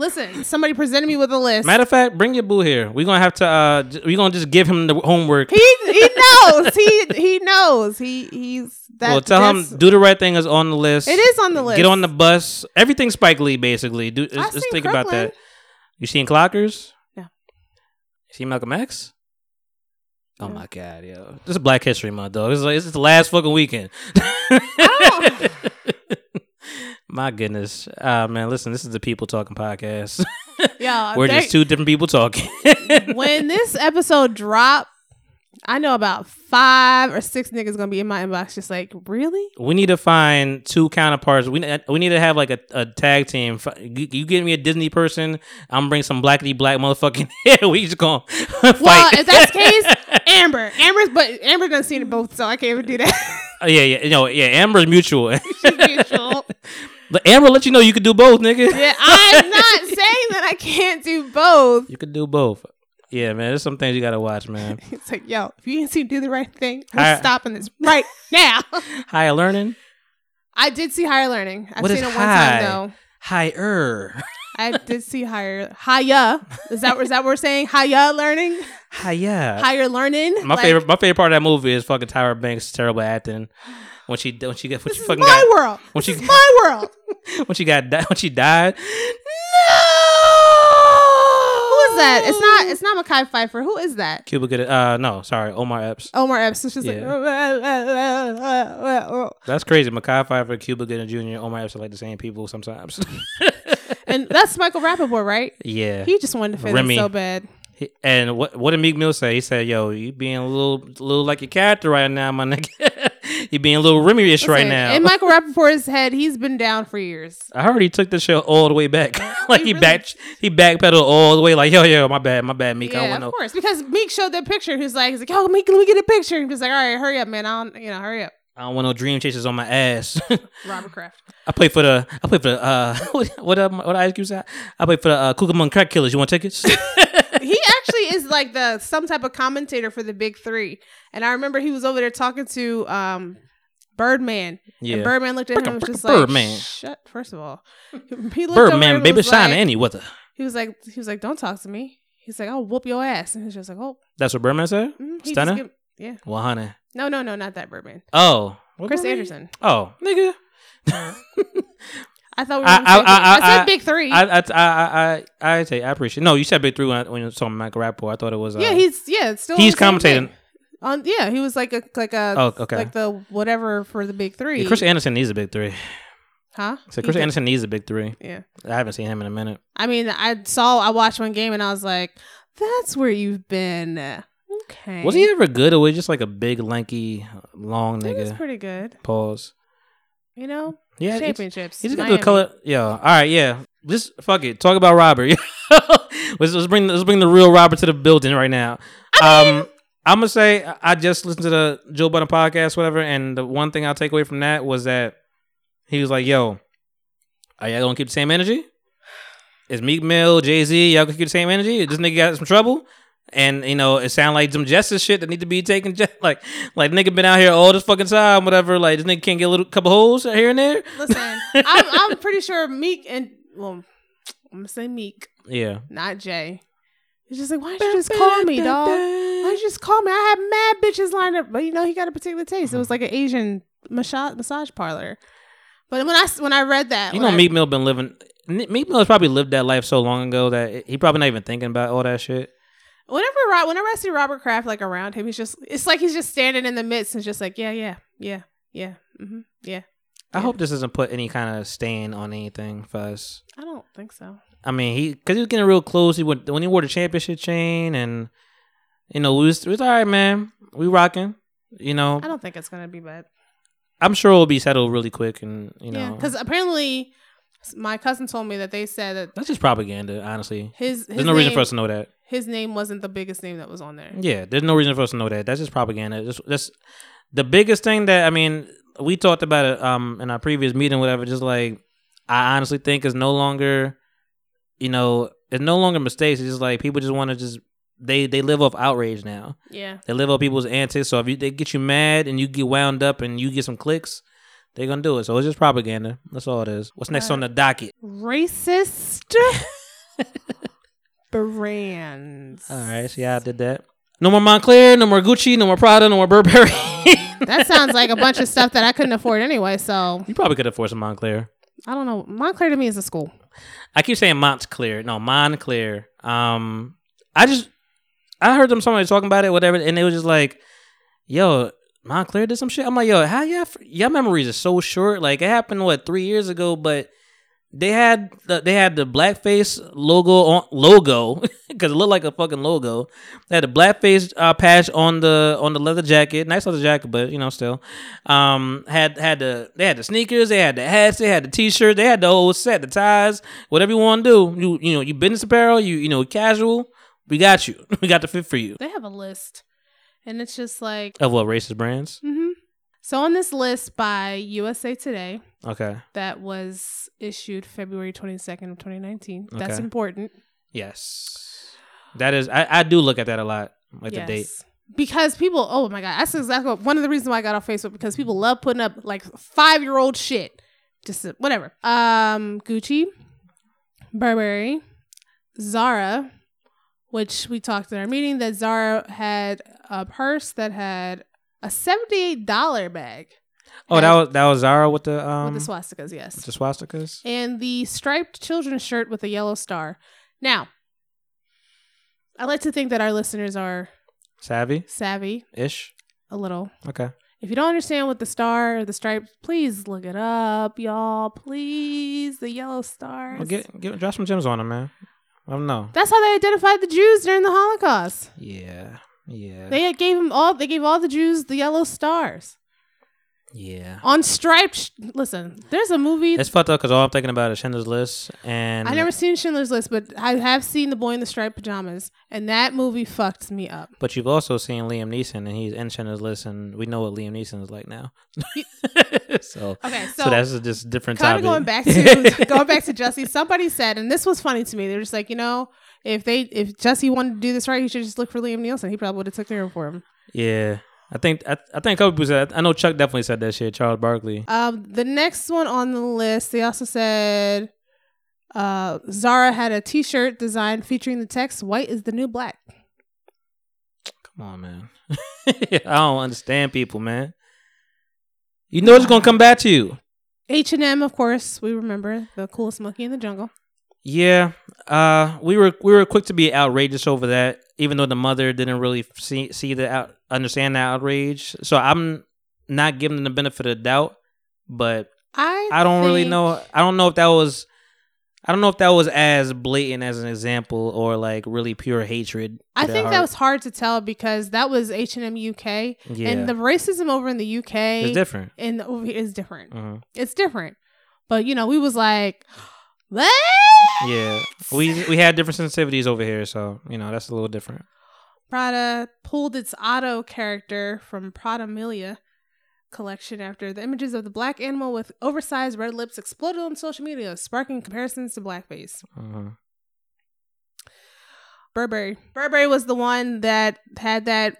[SPEAKER 4] Listen, somebody presented me with a list.
[SPEAKER 3] Matter of fact, bring your boo here. We're gonna have to. uh j- We gonna just give him the homework.
[SPEAKER 4] he he knows. he he knows. He he's that.
[SPEAKER 3] well, tell him
[SPEAKER 4] that's-
[SPEAKER 3] Do the Right Thing is on the list.
[SPEAKER 4] It is on the list.
[SPEAKER 3] Get on the bus. Everything Spike Lee, basically. Do,
[SPEAKER 4] I've
[SPEAKER 3] just, just
[SPEAKER 4] seen
[SPEAKER 3] think about
[SPEAKER 4] Crooklyn.
[SPEAKER 3] that. You seen Clockers?
[SPEAKER 4] Yeah.
[SPEAKER 3] You seen Malcolm X? Oh my god, yo! This is Black History Month, though. This is like this is the last fucking weekend. my goodness, uh, man! Listen, this is the People Talking podcast.
[SPEAKER 4] Yeah,
[SPEAKER 3] We're
[SPEAKER 4] they-
[SPEAKER 3] just two different people talking.
[SPEAKER 4] when this episode drop, I know about five or six niggas gonna be in my inbox, just like, really?
[SPEAKER 3] we need to find two counterparts. We we need to have like a, a tag team. You, you get me a Disney person. I'm gonna bring some blackity black motherfucking. we just gonna fight.
[SPEAKER 4] Well, if that's the case, Amber, Amber's, but Amber done seen it both, so I can't even do that.
[SPEAKER 3] Oh, yeah, yeah, no, yeah. Amber's mutual.
[SPEAKER 4] She's mutual.
[SPEAKER 3] But Amber let you know you could do both, nigga.
[SPEAKER 4] Yeah, I'm not saying that I can't do both.
[SPEAKER 3] You could do both. Yeah, man. There's some things you gotta watch, man.
[SPEAKER 4] It's like, yo, if you ain't seen do the right thing, we're
[SPEAKER 3] I-
[SPEAKER 4] stopping this right now.
[SPEAKER 3] Higher learning,
[SPEAKER 4] I did see higher learning. I've
[SPEAKER 3] What
[SPEAKER 4] seen it one
[SPEAKER 3] high?
[SPEAKER 4] time though.
[SPEAKER 3] higher,
[SPEAKER 4] I did see higher higher. Is that is that what we're saying? Higher learning,
[SPEAKER 3] higher.
[SPEAKER 4] higher learning.
[SPEAKER 3] My
[SPEAKER 4] Like,
[SPEAKER 3] favorite, my favorite part of that movie is fucking Tyra Banks' terrible acting when she when she get when
[SPEAKER 4] This
[SPEAKER 3] she
[SPEAKER 4] is
[SPEAKER 3] fucking
[SPEAKER 4] my
[SPEAKER 3] got
[SPEAKER 4] world.
[SPEAKER 3] when
[SPEAKER 4] This
[SPEAKER 3] she-
[SPEAKER 4] is my world.
[SPEAKER 3] when she got di- when she died.
[SPEAKER 4] No Who is that? It's not. It's not Mekhi Phifer. Who is that?
[SPEAKER 3] Cuba Good. Uh, no, sorry, Omar Epps.
[SPEAKER 4] Omar Epps. It's just
[SPEAKER 3] Yeah.
[SPEAKER 4] like,
[SPEAKER 3] That's crazy. Mekhi Phifer, Cuba Gooding Jr., Omar Epps are like the same people sometimes.
[SPEAKER 4] and that's Michael Rapaport, right?
[SPEAKER 3] yeah.
[SPEAKER 4] He just wanted to fit
[SPEAKER 3] Remy.
[SPEAKER 4] in so bad.
[SPEAKER 3] He- And what what did Meek Mill say? He said, "Yo, you being a little little like your character right now, my nigga. you being a little Remy-ish right now."
[SPEAKER 4] In Michael Rapaport's head, he's been down for years.
[SPEAKER 3] I heard he took the show all the way back. like
[SPEAKER 4] He
[SPEAKER 3] he
[SPEAKER 4] really-
[SPEAKER 3] back he backpedaled all the way. Like yo yo, my bad, my bad, Meek. I
[SPEAKER 4] yeah,
[SPEAKER 3] don't
[SPEAKER 4] of
[SPEAKER 3] no.
[SPEAKER 4] course. Because Meek showed that picture. He's like, he's like, yo, Meek, let me get a picture. And he's like, all right, hurry up, man. I don't, you know, hurry up.
[SPEAKER 3] I don't want no dream chasers on my ass.
[SPEAKER 4] Robert Kraft.
[SPEAKER 3] I play for the I play for the uh what what uh, what Ice Cube said? I play for the uh, Kugelman Crack Killers. You want tickets?
[SPEAKER 4] He actually is like the some type of commentator for the big three. And I remember he was over there talking to um Birdman.
[SPEAKER 3] yeah.
[SPEAKER 4] And Birdman looked at him and was just like,
[SPEAKER 3] Birdman.
[SPEAKER 4] Shut first of all. He looked
[SPEAKER 3] Birdman, baby, shine
[SPEAKER 4] like-
[SPEAKER 3] any weather.
[SPEAKER 4] He was like he was like, Don't talk to me. He's like, I'll whoop your ass. And he's just like, Oh,
[SPEAKER 3] That's what Birdman said.
[SPEAKER 4] mm,
[SPEAKER 3] Stunner?
[SPEAKER 4] give- yeah.
[SPEAKER 3] Well, honey.
[SPEAKER 4] No, no, no, not that Birdman.
[SPEAKER 3] Oh, what
[SPEAKER 4] Chris
[SPEAKER 3] Birdman?
[SPEAKER 4] Andersen.
[SPEAKER 3] Oh, nigga.
[SPEAKER 4] I thought we were
[SPEAKER 3] I- I- I-
[SPEAKER 4] I, said big three.
[SPEAKER 3] I I I I I, I, say I appreciate. No, you said big three when, when you were talking Michael Rapaport. I thought it was. Uh,
[SPEAKER 4] yeah, he's yeah, it's still
[SPEAKER 3] he's commentating.
[SPEAKER 4] On yeah, he was like a like a
[SPEAKER 3] Oh, okay.
[SPEAKER 4] like the whatever for the big three.
[SPEAKER 3] Yeah, Chris Andersen needs a big three.
[SPEAKER 4] huh?
[SPEAKER 3] So Chris Andersen needs a big three.
[SPEAKER 4] Yeah.
[SPEAKER 3] I haven't seen him in a minute.
[SPEAKER 4] I mean, I saw I watched one game and I was like, that's where you've been. Okay.
[SPEAKER 3] Was he ever good, or was he just like a big, lanky, long
[SPEAKER 4] He was
[SPEAKER 3] nigga?
[SPEAKER 4] pretty good.
[SPEAKER 3] Pause.
[SPEAKER 4] You know,
[SPEAKER 3] Yeah,
[SPEAKER 4] championships.
[SPEAKER 3] He's got
[SPEAKER 4] Miami.
[SPEAKER 3] the color. Yeah. All right. Yeah. Just fuck it. Talk about Robert. let's, let's bring let's bring the real Robert to the building right now. um, I'm gonna say I- I just listened to the Joe Budden podcast, whatever, and the one thing I'll take away from that was that he was like, "Yo, are y'all gonna keep the same energy? Is Meek Mill, Jay Z, y'all gonna keep the same energy? This nigga got some trouble." And you know, it sound like some justice shit that need to be taken. ju- Like, like nigga been out here all this fucking time, whatever. Like, this nigga can't get a little couple holes here and there.
[SPEAKER 4] Listen, I'm, I'm pretty sure Meek and well, I'm gonna say Meek,
[SPEAKER 3] Yeah.
[SPEAKER 4] not Jay. He's just like, why don't you just call me, dog? Why don't you just call me? I have mad bitches lined up, but you know he got a particular taste. It was like an Asian massage massage parlor. But when I when I read that,
[SPEAKER 3] You know,
[SPEAKER 4] I-
[SPEAKER 3] Meek Mill been living. Meek Mill has probably lived that life so long ago that he probably not even thinking about all that shit.
[SPEAKER 4] Whenever whenever I see Robert Kraft like around him, he's just it's like he's just standing in the midst and just like yeah, yeah, yeah, yeah, hmm yeah.
[SPEAKER 3] I
[SPEAKER 4] Yeah.
[SPEAKER 3] hope this doesn't put any kind of stain on anything for us.
[SPEAKER 4] I don't think so.
[SPEAKER 3] I mean, he because he was getting real close. He went when he wore the championship chain, and you know, we was, we was all right, man. We rocking. You know,
[SPEAKER 4] I don't think it's gonna be bad.
[SPEAKER 3] I'm sure it'll be settled really quick, and you know,
[SPEAKER 4] because apparently s- my cousin told me that they said that
[SPEAKER 3] that's just propaganda. Honestly,
[SPEAKER 4] his, his
[SPEAKER 3] there's no reason for us to know that.
[SPEAKER 4] his name wasn't the biggest name that was on there.
[SPEAKER 3] Yeah, there's no reason for us to know that. That's just propaganda. Just that's the biggest thing that I mean. We talked about it um in our previous meeting, whatever. Just like I honestly think is no longer, you know, it's no longer mistakes. It's just like people just want to just they they live off outrage now.
[SPEAKER 4] Yeah.
[SPEAKER 3] They live off people's antics. So if you, they get you mad and you get wound up and you get some clicks, they're gonna do it. So it's just propaganda. That's all it is. What's next on the docket?
[SPEAKER 4] Racist brands.
[SPEAKER 3] All right, see how I did that. No more Montclair, no more Gucci, no more Prada, no more Burberry.
[SPEAKER 4] That sounds like a bunch of stuff that I couldn't afford anyway. So
[SPEAKER 3] you probably could afford some Montclair.
[SPEAKER 4] I don't know. Montclair to me is a school.
[SPEAKER 3] I keep saying Montclair. No, Montclair. Um, I just I heard them somebody talking about it, whatever, and it was just like, "Yo, Montclair did some shit." I'm like, "Yo, how y'all? Y'all memories are so short. Like it happened what three years ago, but they had the they had the blackface logo on logo because it looked like a fucking logo. They had a blackface uh, patch on the on the leather jacket, nice leather jacket, but you know still. Um, had had the they had the sneakers, they had the hats, they had the t-shirt, they had the whole set, the ties, whatever you want to do. You you know you business apparel, you you know casual. We got you. we got the fit for you.
[SPEAKER 4] They have a list, and it's just like.
[SPEAKER 3] Of what racist brands?
[SPEAKER 4] hmm So on this list by USA Today
[SPEAKER 3] Okay.
[SPEAKER 4] that was issued February twenty second of twenty nineteen. That's
[SPEAKER 3] Okay.
[SPEAKER 4] important.
[SPEAKER 3] Yes. That is I, I do look at that a lot. Like the date.
[SPEAKER 4] Because people, oh my god, that's exactly one of the reasons why I got off Facebook because people love putting up like five year old shit, just uh, whatever. Um, Gucci, Burberry, Zara, which we talked in our meeting that Zara had a purse that had a seventy eight dollar bag
[SPEAKER 3] Oh, that was that was Zara with the um
[SPEAKER 4] with the swastikas, yes,
[SPEAKER 3] with the swastikas.
[SPEAKER 4] and the striped children's shirt with a yellow star. Now, I like to think that our listeners are
[SPEAKER 3] Savvy
[SPEAKER 4] savvy
[SPEAKER 3] ish.
[SPEAKER 4] a little.
[SPEAKER 3] Okay.
[SPEAKER 4] If you don't understand what the star or the stripes, please look it up, y'all. Please, the yellow stars.
[SPEAKER 3] Well, get get drop some gems on them, man. I don't know.
[SPEAKER 4] That's how they identified the Jews during the Holocaust.
[SPEAKER 3] Yeah. Yeah.
[SPEAKER 4] They gave them all. They gave all the Jews the yellow stars
[SPEAKER 3] yeah.
[SPEAKER 4] on striped. Sh- Listen, there's a movie.
[SPEAKER 3] It's fucked up because all I'm thinking about is Schindler's List, and
[SPEAKER 4] I never seen Schindler's List, but I have seen the boy in the striped pajamas, and that movie fucked me up.
[SPEAKER 3] But you've also seen Liam Neeson, and he's in Schindler's List, and we know what Liam Neeson is like now. so,
[SPEAKER 4] Okay,
[SPEAKER 3] so,
[SPEAKER 4] so,
[SPEAKER 3] that's a just different
[SPEAKER 4] kind
[SPEAKER 3] topic.
[SPEAKER 4] of going back to going back to Jussie. Somebody said, and this was funny to me. They're just like, you know, if they if Jussie wanted to do this right, he should just look for Liam Nielsen. He probably would have took care of for him.
[SPEAKER 3] yeah, I think I, I think a couple people said. I know Chuck definitely said that shit. Charles Barkley.
[SPEAKER 4] Um, the next one on the list, they also said, uh, Zara had a T-shirt design featuring the text "White is the new black."
[SPEAKER 3] Come on, man. I don't understand people, man. You know it's gonna come back to you.
[SPEAKER 4] H and M, of course, we remember the coolest monkey in the jungle.
[SPEAKER 3] Yeah, uh, we were we were quick to be outrageous over that, even though the mother didn't really see see the out, understand the outrage. So I'm not giving them the benefit of the doubt, but
[SPEAKER 4] I
[SPEAKER 3] I don't really know. I don't know if that was I don't know if that was as blatant as an example or like really pure hatred.
[SPEAKER 4] I think that was hard to tell because that was H and M UK,
[SPEAKER 3] yeah,
[SPEAKER 4] and the racism over in the UK
[SPEAKER 3] is different.
[SPEAKER 4] and over here is different.
[SPEAKER 3] Mhm.
[SPEAKER 4] It's different. But you know, we was like, what?
[SPEAKER 3] Yeah, we we had different sensitivities over here, so you know that's a little different.
[SPEAKER 4] Prada pulled its Otto character from Pradamalia collection after the images of the black animal with oversized red lips exploded on social media, sparking comparisons to blackface.
[SPEAKER 3] Mhm.
[SPEAKER 4] Burberry. Burberry was the one that had that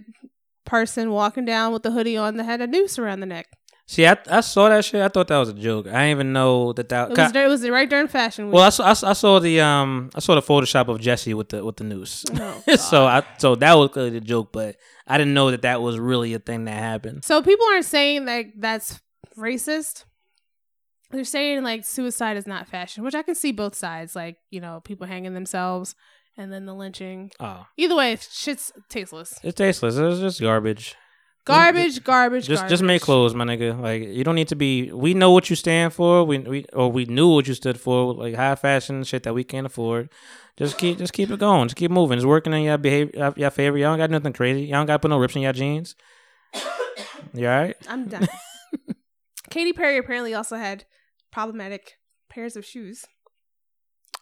[SPEAKER 4] person walking down with the hoodie on that had a noose around the neck.
[SPEAKER 3] See, I, I saw that shit. I thought that was a joke. I didn't even know that that.
[SPEAKER 4] It was, it was right during fashion week.
[SPEAKER 3] well, I saw, I saw I saw the um I saw the Photoshop of Jussie with the with the noose.
[SPEAKER 4] Oh,
[SPEAKER 3] so I so that was clearly a joke, but I didn't know that that was really a thing that happened.
[SPEAKER 4] So people aren't saying like that's racist. They're saying like suicide is not fashion, which I can see both sides. Like you know, people hanging themselves and then the lynching.
[SPEAKER 3] Oh,
[SPEAKER 4] Either way, shit's tasteless.
[SPEAKER 3] it's tasteless. It's just garbage.
[SPEAKER 4] Garbage, garbage,
[SPEAKER 3] Just
[SPEAKER 4] garbage.
[SPEAKER 3] just make clothes, my nigga. Like you don't need to be. We know what you stand for. We we or we knew what you stood for. Like high fashion shit that we can't afford. Just keep just keep it going. Just keep moving. It's working in your behavior, your favor. Y'all don't got nothing crazy. Y'all don't got to put no rips in your jeans. You all right?
[SPEAKER 4] I'm done. Katy Perry apparently also had problematic pairs of shoes.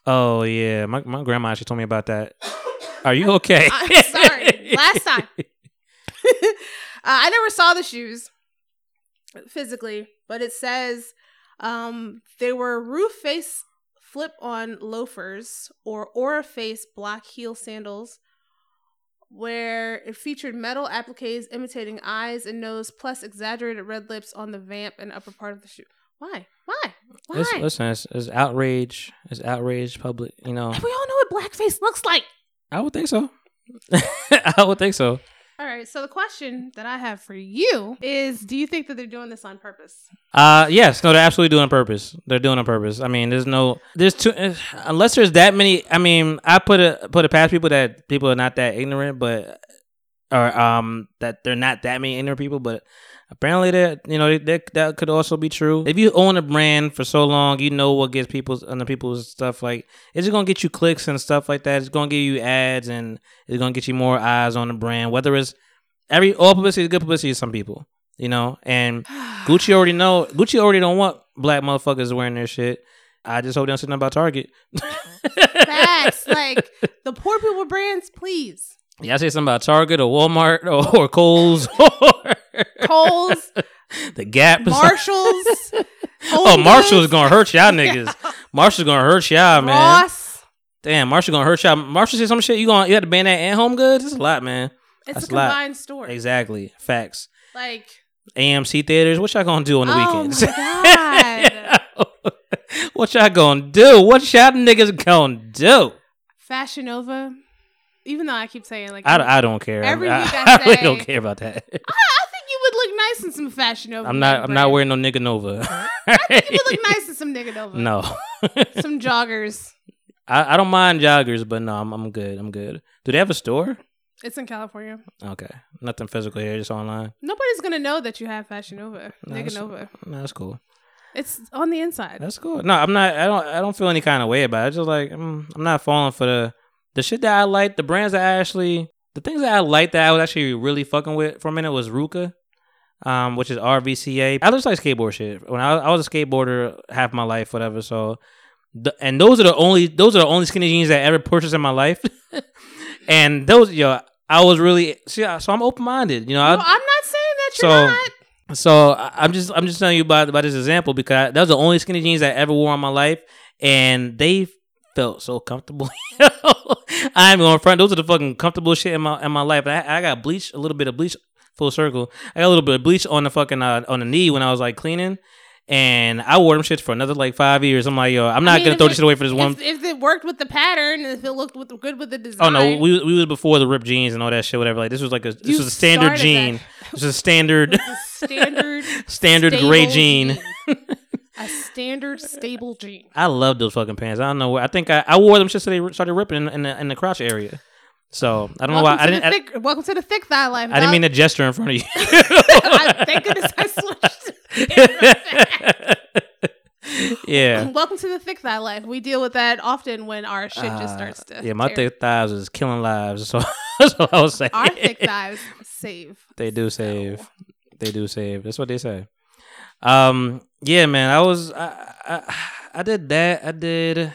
[SPEAKER 3] Oh yeah, my my grandma actually told me about that. Are you okay?
[SPEAKER 4] I'm sorry. Last time. Uh, I never saw the shoes physically, but it says um, they were roof face flip on loafers or Ora Face black heel sandals, where it featured metal appliques imitating eyes and nose, plus exaggerated red lips on the vamp and upper part of the shoe. Why? Why? Why?
[SPEAKER 3] It's, listen, it's, it's outrage. It's outrage. Public. You know,
[SPEAKER 4] we all know what blackface looks like.
[SPEAKER 3] I would think so. I would think so.
[SPEAKER 4] All right, so the question that I have for you is do you think that they're doing this on purpose?
[SPEAKER 3] Uh yes, no, they're absolutely doing on purpose. They're doing on purpose. I mean, there's no, there's two, uh, unless there's that many. I mean, I put it put it past people that people are not that ignorant, but or um that they're not that many ignorant people, but apparently that you know that that could also be true. If you own a brand for so long, you know what gets people's under people's stuff. Like, it's just gonna get you clicks and stuff like that. It's gonna give you ads and it's gonna get you more eyes on the brand. Whether it's every all publicity is good publicity to some people, you know, and. Gucci already know. Gucci already don't want black motherfuckers wearing their shit. I just hope they don't say nothing about Target.
[SPEAKER 4] Facts. like the poor people brands, please.
[SPEAKER 3] Yeah, I say something about Target or Walmart or, or Kohl's or
[SPEAKER 4] Kohl's,
[SPEAKER 3] the Gap.
[SPEAKER 4] Marshalls.
[SPEAKER 3] Oh, Marshall's gonna hurt y'all niggas. Marshall's gonna hurt y'all, man.
[SPEAKER 4] Ross.
[SPEAKER 3] Damn, Marshall gonna hurt y'all. Marshall said some shit. You gonna you had to ban that and Home Goods. It's a lot, man.
[SPEAKER 4] It's
[SPEAKER 3] That's
[SPEAKER 4] a
[SPEAKER 3] a lot.
[SPEAKER 4] combined store.
[SPEAKER 3] Exactly. Facts.
[SPEAKER 4] Like,
[SPEAKER 3] AMC theaters. What y'all gonna do on the
[SPEAKER 4] Oh
[SPEAKER 3] weekends? what y'all gonna do? What y'all niggas gonna do?
[SPEAKER 4] Fashion Nova. Even though I keep saying like
[SPEAKER 3] I, I don't care.
[SPEAKER 4] Every
[SPEAKER 3] I,
[SPEAKER 4] week I
[SPEAKER 3] I really don't care about that.
[SPEAKER 4] I, I think you would look nice in some Fashion Nova.
[SPEAKER 3] I'm not. I'm not wearing no nigga Nova.
[SPEAKER 4] I think you would look nice in some nigga Nova.
[SPEAKER 3] No,
[SPEAKER 4] Some joggers.
[SPEAKER 3] I, I don't mind joggers, but no, I'm, I'm good. I'm good. Do they have a store?
[SPEAKER 4] It's in California.
[SPEAKER 3] Okay, nothing physical here, just online.
[SPEAKER 4] Nobody's gonna know that you have Fashion Nova.
[SPEAKER 3] No,
[SPEAKER 4] Nigga Nova.
[SPEAKER 3] No, that's cool.
[SPEAKER 4] It's on the inside.
[SPEAKER 3] That's cool. No, I'm not. I don't. I don't feel any kind of way about it. It's just like mm, I'm not falling for the the shit that I like. The brands that I actually, the things that I like that I was actually really fucking with for a minute was Ruka, um, which is RVCA. I just like skateboard shit. When I, I was a skateboarder half my life, whatever. So, the, and those are the only those are the only skinny jeans that I ever purchased in my life. and those, yo, I was really see. So I'm open minded. You know, I,
[SPEAKER 4] I'm not saying that you're
[SPEAKER 3] So-
[SPEAKER 4] not.
[SPEAKER 3] so I- I'm just I'm just telling you about about this example because that was the only skinny jeans I ever wore in my life, and they felt so comfortable. I'm going front; those are the fucking comfortable shit in my in my life. I, I got bleach, a little bit of bleach, full circle. I got a little bit of bleach on the fucking uh, on the knee when I was like cleaning, and I wore them shits for another like five years. I'm like, yo, I'm not
[SPEAKER 4] I mean,
[SPEAKER 3] gonna throw
[SPEAKER 4] it-
[SPEAKER 3] this shit away for this one.
[SPEAKER 4] If, if it worked with the pattern, if it looked with, good with the design.
[SPEAKER 3] Oh no, we we was before the ripped jeans and all that shit. Whatever. Like this was like a this
[SPEAKER 4] You
[SPEAKER 3] was a standard jean.
[SPEAKER 4] that.
[SPEAKER 3] This was a standard
[SPEAKER 4] standard,
[SPEAKER 3] standard gray jean.
[SPEAKER 4] A standard stable jean.
[SPEAKER 3] I love those fucking pants. I don't know where. I think I, I wore them just so they started ripping in, in the in the crotch area. So I don't know why
[SPEAKER 4] Welcome
[SPEAKER 3] I didn't.
[SPEAKER 4] the
[SPEAKER 3] I,
[SPEAKER 4] thick, welcome to the thick thigh life.
[SPEAKER 3] I didn't mean to gesture in front of you.
[SPEAKER 4] I, thank goodness I switched.
[SPEAKER 3] Yeah.
[SPEAKER 4] Welcome to the thick thigh life. We deal with that often when our shit just
[SPEAKER 3] Uh,
[SPEAKER 4] starts to.
[SPEAKER 3] yeah, my
[SPEAKER 4] tear.
[SPEAKER 3] thick thighs is killing lives. So that's what I was saying.
[SPEAKER 4] Our thick thighs save.
[SPEAKER 3] They do
[SPEAKER 4] So-
[SPEAKER 3] save. They do save. That's what they say. Um. Yeah, man. I was. I. I, I did that. I did.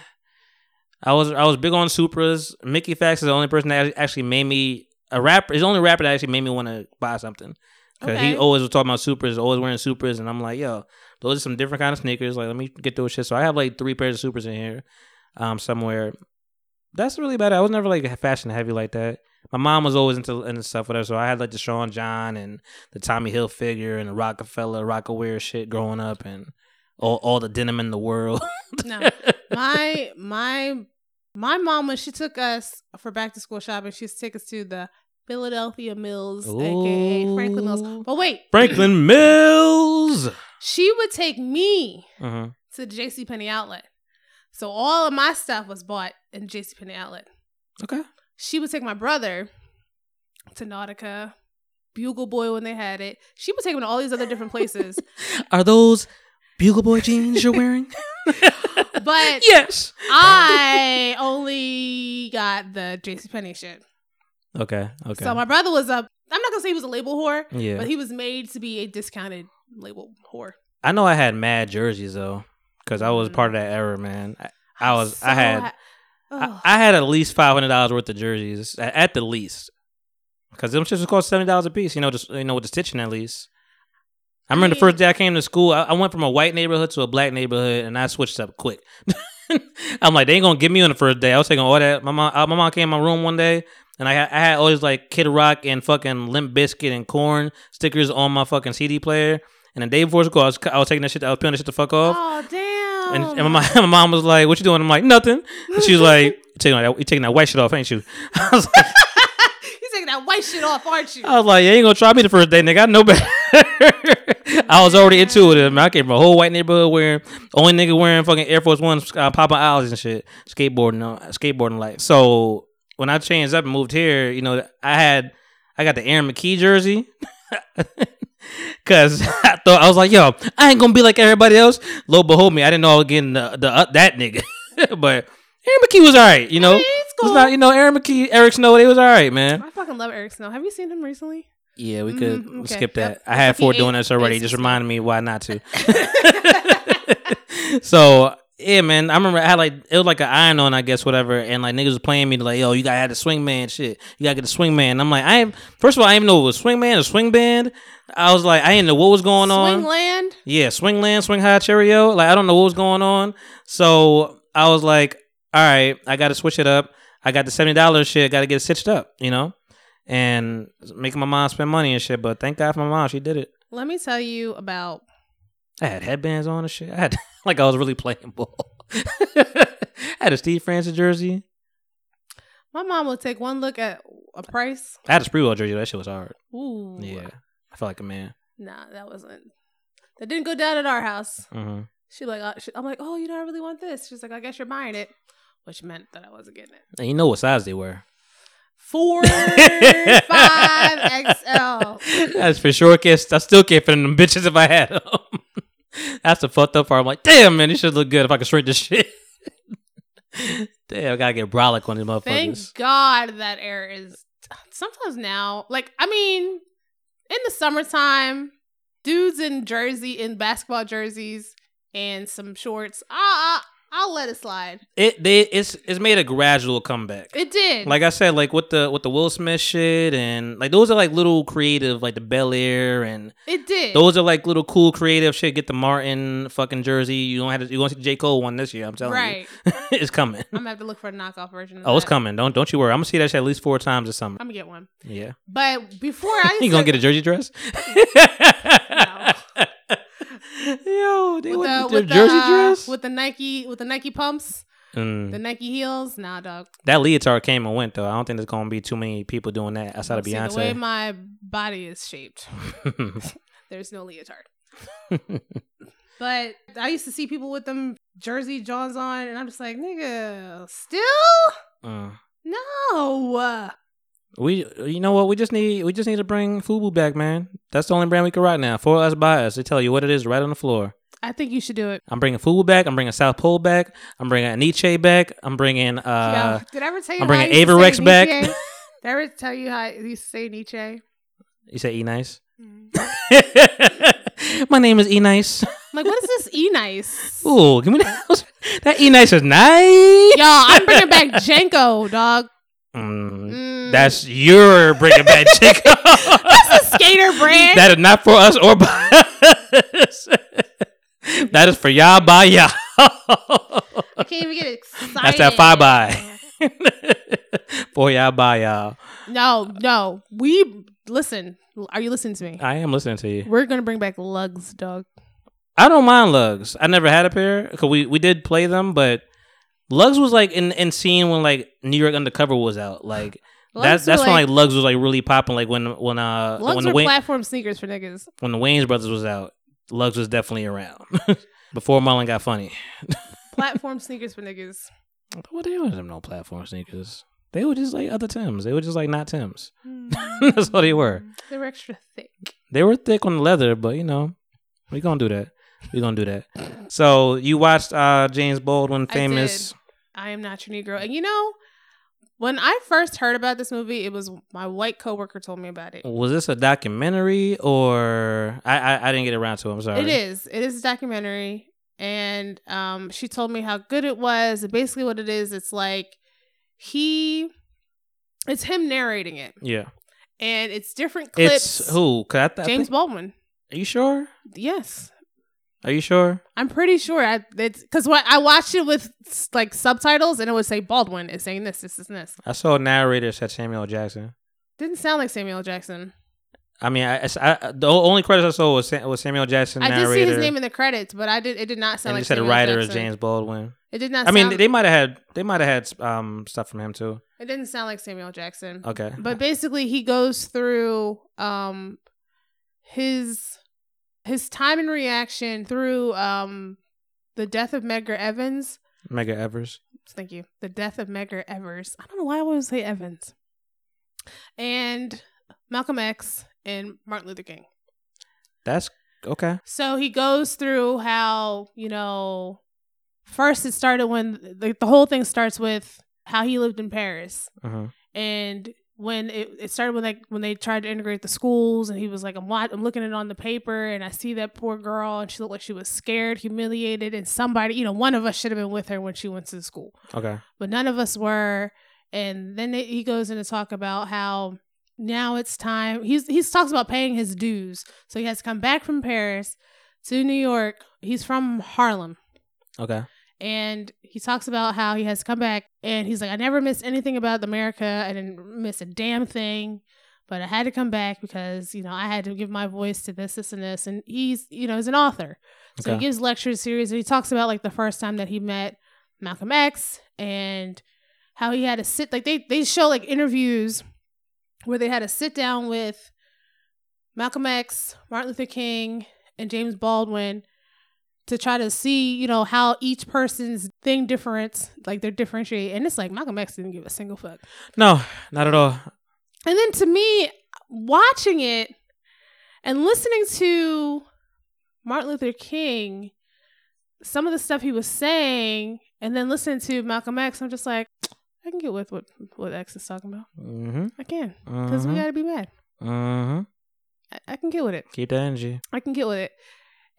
[SPEAKER 3] I was. I was big on Supras. Mickey Factz is the only person that actually made me a rapper. He's the only rapper that actually made me want to buy something. Cause he always was talking about Supras, always wearing Supras, and I'm like, yo, those are some different kind of sneakers. Like, let me get those shit. So I have like three pairs of Supras in here, um, somewhere. That's really bad. I was never like fashion heavy like that. My mom was always into into stuff with her, so I had like the Sean John and the Tommy Hilfiger and the Rockefeller Rocawear shit growing up, and all all the denim in the world.
[SPEAKER 4] No, my my my mom when she took us for back to school shopping, she used to take us to the Philadelphia Mills, aka Franklin Mills. But wait,
[SPEAKER 3] Franklin Mills.
[SPEAKER 4] she would take me
[SPEAKER 3] hmm
[SPEAKER 4] to the JC Penney outlet. So all of my stuff was bought in JC Penney outlet.
[SPEAKER 3] Okay.
[SPEAKER 4] She would take my brother to Nautica, Bugle Boy when they had it. She would take him to all these other different places.
[SPEAKER 3] Are those Bugle Boy jeans you're wearing?
[SPEAKER 4] But
[SPEAKER 3] yes.
[SPEAKER 4] I only got the JC Penney shit.
[SPEAKER 3] Okay. Okay.
[SPEAKER 4] So my brother was a I'm not gonna say he was a label whore,
[SPEAKER 3] yeah.
[SPEAKER 4] but he was made to be a discounted label whore.
[SPEAKER 3] I know I had mad jerseys though, because I was mm. part of that era, man. I, I was. I had.
[SPEAKER 4] ha-
[SPEAKER 3] I, I had at least five hundred dollars worth of jerseys at, at the least, because them shits cost seventy dollars a piece. You know, just you know with the stitching at least. I remember the first day I came to school. I, I went from a white neighborhood to a black neighborhood, and I switched up quick. I'm like, they ain't gonna get me on the first day. I was taking all that. My mom, uh, my mom came in my room one day, and I had, I had all these like Kid Rock and fucking Limp Bizkit and Korn stickers on my fucking CD player. And the day before school, I was, I was taking that shit. I was peeling that shit the fuck off.
[SPEAKER 4] oh damn!
[SPEAKER 3] And, and my, mom, my mom was like, "What you doing?" I'm like, "Nothing." And she was like, "You taking that, you taking that white shit off, ain't you?" I was like,
[SPEAKER 4] He's taking that white shit off, aren't you?
[SPEAKER 3] I was like, "You ain't gonna try me the first day, nigga. I know better." I was already intuitive. Man. I came from a whole white neighborhood wearing only nigga wearing fucking Air Force Ones, uh, popping owls and shit, skateboarding, uh, skateboarding life. So when I changed up and moved here, you know, I had I got the Aaron McKie jersey. Cause I thought I was like, yo, I ain't gonna be like everybody else. Lo behold me, I didn't know I was getting the, the uh, that nigga. but Aaron McKie was alright, you know.
[SPEAKER 4] Mean, it's
[SPEAKER 3] It's not, you know, Aaron McKie, Eric Snow, they was alright, man.
[SPEAKER 4] I fucking love Eric Snow. Have you seen him recently?
[SPEAKER 3] Yeah, we could
[SPEAKER 4] Mhm, okay.
[SPEAKER 3] skip that.
[SPEAKER 4] Yep.
[SPEAKER 3] I had four doing this already. Just reminded me why not to. so yeah, man. I remember I had like it was like an iron on, I guess, whatever. And like niggas was playing me like, yo, you gotta have the swing man shit. You gotta get the swing man. I'm like, I ain't first of all, I didn't even know it was swing man or swing band. I was like, I didn't know what was going on.
[SPEAKER 4] Swingland.
[SPEAKER 3] Yeah, Swingland, Swing High Cheerio. Like I don't know what was going on. So I was like, all right, I got to switch it up. I got the seventy dollars shit. Got to get it stitched up, you know, and making my mom spend money and shit. But thank God for my mom, she did it.
[SPEAKER 4] Let me tell you about
[SPEAKER 3] I had headbands on and shit. I had like I was really playing ball. I had a Steve Francis jersey.
[SPEAKER 4] my mom would take one look at a price.
[SPEAKER 3] I had a Sprewell jersey. That shit was hard.
[SPEAKER 4] Ooh.
[SPEAKER 3] Yeah, I felt like a man.
[SPEAKER 4] Nah, that wasn't. That didn't go down at our house.
[SPEAKER 3] hmm
[SPEAKER 4] She like, uh, she, I'm like, oh, you know, I really want this. She's like, I guess you're buying it, which meant that I wasn't getting it.
[SPEAKER 3] And you know what size they were.
[SPEAKER 4] Four, five XL.
[SPEAKER 3] That's for sure. Can't, I still can't fit in them bitches if I had them. That's the fucked up part. I'm like, damn, man, this should look good if I could shrink this shit. damn, I gotta get brolic on these motherfuckers.
[SPEAKER 4] Thank God that air is. Sometimes now, like I mean, in the summertime, dudes in jersey in basketball jerseys and some shorts. I, I I'll let it slide.
[SPEAKER 3] It they it's it's made a gradual comeback.
[SPEAKER 4] It did.
[SPEAKER 3] Like I said, like with the with the Will Smith shit and like those are like little creative, like the Bel Air and
[SPEAKER 4] it did.
[SPEAKER 3] those are like little cool creative shit. Get the Martin fucking jersey. You don't have to. You gonna see the J Cole one this year. I'm telling
[SPEAKER 4] right.
[SPEAKER 3] you, it's coming.
[SPEAKER 4] I'm gonna have to look for a knockoff version. Of
[SPEAKER 3] Oh, it's coming. Don't don't you worry. I'm gonna see that shit at least four times this summer.
[SPEAKER 4] I'm gonna get one.
[SPEAKER 3] Yeah.
[SPEAKER 4] But before I
[SPEAKER 3] you gonna get a jersey dress? Yo, they
[SPEAKER 4] with
[SPEAKER 3] want
[SPEAKER 4] the,
[SPEAKER 3] the,
[SPEAKER 4] with the,
[SPEAKER 3] jersey
[SPEAKER 4] uh,
[SPEAKER 3] dress.
[SPEAKER 4] with the Nike with the Nike pumps,
[SPEAKER 3] Mm.
[SPEAKER 4] the Nike heels. Nah, dog.
[SPEAKER 3] That leotard came and went though. I don't think there's gonna be too many people doing that outside of
[SPEAKER 4] See, the way
[SPEAKER 3] Beyonce.
[SPEAKER 4] my body is shaped, there's no leotard. But I used to see people with them jersey Johns on, and I'm just like, nigga, still
[SPEAKER 3] Mm.
[SPEAKER 4] no.
[SPEAKER 3] We, you know what? We just need, we just need to bring Fubu back, man. That's the only brand we can rock now. For us, by us. They tell you what it is right on the floor.
[SPEAKER 4] I think you should do it.
[SPEAKER 3] I'm bringing food back. I'm bringing South Pole back. I'm bringing Nietzsche back. I'm bringing uh,
[SPEAKER 4] Yo, did I ever tell you?
[SPEAKER 3] I'm bringing
[SPEAKER 4] Avirex
[SPEAKER 3] back.
[SPEAKER 4] Did I ever tell you how to say Nietzsche?
[SPEAKER 3] you say E Nice.
[SPEAKER 4] Mm.
[SPEAKER 3] My name is E Nice.
[SPEAKER 4] Like, what is this E nice?
[SPEAKER 3] Ooh, give me that. That E Nice is nice.
[SPEAKER 4] Yo, I'm bringing back JNCO, dog.
[SPEAKER 3] Mm,
[SPEAKER 4] Mm.
[SPEAKER 3] That's your bringing back chick.
[SPEAKER 4] That's a skater brand.
[SPEAKER 3] that is not for us or by us. that is for y'all by y'all.
[SPEAKER 4] I can't even get excited.
[SPEAKER 3] That's that five by. for y'all by y'all.
[SPEAKER 4] No, no. We listen. Are you listening to me?
[SPEAKER 3] I am listening to you.
[SPEAKER 4] We're gonna bring back Lugz, dog.
[SPEAKER 3] I don't mind Lugz. I never had a pair because we, we did play them, but Lugz was like in in scene when like New York Undercover was out. Like that's
[SPEAKER 4] Lugz
[SPEAKER 3] that's when
[SPEAKER 4] like-
[SPEAKER 3] Lugz was like really popping. Like when when uh
[SPEAKER 4] Lugz
[SPEAKER 3] when the Wayne,
[SPEAKER 4] platform sneakers for niggas.
[SPEAKER 3] when the Wayans brothers was out, Lugz was definitely around before Mullen got funny.
[SPEAKER 4] Platform sneakers for niggas.
[SPEAKER 3] Well, they wasn't no platform sneakers. They were just like other Tims. They were just like not Tims. That's what they were.
[SPEAKER 4] They were extra thick.
[SPEAKER 3] They were thick on the leather, but you know, we gonna do that. We gonna do that. So you watched uh James Baldwin,
[SPEAKER 4] I
[SPEAKER 3] famous.
[SPEAKER 4] I am not your Negro. And you know, when I first heard about this movie, it was my white coworker told me about it.
[SPEAKER 3] Was this a documentary or I, I I didn't get around to it. I'm sorry.
[SPEAKER 4] It is. It is a documentary. And um, she told me how good it was. And basically, what it is, it's like he, it's him narrating it,
[SPEAKER 3] Yeah.
[SPEAKER 4] and it's different clips.
[SPEAKER 3] It's who? I th- I
[SPEAKER 4] James
[SPEAKER 3] think-
[SPEAKER 4] Baldwin.
[SPEAKER 3] Are you sure?
[SPEAKER 4] Yes,
[SPEAKER 3] Are you sure?
[SPEAKER 4] I'm pretty sure. I it's because what I watched it with like subtitles, and it would say Baldwin is saying this, this, this, and this.
[SPEAKER 3] I saw a narrator said Samuel Jackson.
[SPEAKER 4] Didn't sound like Samuel Jackson.
[SPEAKER 3] I mean, I, I- the only credits I saw was, Sam, was Samuel Jackson
[SPEAKER 4] I did
[SPEAKER 3] narrator.
[SPEAKER 4] see his name in the credits, but I did. It did not sound
[SPEAKER 3] and
[SPEAKER 4] like
[SPEAKER 3] you said the
[SPEAKER 4] Samuel
[SPEAKER 3] writer is James Baldwin.
[SPEAKER 4] It did not.
[SPEAKER 3] I mean, they might have had they might have had um stuff from him too.
[SPEAKER 4] it didn't sound like Samuel Jackson.
[SPEAKER 3] Okay,
[SPEAKER 4] But basically, he goes through um his his time and reaction through um the death of Medgar Evans.
[SPEAKER 3] Medgar Evers.
[SPEAKER 4] Thank you. The death of Medgar Evers. I don't know why I always say Evans. And Malcolm X and Martin Luther King.
[SPEAKER 3] That's okay.
[SPEAKER 4] So he goes through how, you know, first it started when like the whole thing starts with how he lived in Paris.
[SPEAKER 3] hmm
[SPEAKER 4] And when it, it started when like when they tried to integrate the schools and he was like I'm I'm looking at it on the paper and I see that poor girl and she looked like she was scared, humiliated and somebody, you know, one of us should have been with her when she went to the school.
[SPEAKER 3] Okay.
[SPEAKER 4] But none of us were. And then he goes in to talk about how now it's time. He's he's talks about paying his dues. So he has to come back from Paris to New York. He's from Harlem.
[SPEAKER 3] Okay.
[SPEAKER 4] And he talks about how he has to come back and he's like, I never missed anything about America. I didn't miss a damn thing. But I had to come back because, you know, I had to give my voice to this, this, and this. And he's, you know, he's an author. So
[SPEAKER 3] Okay.
[SPEAKER 4] he gives lecture series and he talks about like the first time that he met Malcolm X and how he had to sit like they they show like interviews where they had to sit down with Malcolm X, Martin Luther King, and James Baldwin to try to see, you know, how each person's thing difference, like they're differentiate. And it's like Malcolm X didn't give a single fuck.
[SPEAKER 3] No, not at all.
[SPEAKER 4] And then to me, watching it and listening to Martin Luther King, some of the stuff he was saying, and then listening to Malcolm X, I'm just like, I can get with what what X is talking about.
[SPEAKER 3] Mm-hmm.
[SPEAKER 4] I can because we
[SPEAKER 3] Mhm.
[SPEAKER 4] got to be mad.
[SPEAKER 3] Mm-hmm.
[SPEAKER 4] I, I can get with it.
[SPEAKER 3] Keep that energy.
[SPEAKER 4] I can get with it.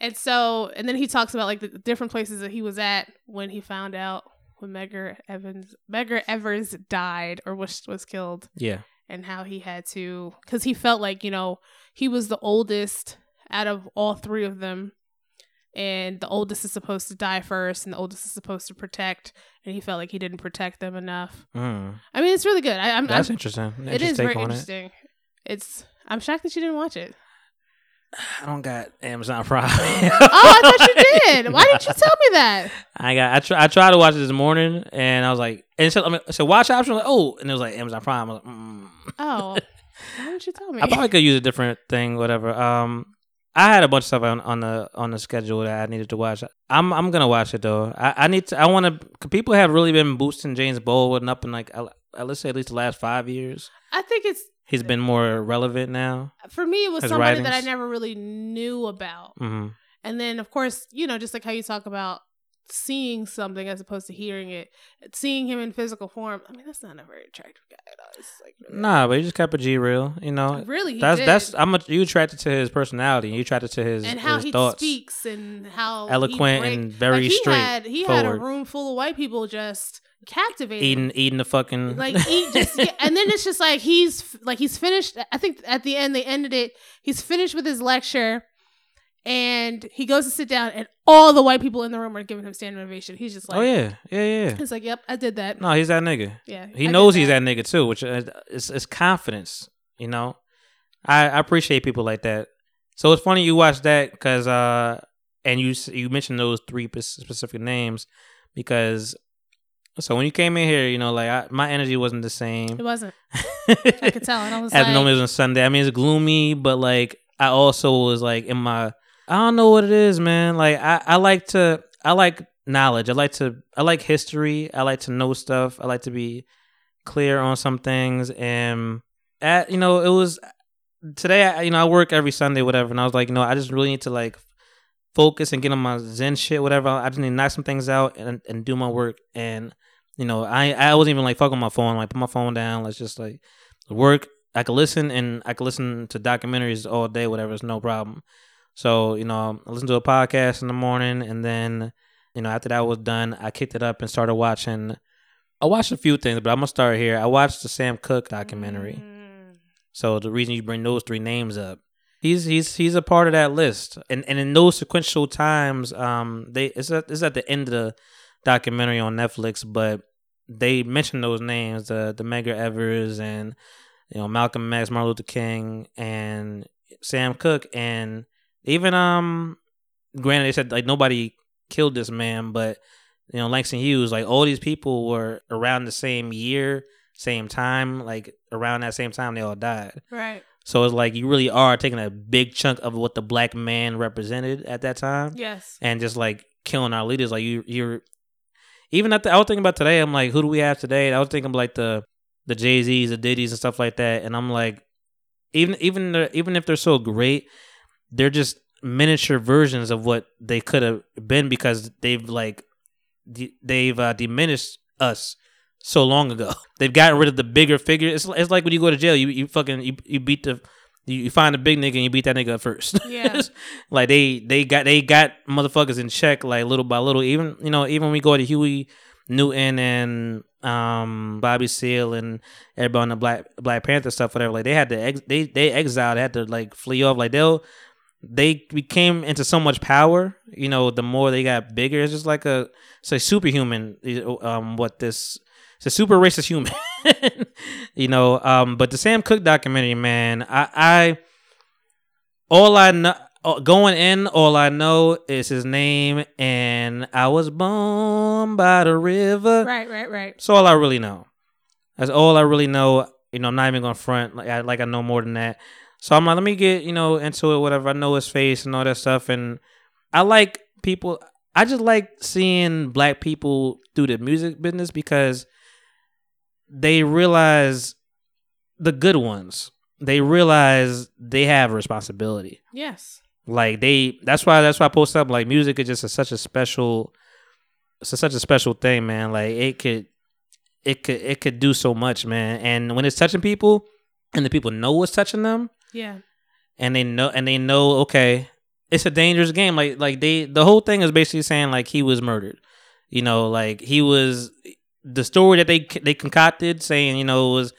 [SPEAKER 4] And so, and then he talks about like the different places that he was at when he found out when Megger Evans, Medgar Evers died or was was killed
[SPEAKER 3] Yeah.
[SPEAKER 4] and how he had to because he felt like you know he was the oldest out of all three of them and the oldest is supposed to die first and the oldest is supposed to protect and he felt like he didn't protect them enough
[SPEAKER 3] Mm.
[SPEAKER 4] i mean it's really good I, i'm
[SPEAKER 3] That's
[SPEAKER 4] I'm-
[SPEAKER 3] interesting.
[SPEAKER 4] it is
[SPEAKER 3] Interesting
[SPEAKER 4] very
[SPEAKER 3] take on it.
[SPEAKER 4] interesting it's i'm shocked that you didn't watch it
[SPEAKER 3] I don't got Amazon Prime.
[SPEAKER 4] oh i thought you did why didn't you tell me that
[SPEAKER 3] I got. I try. I tried to watch it this morning, and I was like, and so I mean, so watch option. Like, oh, and it was like Amazon Prime. I was like, mm.
[SPEAKER 4] oh why didn't you tell me
[SPEAKER 3] I probably could use a different thing, whatever. Um, I had a bunch of stuff on, on the on the schedule that I needed to watch. I'm I'm gonna watch it though. I, I need to. I want to. People have really been boosting James Baldwin up in like uh, let's say at least the last five years.
[SPEAKER 4] i think it's
[SPEAKER 3] He's been more relevant now.
[SPEAKER 4] for me it was
[SPEAKER 3] His
[SPEAKER 4] somebody that i never really knew about
[SPEAKER 3] hmm
[SPEAKER 4] And then, of course, you know, just like how you talk about seeing something as opposed to hearing it, seeing him in physical form. I mean, that's not a very attractive guy at all. It's like really,
[SPEAKER 3] Nah, but he just kept a G real. You know,
[SPEAKER 4] really,
[SPEAKER 3] that's
[SPEAKER 4] did.
[SPEAKER 3] that's I'm a, you attracted to his personality. You attracted to his
[SPEAKER 4] and how
[SPEAKER 3] his
[SPEAKER 4] he
[SPEAKER 3] thoughts.
[SPEAKER 4] speaks and how
[SPEAKER 3] Eloquent and very
[SPEAKER 4] like he
[SPEAKER 3] straight
[SPEAKER 4] Had, he had a room full of white people just captivating.
[SPEAKER 3] eating eating the fucking
[SPEAKER 4] like he just yeah, and then it's just like he's like he's finished i think at the end they ended it he's finished with his lecture and he goes to sit down and all the white people in the room are giving him standing ovation he's just like
[SPEAKER 3] oh yeah yeah yeah.
[SPEAKER 4] he's like yep i did that
[SPEAKER 3] No, he's that nigga.
[SPEAKER 4] yeah
[SPEAKER 3] He
[SPEAKER 4] I
[SPEAKER 3] knows
[SPEAKER 4] did
[SPEAKER 3] he's that nigga too, which uh, is it's confidence. You know, I, I appreciate people like that. So it's funny you watch that because uh, and you you mentioned those three specific names because so when you came in here, you know, like I, my energy wasn't the same.
[SPEAKER 4] it wasn't i could tell and i was
[SPEAKER 3] As
[SPEAKER 4] like
[SPEAKER 3] normally it was on Sunday. I mean, it's gloomy, but like I also was like in my I don't know what it is, man. Like I I like to I like knowledge. I like to I like history. I like to know stuff. I like to be clear on some things. And at you know, it was today. I, you know, I work every Sunday, whatever. And I was like, you know, I just really need to like focus and get on my Zen shit, whatever. I just need to knock some things out and and do my work. And you know, I I wasn't even like fuck on my phone. Like put my phone down. Let's just like work. I could listen and I could listen to documentaries all day, whatever. It's no problem. So you know, I listened to a podcast in the morning, and then you know after that was done, I kicked it up and started watching. I watched a few things, but I'm gonna start here. I watched the Sam Cooke documentary.
[SPEAKER 4] Mm.
[SPEAKER 3] So the reason you bring those three names up, he's he's he's a part of that list, and and in those sequential times, um, they it's at, it's at the end of the documentary on Netflix, but they mention those names, the the Medgar Evers and you know Malcolm X, Martin Luther King, and Sam Cooke, and even um, granted they said like nobody killed this man, but you know Langston Hughes, like all these people were around the same year, same time, like around that same time they all died.
[SPEAKER 4] right
[SPEAKER 3] So it's like you really are taking a big chunk of what the black man represented at that time,
[SPEAKER 4] yes
[SPEAKER 3] and just like killing our leaders. Like you, you're even at the. I was thinking about today. I'm like, who do we have today? I was thinking like the the Jay Z's, the Diddy's, and stuff like that. And I'm like, even even the, even if they're so great, they're just miniature versions of what they could have been because they've like de- they've uh, diminished us so long ago. They've gotten rid of the bigger figure. It's, it's like when you go to jail, you you fucking you, you beat the you, find a big nigga and you beat that nigga first.
[SPEAKER 4] Yeah.
[SPEAKER 3] like they they got they got motherfuckers in check like little by little. Even you know even when we go to Huey Newton and um Bobby Seale and everybody on the Black Black Panther stuff whatever like they had to ex- they they exiled had to like flee off like they'll they became into so much power you know the more they got bigger it's just like a it's a superhuman um what this it's a super racist human you know um but the Sam Cooke documentary man I I all I know going in all I know is his name and I was born by the river
[SPEAKER 4] right right right
[SPEAKER 3] that's all I really know. That's all I really know. You know, I'm not even gonna front like I like I know more than that. So I'm like, let me get you know into it, whatever. I know his face and all that stuff, and I like people. I just like seeing black people do the music business because they realize the good ones. They realize they have a responsibility.
[SPEAKER 4] yes
[SPEAKER 3] Like they, that's why that's why I post up. Like music is just a, such a special, it's a, such a special thing, man. Like it could, it could, it could do so much, man. And when it's touching people, and the people know what's touching them,
[SPEAKER 4] yeah
[SPEAKER 3] and they know, and they know, okay, it's a dangerous game. Like, like they, the whole thing is basically saying like he was murdered. You know, like he was the story that they they concocted, saying you know was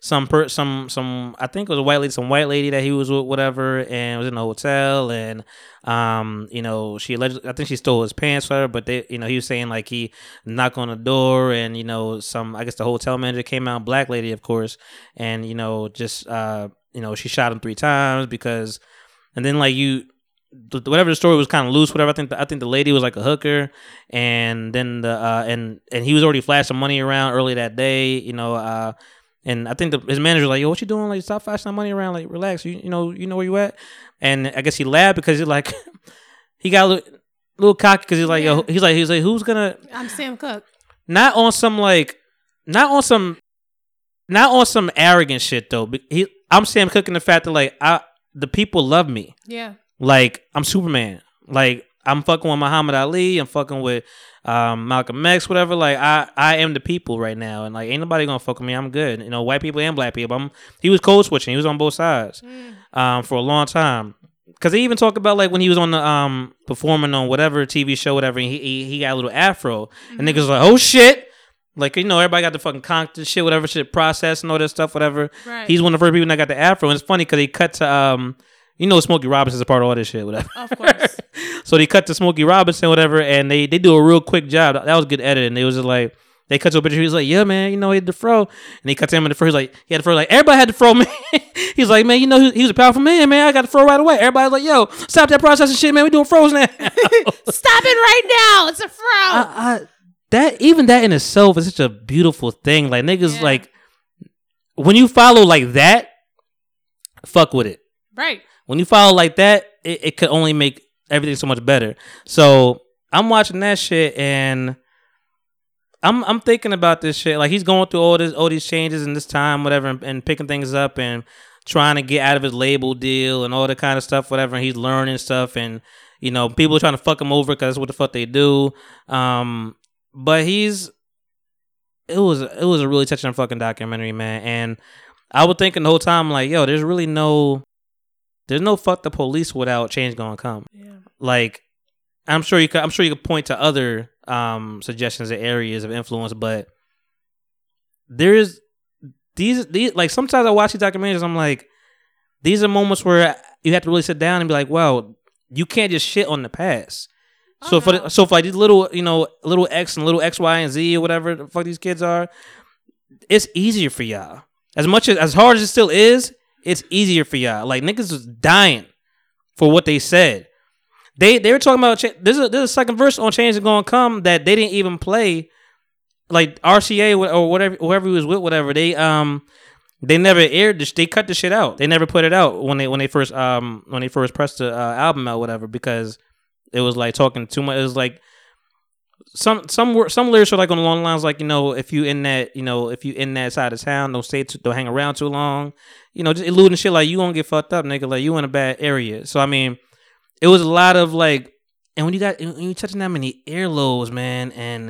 [SPEAKER 3] some per some some I think it was a white lady, some white lady that he was with, whatever, and was in a hotel, and um, you know, she alleged, I think she stole his pants for her, but they, you know, he was saying like he knocked on the door, and you know, some I guess the hotel manager came out, black lady, of course, and you know, just uh, you know, she shot him three times because, and then like you. Whatever the story was kind of loose, whatever. I think the, I think the lady was like a hooker, and then the uh, and and he was already flashing money around early that day, you know. Uh, and I think the, his manager was like, "Yo, what you doing? Like, stop flashing that money around. Like, relax. You you know you know where you at." And I guess he laughed because he's like, he got a little, little cocky because he's like, "Yo," he's like, he's like, "Who's gonna
[SPEAKER 4] i'm Sam Cooke
[SPEAKER 3] not on some like, not on some, not on some arrogant shit though." But he, I'm Sam cooking the fact that like I the people love me.
[SPEAKER 4] yeah
[SPEAKER 3] Like I'm Superman. Like I'm fucking with Muhammad Ali. I'm fucking with um, Malcolm X. Whatever. Like I I am the people right now, and like ain't nobody gonna fuck with me. I'm good. You know, white people and black people. I'm. He was code switching. He was on both sides um, for a long time. Cause they even talk about like when he was on the um performing on whatever TV show, whatever, and he he, he got a little afro, and niggas was like, oh shit, like you know everybody got the fucking conk and shit, whatever shit process and all that stuff, whatever.
[SPEAKER 4] Right.
[SPEAKER 3] He's one of the first people that got the afro, and it's funny because they cut to um, you know, Smokey Robinson's a part of all this shit, whatever.
[SPEAKER 4] Of course.
[SPEAKER 3] so they cut to Smokey Robinson, whatever, and they they do a real quick job. That was good editing. It was just like they cut to a picture. He was like, "Yeah, man, you know, he had the fro," and he cut to him in the fro. He's like, "He had the fro." Like everybody had the fro, man. He's like, "Man, you know, he, he was a powerful man, man. I got the fro right away." Everybody's like, "Yo, stop that processing shit, man. We doing froze now."
[SPEAKER 4] Stop it right now. It's a fro.
[SPEAKER 3] I, I, that even that in itself is such a beautiful thing. Like niggas,
[SPEAKER 4] Yeah.
[SPEAKER 3] like when you follow like that, fuck with it.
[SPEAKER 4] right.
[SPEAKER 3] When you follow like that, it, it could only make everything so much better. So I'm watching that shit and I'm I'm thinking about this shit. Like he's going through all this all these changes in this time, whatever, and, and picking things up and trying to get out of his label deal and all that kind of stuff, whatever. And he's learning stuff and you know people are trying to fuck him over because that's what the fuck they do. Um, but he's it was it was a really touching fucking documentary, man. And I was thinking the whole time, like, yo, there's really no there's no fuck the police without change gonna come.
[SPEAKER 4] Yeah.
[SPEAKER 3] Like I'm sure you could I'm sure you could point to other um suggestions and areas of influence, but there's these these like sometimes I watch these documentaries, I'm like, these are moments where you have to really sit down and be like, wow, you can't just shit on the past. So
[SPEAKER 4] Oh,
[SPEAKER 3] for
[SPEAKER 4] no.
[SPEAKER 3] the, so for like these little you know little X and little X Y and Z or whatever the fuck these kids are, it's easier for y'all. As much as as hard as it still is, it's easier for y'all. Like niggas was dying for what they said. They they were talking about cha- there's a there's a second verse on Change is Gonna Come that they didn't even play. Like RCA or- or whatever whoever he was with, whatever they um they never aired this. They cut the shit out. They never put it out when they when they first um when they first pressed the uh, album out, whatever, because it was like talking too much. It was like some some some lyrics are like on the long lines, like you know, if you in that you know if you in that side of town, don't stay too, don't hang around too long. You know, just eluding shit like you gonna get fucked up, nigga. Like you in a bad area. So I mean, it was a lot of like, and when you got when you touching that many earlobes, man, and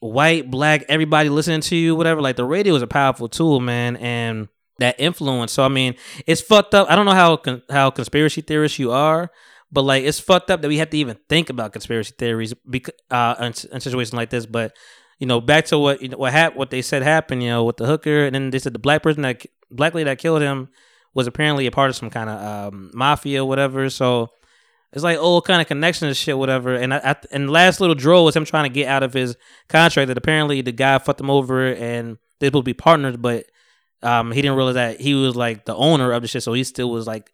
[SPEAKER 3] white, black, everybody listening to you, whatever. Like the radio is a powerful tool, man, and that influence. So I mean, it's fucked up. I don't know how con- how conspiracy theorists you are, but like it's fucked up that we have to even think about conspiracy theories because uh, in, in situations like this. But you know, back to what you know, what hap- what they said happened, you know, with the hooker, and then they said the black person that black lady that killed him was apparently a part of some kind of um, mafia, or whatever. So it's like all kind of connection and shit, whatever. And I, I and last little draw was him trying to get out of his contract. That apparently the guy fucked him over, and they're supposed to be partners, but um, he didn't realize that he was like the owner of the shit. So he still was like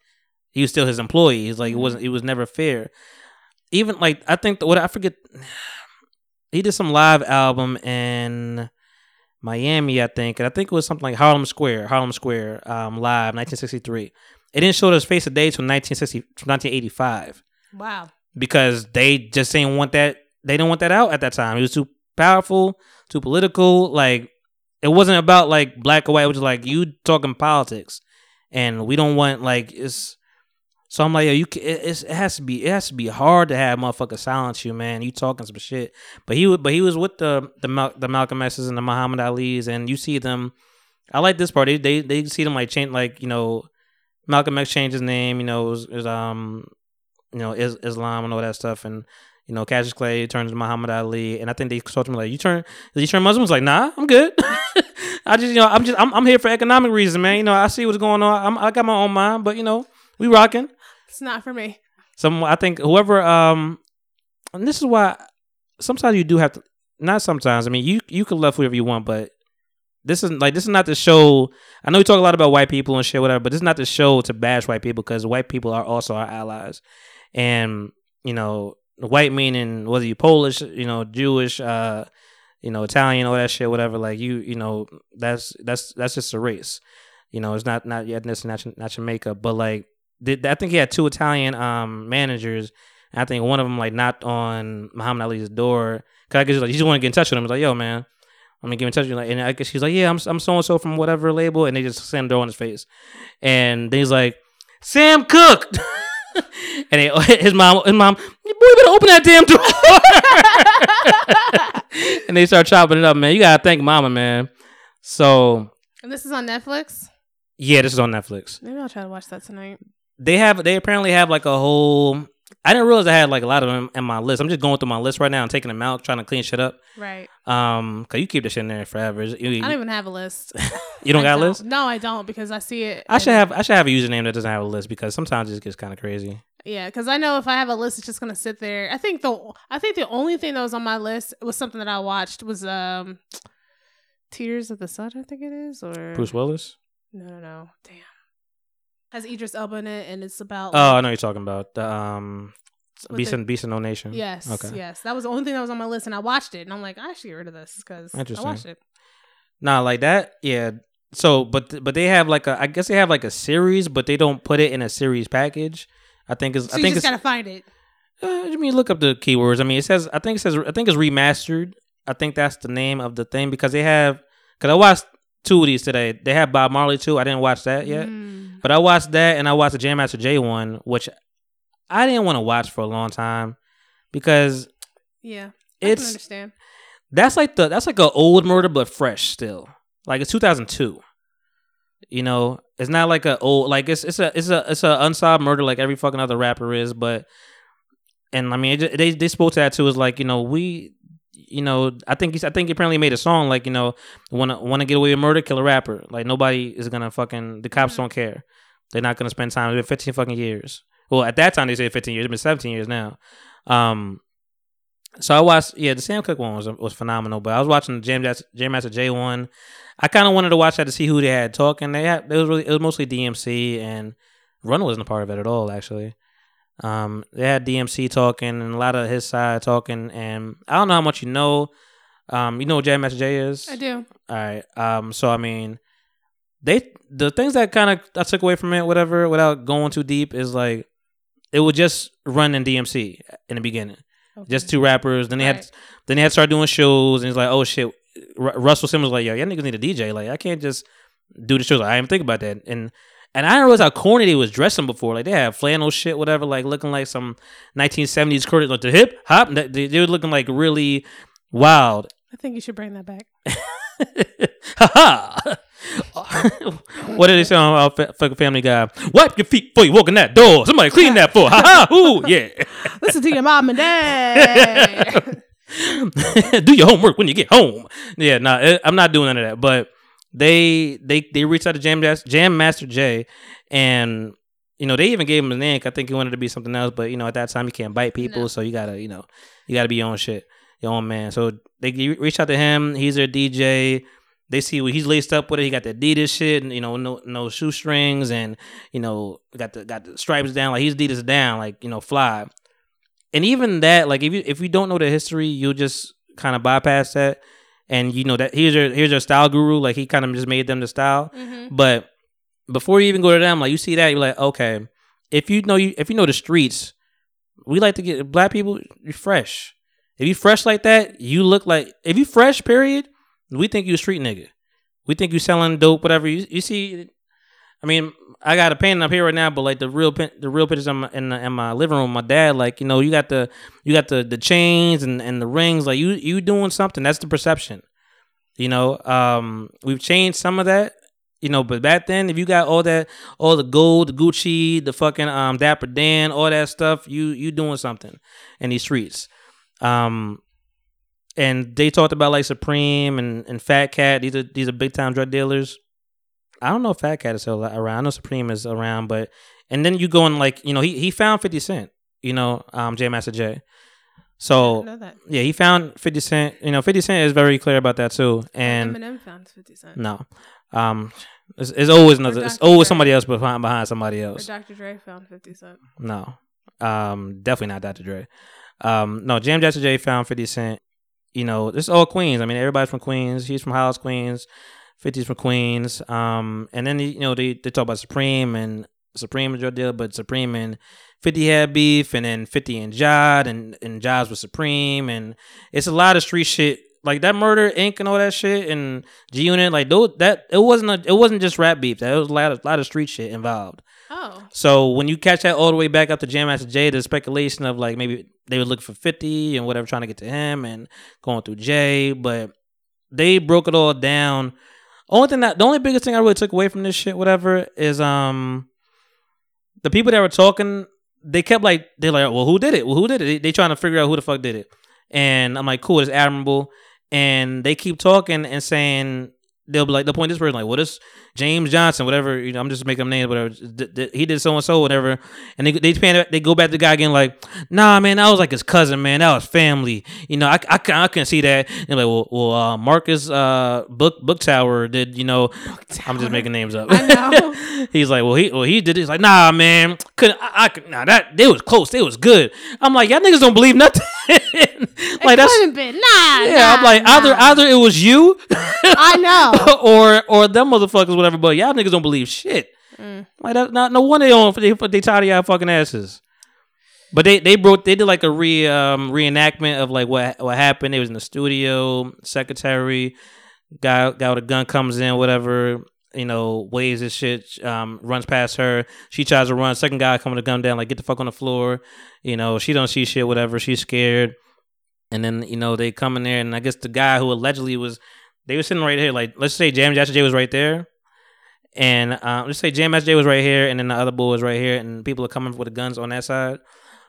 [SPEAKER 3] he was still his employee. He's like it wasn't. It was never fair. Even like I think the, what I forget. He did some live album in Miami, I think, and I think it was something like Harlem Square, Harlem Square, um, live, 1963. It didn't show his face a day till 1960, 1985
[SPEAKER 4] Wow.
[SPEAKER 3] because they just didn't want that. They didn't want that out at that time. It was too powerful, too political. Like it wasn't about like black or white. It was like you talking politics, and we don't want like it's. So I'm like, yo, you. It, it has to be. It has to be hard to have motherfucker silence you, man. You talking some shit, but he. But he was with the the the Malcolm X's and the Muhammad Ali's, and you see them. I like this part. They they, they see them like change like you know, Malcolm X changed his name. You know, it was, it was um you know, is, Islam and all that stuff. And, you know, Cassius Clay turns to Muhammad Ali. And I think they told him, like, you turn, you turn Muslim? Like, nah, I'm good. I just, you know, I'm just, I'm, I'm here for economic reasons, man. You know, I see what's going on. I'm, I got my own mind, but, you know, we rocking.
[SPEAKER 4] It's not for me.
[SPEAKER 3] Some, I think whoever, um, and this is why sometimes you do have to, not sometimes, I mean, you, you can love whoever you want, but this is like, this is not the show. I know we talk a lot about white people and shit, whatever, but this is not the show to bash white people because white people are also our allies and you know white meaning whether you polish you know jewish uh you know italian all that shit whatever like you you know that's that's that's just a race you know it's not not ethnicity not not your makeup but like did i think he had two italian um managers i think one of them like knocked on muhammad ali's door because i guess like, he just want to get in touch with him he's like yo man I'm gonna get in touch with you. Like, and I guess she's like, yeah, I'm I'm so and so from whatever label, and they just send door on his face, and then he's like, Sam Cooke. and they, his mom, his mom, boy, better open that damn door. and they start chopping it up, man. You gotta thank mama, man. So
[SPEAKER 4] And this is on Netflix.
[SPEAKER 3] yeah, this is on Netflix.
[SPEAKER 4] Maybe I'll try to watch that tonight.
[SPEAKER 3] They have, they apparently have like a whole. I didn't realize I had like a lot of them in my list. I'm just going through my list right now and taking them out, trying to clean shit up.
[SPEAKER 4] Right.
[SPEAKER 3] Um, cause you keep this shit in there forever. You,
[SPEAKER 4] I don't even have a list.
[SPEAKER 3] you don't
[SPEAKER 4] I
[SPEAKER 3] got a list?
[SPEAKER 4] No, I don't because I see it.
[SPEAKER 3] I should have I should have a username that doesn't have a list because sometimes it just gets kind of crazy.
[SPEAKER 4] Yeah, because I know if I have a list, it's just gonna sit there. I think the I think the only thing that was on my list was something that I watched was um, Tears of the Sun. I think it is or
[SPEAKER 3] Bruce Willis.
[SPEAKER 4] No, no, no. Damn. Has Idris Elba in it, and it's about.
[SPEAKER 3] Oh, I know what you're talking about the um, Beast and Beast and No Nation.
[SPEAKER 4] Yes.
[SPEAKER 3] Okay.
[SPEAKER 4] Yes. That was the only thing that was on my list, and I watched it, and I'm like, I should get rid of this because I watched it.
[SPEAKER 3] Nah, like that. Yeah. So, but but they have like a I guess they have like a series, but they don't put it in a series package. I think it's
[SPEAKER 4] So
[SPEAKER 3] I
[SPEAKER 4] you
[SPEAKER 3] think
[SPEAKER 4] just
[SPEAKER 3] it's.
[SPEAKER 4] gotta find it.
[SPEAKER 3] Uh, I mean, look up the keywords. I mean, it says I think it says I think it's remastered. I think that's the name of the thing because they have because I watched two of these today. They have Bob Marley too. I didn't watch that yet.
[SPEAKER 4] Mm.
[SPEAKER 3] But I watched that and I watched the Jam Master Jay one, which I didn't want to watch for a long time because
[SPEAKER 4] Yeah. I can
[SPEAKER 3] it's
[SPEAKER 4] understand.
[SPEAKER 3] that's like the that's like an old murder but fresh still. Like it's 2002. You know, it's not like a old like it's it's a it's a it's a unsolved murder like every fucking other rapper is, but and I mean it, they they spoke to that too. Is like you know we. You know, I think he's. I think he apparently made a song like you know, want to want to get away with murder, kill a rapper. Like nobody is gonna fucking. The cops don't care. They're not gonna spend time. It's been 15 fucking years. Well, at that time they said 15 years. It's been 17 years now. Um, so I watched. Yeah, the Sam Cooke one was was phenomenal. But I was watching the Jam Jas- Jam Master Jay one. I kind of wanted to watch that to see who they had talking. They had. It was really. It was mostly DMC and Run wasn't a part of it at all. Actually, um, they had DMC talking and a lot of his side talking. And I don't know how much you know. Um, you know what Jam Master Jay is.
[SPEAKER 4] I do.
[SPEAKER 3] All right. Um. So I mean, they the things that kind of I took away from it, whatever, without going too deep, is like it would just run in DMC in the beginning, just two rappers. Then they had then they had to start doing shows, and it's like, oh shit. Ru- Russell Simmons was like, yo, y'all niggas need a DJ. Like, I can't just do the shows. Like, I didn't think about that. And and I didn't realize how corny they was dressing before. Like they had flannel shit, whatever, like looking like some 1970s Curtis, like the hip hop. They, they were looking like really wild.
[SPEAKER 4] I think you should bring that back.
[SPEAKER 3] Ha ha! what did they say on uh, fucking Family Guy? Wipe your feet before you walk in that door. Somebody clean that for. Ha ha! Ooh yeah.
[SPEAKER 4] Listen to your mom and dad.
[SPEAKER 3] Do your homework when you get home. Yeah, no, nah, I'm not doing none of that. But they they they reached out to Jam Jam Master Jay, and you know they even gave him a name. I think he wanted to be something else, but you know at that time you can't bite people,
[SPEAKER 4] No.
[SPEAKER 3] so you gotta you know you gotta be your own shit, your own man. So they reached out to him. He's their DJ. They see what he's laced up with it. He got the Adidas shit, and you know, no no shoestrings, and you know, got the got the stripes down. Like he's Adidas down, like you know, fly. And even that, like if you if you don't know the history, you'll just kind of bypass that, and you know that here's your here's your style guru. Like he kind of just made them the style.
[SPEAKER 4] Mm-hmm.
[SPEAKER 3] But before you even go to them, like you see that, you're like, okay, if you know you if you know the streets, we like to get black people you fresh. If you fresh like that, you look like if you fresh, period, we think you a street nigga. We think you selling dope, whatever. You you see, I mean, I got a painting up here right now, but like the real the real pictures in my, in, the, in my living room, my dad, like you know, you got the you got the the chains and and the rings, like you you doing something. That's the perception. You know, um, we've changed some of that. You know, but back then, if you got all that, all the gold, the Gucci, the fucking um Dapper Dan, all that stuff, you you doing something in these streets. Um, and they talked about like Supreme and, and Fat Cat. These are these are big time drug dealers. I don't know if Fat Cat is still around. I know Supreme is around, but and then you go and like you know he he found Fifty Cent. You know, um, J Master J. So
[SPEAKER 4] know that.
[SPEAKER 3] yeah, he found Fifty Cent. You know, Fifty Cent is very clear about that too. And
[SPEAKER 4] Eminem found fifty cent.
[SPEAKER 3] no, um, it's, it's always another. It's always somebody else behind behind somebody
[SPEAKER 4] Or
[SPEAKER 3] else.
[SPEAKER 4] Dr. Dre found fifty cent.
[SPEAKER 3] No, um, definitely not Dr. Dre. Um, no, Jam Master Jay found Fifty Cent. You know, this is all Queens. I mean, everybody's from Queens. He's from Hollis, Queens. 50's from Queens. Um, and then you know they they talk about Supreme and Supreme is your deal, but Supreme and 50 had beef, and then 50 and Jod, and and Jod's with Supreme, and it's a lot of street shit. like that Murder Inc. and all that shit and G Unit, like those that it wasn't a, it wasn't just rap beef. That was a lot of lot of street shit involved.
[SPEAKER 4] Oh.
[SPEAKER 3] So when you catch that all the way back up to Jam Master Jay, the speculation of like maybe they would look for 50 and whatever, trying to get to him and going through Jay, but they broke it all down. Only thing that the only biggest thing I really took away from this shit, whatever, is um the people that were talking, they kept like they're like, well, who did it? Well, who did it? They, they trying to figure out who the fuck did it. And I'm like, cool, it's admirable. And they keep talking and saying they'll be like they'll point this person like, well, this James Johnson, whatever. You know, I'm just making names, whatever. D- d- He did so and so, whatever. And they they pan they go back to the guy again like, nah, man, that was like his cousin, man. That was family. You know, I I I can see that. And like, well, well, uh, Marcus uh book book tower did you know? I'm just making names up.
[SPEAKER 4] I know.
[SPEAKER 3] He's like, well, he well he did this. Like, nah, man, couldn't I, I could nah that they was close. They was good. I'm like, y'all niggas don't believe nothing. like that's
[SPEAKER 4] Couldn't been. Nah.
[SPEAKER 3] yeah. I'm
[SPEAKER 4] nah,
[SPEAKER 3] like either either it was you
[SPEAKER 4] I know.
[SPEAKER 3] or or them motherfuckers, whatever. But y'all niggas don't believe shit.
[SPEAKER 4] Mm.
[SPEAKER 3] Like that, not no wonder they don't they, they tired of y'all fucking asses. But they they broke they did like a re um reenactment of like what what happened. They was in the studio, secretary, guy guy with a gun comes in, whatever. You know, waves his shit, um, runs past her. She tries to run. Second guy coming to gun down, like get the fuck on the floor. You know, she don't see shit, whatever. She's scared. And then you know they come in there, and I guess the guy who allegedly was, they were sitting right here. Like let's say Jam Master Jay was right there, and um, let's say Jam Master was right here, and then the other boy was right here, and people are coming with the guns on that side.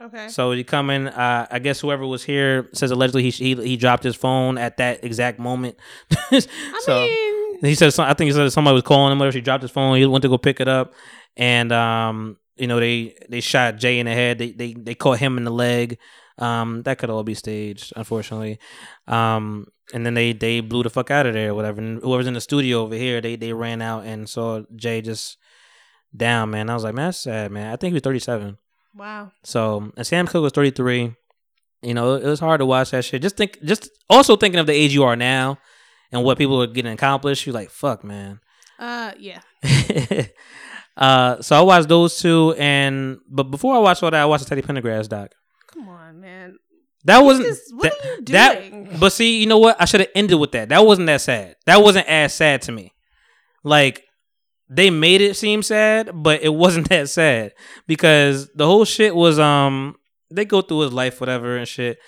[SPEAKER 4] Okay.
[SPEAKER 3] So he come in. Uh, I guess whoever was here says allegedly he he, he dropped his phone at that exact moment.
[SPEAKER 4] I
[SPEAKER 3] so
[SPEAKER 4] mean,
[SPEAKER 3] he said some, I think he said somebody was calling him. Whatever. He dropped his phone. He went to go pick it up, and um, you know they they shot Jay in the head. They they they caught him in the leg. Um, that could all be staged, unfortunately. Um, and then they they blew the fuck out of there, or whatever. And whoever's in the studio over here, they they ran out and saw Jay just down. Man, I was like, man, that's sad, man. I think he was thirty seven.
[SPEAKER 4] wow.
[SPEAKER 3] So and Sam Cooke was 33. You know, it was hard to watch that shit. Just think, just also thinking of the age you are now and what people are getting accomplished. You're like, fuck, man.
[SPEAKER 4] Uh, yeah.
[SPEAKER 3] uh, so I watched those two, and but before I watched all that, I watched the Teddy Pendergrass doc.
[SPEAKER 4] Come on, man.
[SPEAKER 3] That wasn't
[SPEAKER 4] This- what
[SPEAKER 3] that,
[SPEAKER 4] are you
[SPEAKER 3] that-
[SPEAKER 4] doing?
[SPEAKER 3] but see, you know what? I should have ended with that. That wasn't that sad. That wasn't as sad to me. Like they made it seem sad, but it wasn't that sad because the whole shit was um they go through his life, whatever and shit,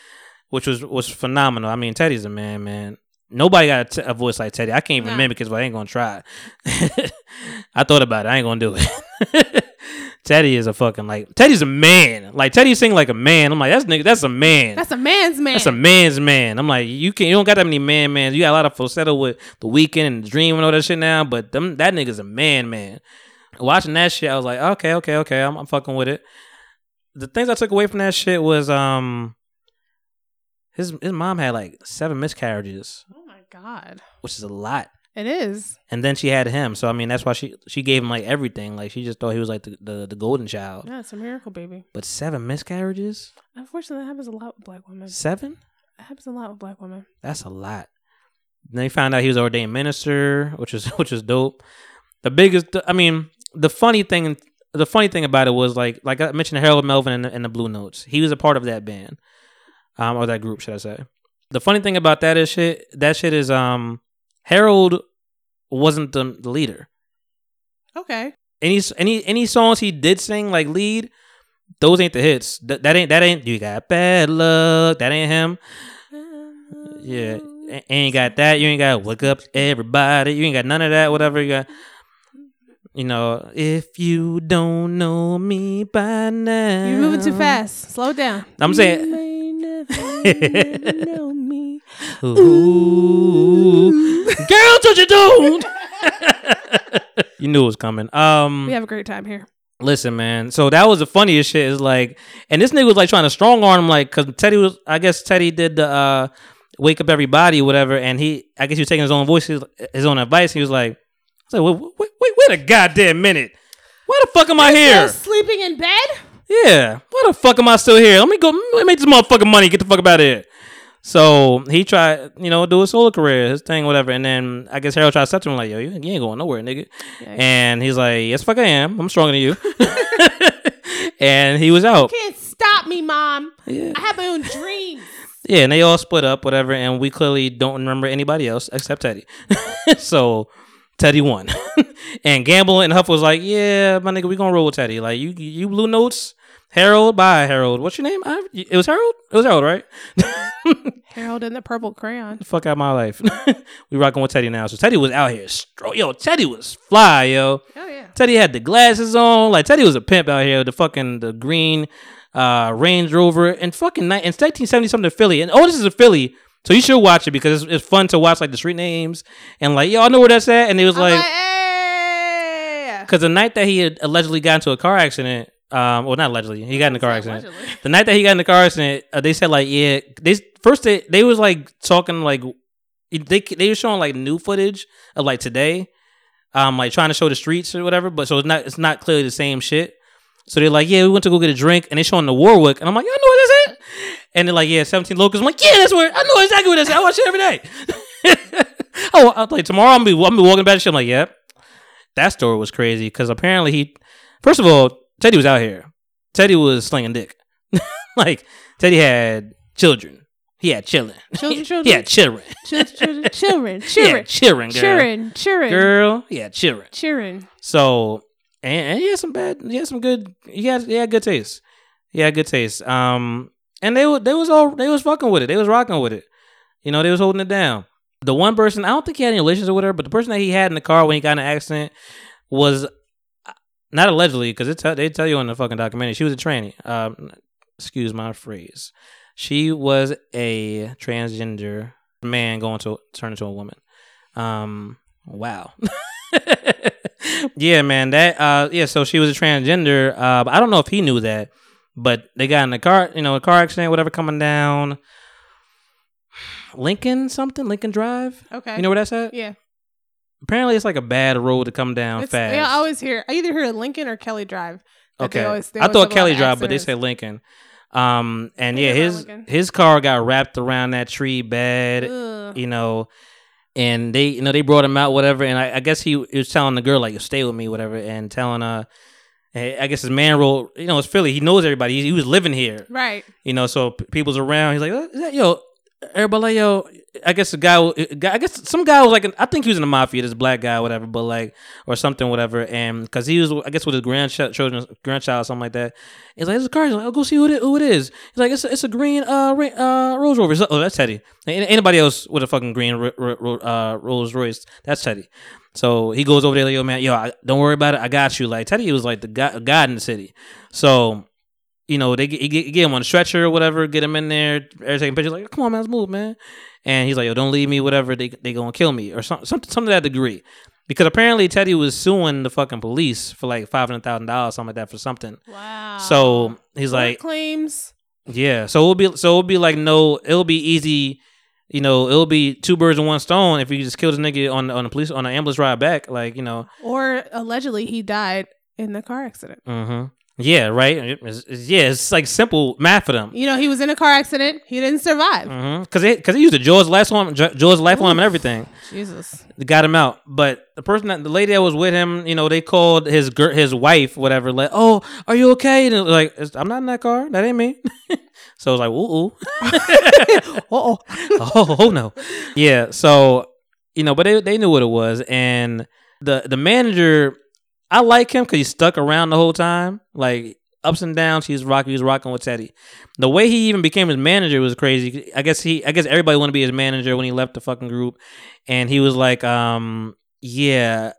[SPEAKER 3] which was was phenomenal. I mean, Teddy's a man, man. Nobody got a, t- a voice like Teddy. I can't even
[SPEAKER 4] Nah.
[SPEAKER 3] mimic his voice. I ain't gonna try. I thought about it. I ain't gonna do it. Teddy is a fucking like Teddy's a man. Like Teddy sing like a man. I'm like that's nigga. That's a man.
[SPEAKER 4] That's a man's man.
[SPEAKER 3] That's a man's man. I'm like, you can not you don't got that many man mans. You got a lot of falsetto with the Weeknd and the dream and all that shit now, but them that nigga's a man man. Watching that shit, I was like, okay, okay, okay, I'm, I'm fucking with it. The things I took away from that shit was um his his mom had like seven miscarriages,
[SPEAKER 4] oh my god.
[SPEAKER 3] which is a lot.
[SPEAKER 4] It is.
[SPEAKER 3] And then she had him, so I mean that's why she she gave him like everything. Like she just thought he was like the the, the golden child.
[SPEAKER 4] Yeah, it's a miracle, baby.
[SPEAKER 3] But seven miscarriages,
[SPEAKER 4] Unfortunately, that happens a lot with black women.
[SPEAKER 3] seven.
[SPEAKER 4] It happens a lot with black women.
[SPEAKER 3] That's a lot. And Then they found out he was an ordained minister, which is which is dope. The biggest, I mean, the funny thing, the funny thing about it was like, like I mentioned, Harold Melvin and the, and the Blue Notes. He was a part of that band, um, or that group, should I say? The funny thing about that is shit. That shit is um, Harold wasn't the, the leader.
[SPEAKER 4] Okay.
[SPEAKER 3] Any any any songs he did sing like lead, those ain't the hits. That, that ain't that ain't you got bad luck. That ain't him. Yeah, A- ain't got that. You ain't got wake up everybody. You ain't got none of that. Whatever you got. You know, if you don't know me by now,
[SPEAKER 4] You're moving too fast. Slow down.
[SPEAKER 3] I'm saying. Ooh, girl, what you don't. you knew it was coming. Um,
[SPEAKER 4] We have a great time here.
[SPEAKER 3] Listen, man. So that was the funniest shit. Is like, and this nigga was like trying to strong arm him, like, cause Teddy was. I guess Teddy did the uh, wake up everybody, whatever, and he. I guess he was taking his own voice, his, his own advice. He was like, I was like, wait, wait, wait, wait a goddamn minute. Why the fuck am I here?
[SPEAKER 4] Sleeping in bed?
[SPEAKER 3] Yeah. Why the fuck am I still here? Let me go. Let me make this motherfucking money. Get the fuck up out of here. So he tried, you know, do a solo career, his thing, whatever. And then I guess Harold tried to step to him like, yo, you, you ain't going nowhere, nigga. And he's like, yes, fuck I am. I'm stronger than you. and he was out.
[SPEAKER 4] Can't stop me, mom.
[SPEAKER 3] Yeah.
[SPEAKER 4] I have my own dreams.
[SPEAKER 3] Yeah, and they all split up, whatever, and we clearly don't remember anybody else except Teddy. so Teddy won. and Gamble and Huff was like, Yeah, my nigga, we gonna roll with Teddy. Like you you blue notes. Harold, bye Harold. What's your name? I, it was Harold? It was Harold, right?
[SPEAKER 4] Harold and the purple crayon.
[SPEAKER 3] Fuck out my life. we rocking with Teddy now. So Teddy was out here. Stro- yo, Teddy was fly, yo.
[SPEAKER 4] Oh yeah.
[SPEAKER 3] Teddy had the glasses on. Like Teddy was a pimp out here. With the fucking the green uh Range Rover and fucking night. it's 1970 something Philly. And oh, this is a Philly. So you should watch it because it's, it's fun to watch like the street names and like yo, I know where that's at. And it was
[SPEAKER 4] I'm
[SPEAKER 3] like
[SPEAKER 4] like, hey.
[SPEAKER 3] because the night that he had allegedly got into a car accident, um, well not allegedly, he got in a car accident.
[SPEAKER 4] Allegedly.
[SPEAKER 3] The night that he got in the car accident, uh, they said like yeah, they first they they was like talking like they they were showing like new footage of like today, um, like trying to show the streets or whatever. But so it's not it's not clearly the same shit. So they're like, yeah, we went to go get a drink, and they showing the Warwick, and I'm like, y'all know what this is? And they're like, yeah, 17 locals. I'm like, yeah, that's where I know exactly what this is. I watch it every day. oh, I'm like tomorrow I'm gonna be I'm gonna be walking back. shit. I'm like, yep. That story was crazy because apparently he, first of all, Teddy was out here. Teddy was slinging dick. like Teddy had children. He had children.
[SPEAKER 4] Children, children?
[SPEAKER 3] He had children.
[SPEAKER 4] Children, children, children,
[SPEAKER 3] children, girl.
[SPEAKER 4] children, children,
[SPEAKER 3] Girl, had children.
[SPEAKER 4] children.
[SPEAKER 3] So and, and he had some bad, he had some good, he had he had good taste. He had good taste. Um, and they were they was all they was fucking with it. They was rocking with it. You know, they was holding it down. The one person I don't think he had any relations with her, but the person that he had in the car when he got in an accident was not allegedly because tell, they tell you in the fucking documentary she was a tranny. Um, excuse my phrase. She was a transgender man going to turn into a woman. Um, wow. yeah, man. That uh, yeah. So she was a transgender. Uh, I don't know if he knew that, but they got in the car, you know, a car accident, whatever, coming down. Lincoln something, Lincoln Drive.
[SPEAKER 4] Okay.
[SPEAKER 3] You know where that's at?
[SPEAKER 4] Yeah.
[SPEAKER 3] Apparently, it's like a bad road to come down
[SPEAKER 4] It's,
[SPEAKER 3] fast.
[SPEAKER 4] yeah, I always hear. I either hear Lincoln or Kelly Drive. that they
[SPEAKER 3] Okay,
[SPEAKER 4] always- they
[SPEAKER 3] I thought Kelly Drive, but they said Lincoln. Um, and yeah, his his car got wrapped around that tree bad,
[SPEAKER 4] Ugh.
[SPEAKER 3] you know, and they you know they brought him out whatever, and I, I guess he, he was telling the girl like stay with me whatever, and telling uh. I guess his man role, you know, it's Philly. He knows everybody. He, he was living here,
[SPEAKER 4] Right.
[SPEAKER 3] you know. So p- people's around. He's like, "Uh, is that, yo, everybody. I guess the guy, I guess some guy was like, I think he was in the mafia, this black guy, whatever, but like, or something, whatever. And because he was, I guess, with his grandchild, children, grandchild, something like that. He's like, "It's a car." He's like, "I'll go see who it, who it is." He's like, "It's a, it's a green uh uh Rolls Royce." Oh, that's Teddy. Ain't anybody else with a fucking green uh Rolls Royce? That's Teddy. So he goes over there, like, "Yo, man, yo, I, don't worry about it. I got you." Like Teddy was like the god, god in the city. So you know, they get, get, him on a stretcher or whatever, get him in there, they're taking pictures, like, come on, man, let's move, man. And he's like, yo, don't leave me, whatever, they they gonna kill me, or something, something, something to that degree. Because apparently Teddy was suing the fucking police for like five hundred thousand dollars, something like that, for something.
[SPEAKER 4] Wow.
[SPEAKER 3] So he's
[SPEAKER 4] Court
[SPEAKER 3] like,
[SPEAKER 4] claims.
[SPEAKER 3] yeah. So it'll be, so it'll be like, no, it'll be easy. You know, it'll be two birds with one stone if you just kill this nigga on on a police on an ambulance ride back, like you know.
[SPEAKER 4] Or allegedly he died in the car accident.
[SPEAKER 3] Mm-hmm. Yeah, right. It's- it's- yeah, it's like simple math for them.
[SPEAKER 4] You know, he was in a car accident. He didn't survive.
[SPEAKER 3] Mm-hmm. Cause they, cause he used the Jaws life on Jaws life on him and everything.
[SPEAKER 4] Jesus.
[SPEAKER 3] They got him out. But the person that the lady that was with him, you know, they called his his wife, whatever, like, oh, are you okay? And like, I'm not in that car. That ain't me. so I was like, ooh, ooh.
[SPEAKER 4] Uh-oh.
[SPEAKER 3] oh, oh no. Yeah. So, you know, but they they knew what it was. And the the manager, I like him because he stuck around the whole time. Like ups and downs, he's rocking. He was rocking with Teddy. The way he even became his manager was crazy. I guess he, I guess everybody wanted to be his manager when he left the fucking group, and he was like, um, yeah,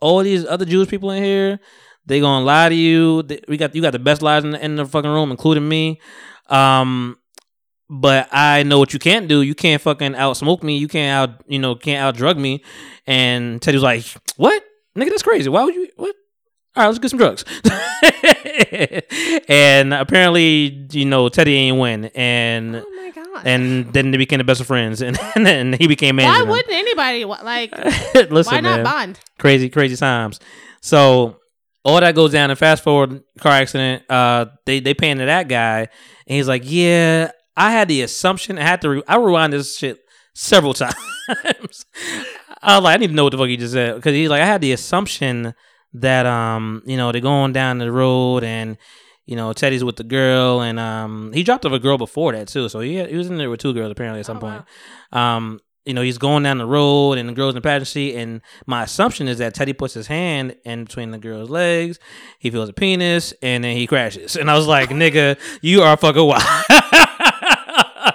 [SPEAKER 3] all these other Jewish people in here, they gonna lie to you. We got you got the best lies in the, in the fucking room, including me. Um, but I know what you can't do. You can't fucking out smoke me. You can't out, you know, can't out drug me. And Teddy was like, "What, nigga? That's crazy. Why would you? What? All right, let's get some drugs." and apparently, you know, Teddy ain't win, and
[SPEAKER 4] Oh my god.
[SPEAKER 3] and then they became the best of friends, and and then he became
[SPEAKER 4] man.
[SPEAKER 3] why
[SPEAKER 4] wouldn't anybody like?
[SPEAKER 3] Listen,
[SPEAKER 4] why not
[SPEAKER 3] man
[SPEAKER 4] bond?
[SPEAKER 3] crazy, crazy times. So all that goes down and fast forward car accident. Uh, they they paying to that guy, and he's like, yeah, I had the assumption. I had to. Re- I rewind this shit several times. I was like, I didn't even know what the fuck he just said because he's like, I had the assumption that um, you know, they're going down the road and you know, Teddy's with the girl, and um, he dropped off a girl before that too. So he he was in there with two girls apparently at some
[SPEAKER 4] Oh,
[SPEAKER 3] point. Um, you know, he's going down the road, and the girl's in the passenger seat, and my assumption is that Teddy puts his hand in between the girl's legs, he feels a penis, and then he crashes. And I was like, nigga, you are fucking wild.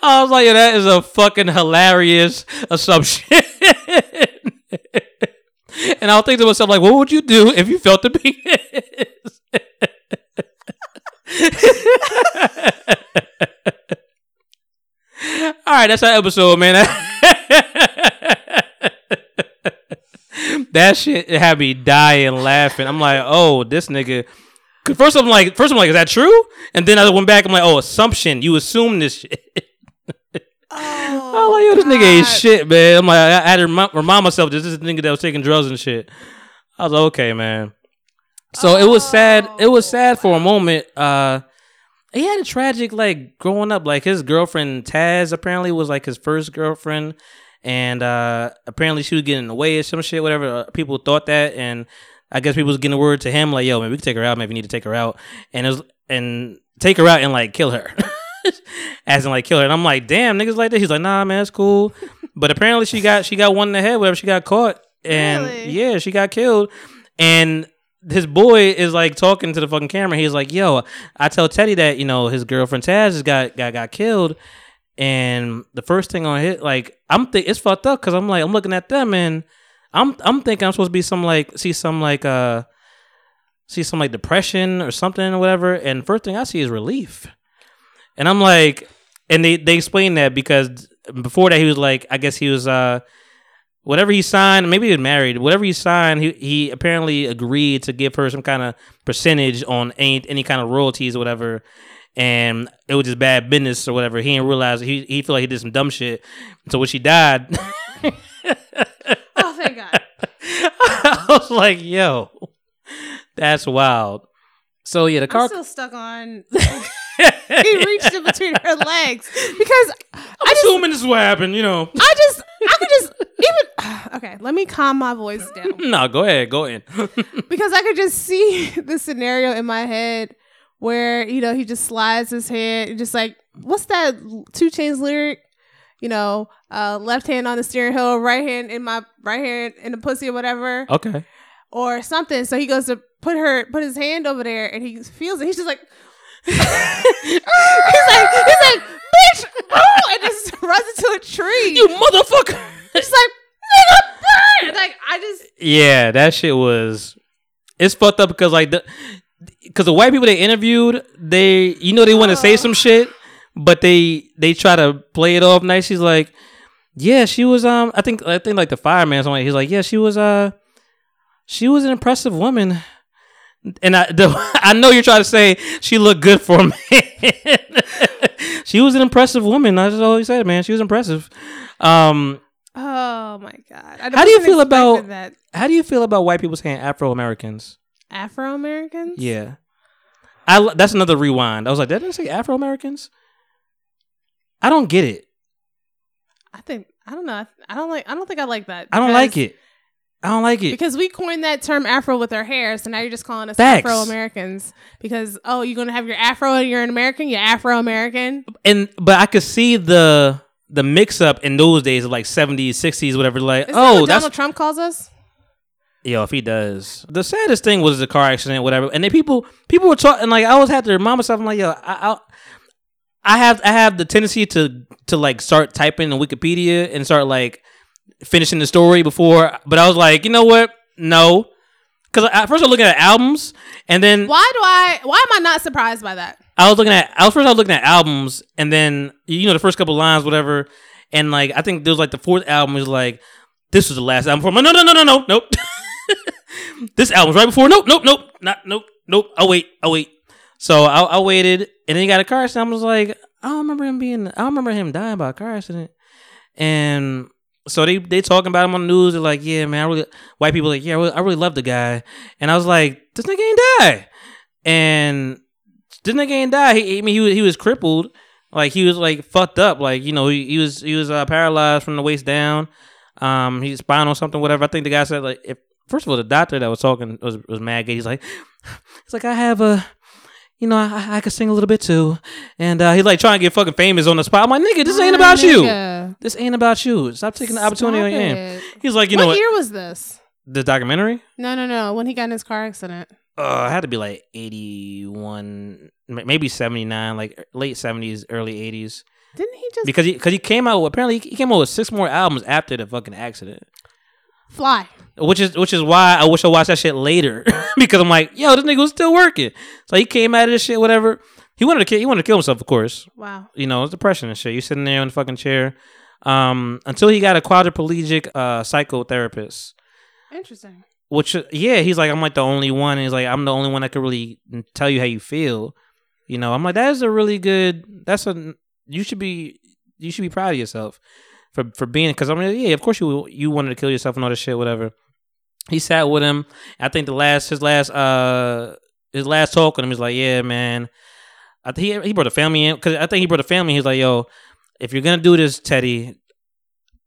[SPEAKER 3] I was like, yeah, that is a fucking hilarious assumption. and I'll think to myself, like, what would you do if you felt the penis? All right, that's our episode, man. that shit had me dying laughing. I'm like, oh, this nigga. first I'm like, first I'm like, is that true? And then I went back. I'm like, oh, assumption. You assume this shit.
[SPEAKER 4] Oh,
[SPEAKER 3] I'm like, yo, this nigga ain't shit, man. I'm like, I had to remind myself this is the nigga that was taking drugs and shit. I was like, okay, man. So it was sad. It was sad for a moment. Uh, he had a tragic like growing up. Like his girlfriend Taz apparently was like his first girlfriend, and uh, apparently she was getting away or some shit. Whatever uh, people thought that, and I guess people was getting word to him like, "Yo, man, we can take her out. Maybe we need to take her out," and it was and take her out and like kill her. As in like kill her, and I'm like, damn, niggas like that. He's like, nah, man, it's cool. But apparently she got she got one in the head, whatever. She got caught, and
[SPEAKER 4] Really?
[SPEAKER 3] yeah, she got killed. And his boy is like talking to the fucking camera. He's like, "Yo, I tell Teddy that you know his girlfriend Taz has got got got killed." And the first thing on hit, like I'm think it's fucked up because I'm like I'm looking at them and I'm I'm thinking I'm supposed to be some like see some like uh see some like depression or something or whatever. And first thing I see is relief, and I'm like, and they they explain that because before that he was like I guess he was uh whatever he signed, maybe he was married. Whatever he signed, he, he apparently agreed to give her some kind of percentage on any any kind of royalties or whatever. And it was just bad business or whatever. He didn't realize he he felt like he did some dumb shit. So when she died,
[SPEAKER 4] Oh, thank God.
[SPEAKER 3] I was like, "Yo, that's wild." So yeah, the car I'm
[SPEAKER 4] still stuck on. he reached in between her legs because i'm just,
[SPEAKER 3] assuming this is what happened, you know.
[SPEAKER 4] I just, I could just even. Okay, let me calm my voice down
[SPEAKER 3] no, go ahead, go in.
[SPEAKER 4] because I could just see the scenario in my head where you know he just slides his head, and just like what's that 2 Chainz lyric? You know, uh, left hand on the steering wheel, right hand in my right hand in the pussy or whatever,
[SPEAKER 3] okay.
[SPEAKER 4] or something. So he goes to put her, put his hand over there, and he feels it. He's just like, he's like, he's like, bitch, oh, and just runs into a tree.
[SPEAKER 3] You motherfucker.
[SPEAKER 4] It's like, nigga, burn! Like I just,
[SPEAKER 3] Yeah, that shit was. It's fucked up because like the, because the white people they interviewed, they you know they want to say some shit, but they they try to play it off nice. She's like, yeah, she was um, I think I think like the fireman or something. He's like, yeah, she was uh, she was an impressive woman. And I, the, I know you're trying to say she looked good for a man. she was an impressive woman. That's all he said, man. She was impressive. Um,
[SPEAKER 4] oh my god. I
[SPEAKER 3] How do you feel about-
[SPEAKER 4] that
[SPEAKER 3] how do you feel about white people saying Afro Americans?
[SPEAKER 4] Afro Americans?
[SPEAKER 3] Yeah. I that's another rewind. I was like, did I say Afro Americans? I don't get it.
[SPEAKER 4] I think I don't know. I, I don't like. I don't think I like that.
[SPEAKER 3] I don't like it. I don't like it.
[SPEAKER 4] Because we coined that term Afro with our hair, so now you're just calling us Afro Americans. Because oh, you're gonna have your Afro and you're an American. You're Afro American.
[SPEAKER 3] And but I could see the the mix up in those days of like 70s, 60s, whatever. Like,
[SPEAKER 4] Is that
[SPEAKER 3] oh,
[SPEAKER 4] what
[SPEAKER 3] that's
[SPEAKER 4] Donald Trump calls us?
[SPEAKER 3] yo, if he does. The saddest thing was the car accident, whatever. And then people people were talking like I always had to remind myself, I'm like, yo, I, I I have I have the tendency to to like start typing in Wikipedia and start like finishing the story before, but I was like, you know what? No, because at first I was looking at albums, and then
[SPEAKER 4] Why do I? Why am I not surprised by that?
[SPEAKER 3] I was looking at I was first I was looking at albums, and then you know the first couple lines, whatever, and like I think there was like the fourth album was like this was the last album for no no no no no no nope. this album's right before nope nope nope not nope nope. I'll wait I'll wait. So I, I waited, and then he got a car accident. I was like, I don't remember him being I don't remember him dying by a car accident, and. So they they talking about him on the news. They're like, yeah, man, I really white people like, yeah, I really, I really love the guy. And I was like, this nigga ain't die. And this nigga ain't die. He, I mean, he was he was crippled, like he was like fucked up, like you know he, he was he was uh, paralyzed from the waist down. Um, he's spinal something, whatever. I think the guy said like if first of all, the doctor that was talking was was mad gay. He's like, he's like, I have a, you know, I, I could sing a little bit too, and uh, he's like trying to get fucking famous on the spot. I'm like, nigga, this ain't about you. This ain't about you. Stop taking the opportunity
[SPEAKER 4] Stop
[SPEAKER 3] on your end.
[SPEAKER 4] it.
[SPEAKER 3] He's like, you
[SPEAKER 4] what
[SPEAKER 3] know what?
[SPEAKER 4] year was this?
[SPEAKER 3] The documentary.
[SPEAKER 4] No, no, no. When he got in his car accident.
[SPEAKER 3] Uh, it had to be like 81, maybe 79, like late 70s, early 80s.
[SPEAKER 4] Didn't he just
[SPEAKER 3] Because he, cause he came out, apparently, he came out with six more albums after the fucking accident.
[SPEAKER 4] fly?
[SPEAKER 3] Which is which is why I wish I watched that shit later. because I'm like, yo, this nigga was still working. So he came out of this shit, whatever. He wanted to kill he wanted to kill himself, of course.
[SPEAKER 4] Wow.
[SPEAKER 3] You know, it's depression and shit. You sitting there in the fucking chair. Um, until he got a quadriplegic uh psychotherapist.
[SPEAKER 4] Interesting.
[SPEAKER 3] which yeah he's like i'm like the only one and he's like i'm the only one that could really tell you how you feel you know i'm like that is a really good that's a you should be you should be proud of yourself for for being because i mean yeah of course you you wanted to kill yourself and all this shit whatever he sat with him i think the last his last uh his last talk with him he's like yeah man i think he, he brought the family in because i think he brought the family he's like yo if you're gonna do this teddy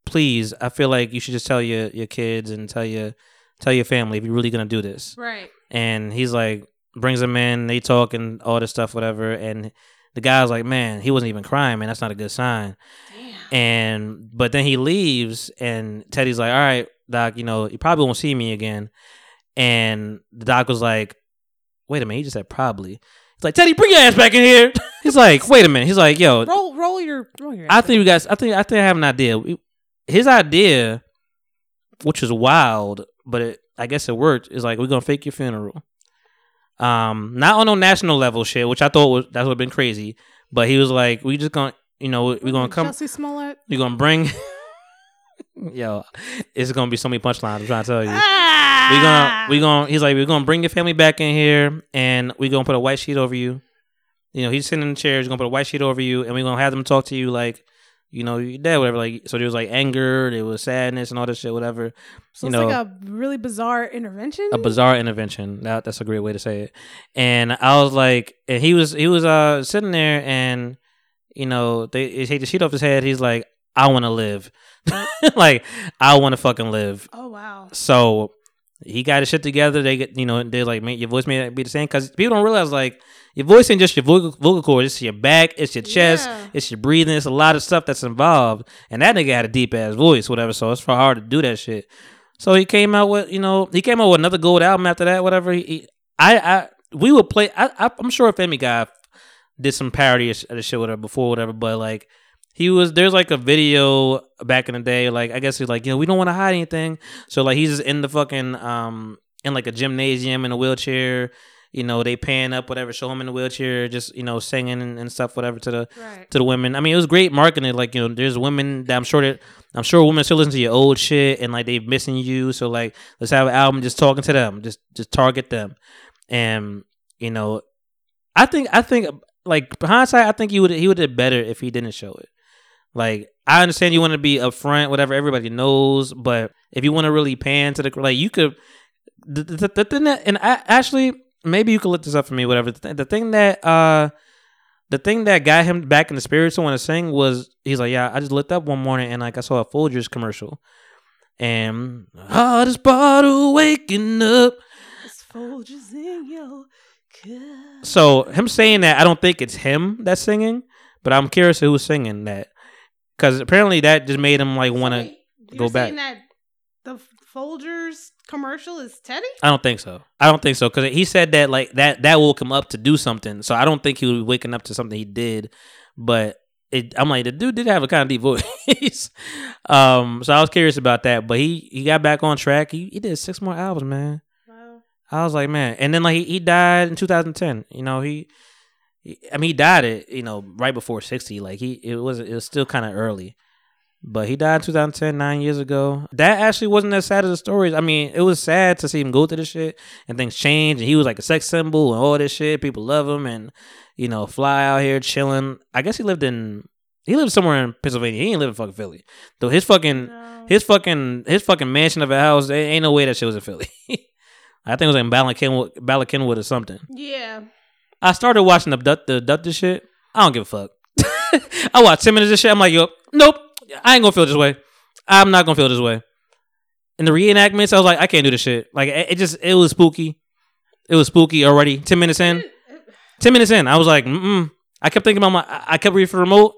[SPEAKER 3] please i feel like you should just tell your your kids and tell your tell your family if you're really gonna do this.
[SPEAKER 4] Right.
[SPEAKER 3] And he's like, brings them in, they talk and all this stuff, whatever. And the guy's like, man, he wasn't even crying, man. That's not a good sign.
[SPEAKER 4] Damn.
[SPEAKER 3] And but then he leaves, and Teddy's like, all right, doc, you know, you probably won't see me again. And the doc was like, wait a minute, he just said probably. He's like, Teddy, bring your ass back in here. He's like, wait a minute. He's like, yo,
[SPEAKER 4] Roll, roll your, roll your.
[SPEAKER 3] I think we guys, I think. I think I have an idea. His idea, which is wild, but it, I guess it worked. Is like we're gonna fake your funeral. Um, not on no national level shit, which I thought was that would have been crazy. But he was like, we just gonna, you know, we're gonna come.
[SPEAKER 4] Chelsea Smollett.
[SPEAKER 3] We're gonna bring. Yo, it's gonna be so many punchlines. I'm trying to tell you.
[SPEAKER 4] Ah!
[SPEAKER 3] We gonna we gonna he's like we're gonna bring your family back in here and we're gonna put a white sheet over you. You know, he's sitting in the chair, he's gonna put a white sheet over you and we're gonna have them talk to you like, you know, you're dead, whatever. Like so there was like anger, there was sadness and all this shit, whatever.
[SPEAKER 4] So
[SPEAKER 3] you
[SPEAKER 4] it's
[SPEAKER 3] know,
[SPEAKER 4] like a really bizarre intervention.
[SPEAKER 3] a bizarre intervention. That that's a great way to say it. And I was like, and he was he was uh sitting there, and you know they, they take the sheet off his head. He's like, I want to live, like I want to fucking live.
[SPEAKER 4] oh wow.
[SPEAKER 3] So he got his shit together. They get you know they're like, man, your voice may not be the same because people don't realize like your voice ain't just your vocal, vocal cords. It's your back, it's your chest,
[SPEAKER 4] Yeah.
[SPEAKER 3] it's your breathing. It's a lot of stuff that's involved. And that nigga had a deep ass voice, whatever. So it's for hard to do that shit. So he came out with you know he came out with another gold album after that. Whatever. He, he- I I we would play. I, I I'm sure Family Guy did some parody of of the shit whatever before whatever, but like. He was there's like a video back in the day, like I guess he's like, you know, we don't want to hide anything. So like he's just in the fucking um in like a gymnasium in a wheelchair. You know, they pan up whatever, show him in the wheelchair, just you know, singing and, and stuff, whatever to the
[SPEAKER 4] Right.
[SPEAKER 3] to the women. I mean, it was great marketing. Like you know, there's women that I'm sure that I'm sure women still listen to your old shit and like they're missing you. So like, let's have an album just talking to them, just just target them, and you know, I think I think like hindsight, I think he would he would have better if he didn't show it. Like I understand you want to be upfront, whatever everybody knows, but if you want to really pan to the like, you could. The, the, the thing that, and I, actually, maybe you could look this up for me, whatever. The, th- the thing that, uh, the thing that got him back in the spirit to want to sing was he's like, yeah, I just looked up one morning and like I saw a Folgers commercial, and hottest bottle waking up.
[SPEAKER 4] It's Folgers in your cup.
[SPEAKER 3] So him saying that, I don't think it's him that's singing, but I'm curious who's singing that, because apparently that just made him like want to. Go back.
[SPEAKER 4] that the Folgers commercial is Teddy?
[SPEAKER 3] I don't think so. I don't think so because he said that like that that woke him up to do something. So I don't think he was waking up to something he did. But it, I'm like the dude did have a kind of deep voice. um, so I was curious about that. But he he got back on track. He he did six more albums, man.
[SPEAKER 4] Wow.
[SPEAKER 3] I was like, man. And then like he, he died in 2010. You know he. I mean, he died at you know right before sixty. Like he, it was it was still kind of early, but he died in 2010, nine years ago. That actually wasn't as sad as the stories. I mean, it was sad to see him go through this shit and things change. And he was like a sex symbol and all this shit. People love him and you know fly out here chilling. I guess he lived in he lived somewhere in Pennsylvania. He ain't live in fucking Philly. Though his fucking
[SPEAKER 4] No.
[SPEAKER 3] his fucking his fucking mansion of a house. There ain't no way that shit was in Philly. I think it was in Bala Cynwyd, Bala Cynwyd or something.
[SPEAKER 4] yeah.
[SPEAKER 3] I started watching the Duck the Duck this shit. I don't give a fuck. I watched ten minutes of shit. I'm like, yo, nope. I ain't gonna feel this way. I'm not gonna feel this way. in the reenactments, I was like, I can't do this shit. Like it, it just it was spooky. It was spooky already. Ten minutes in, ten minutes in, I was like, mm. I kept thinking about my. I- kept reading for the remote.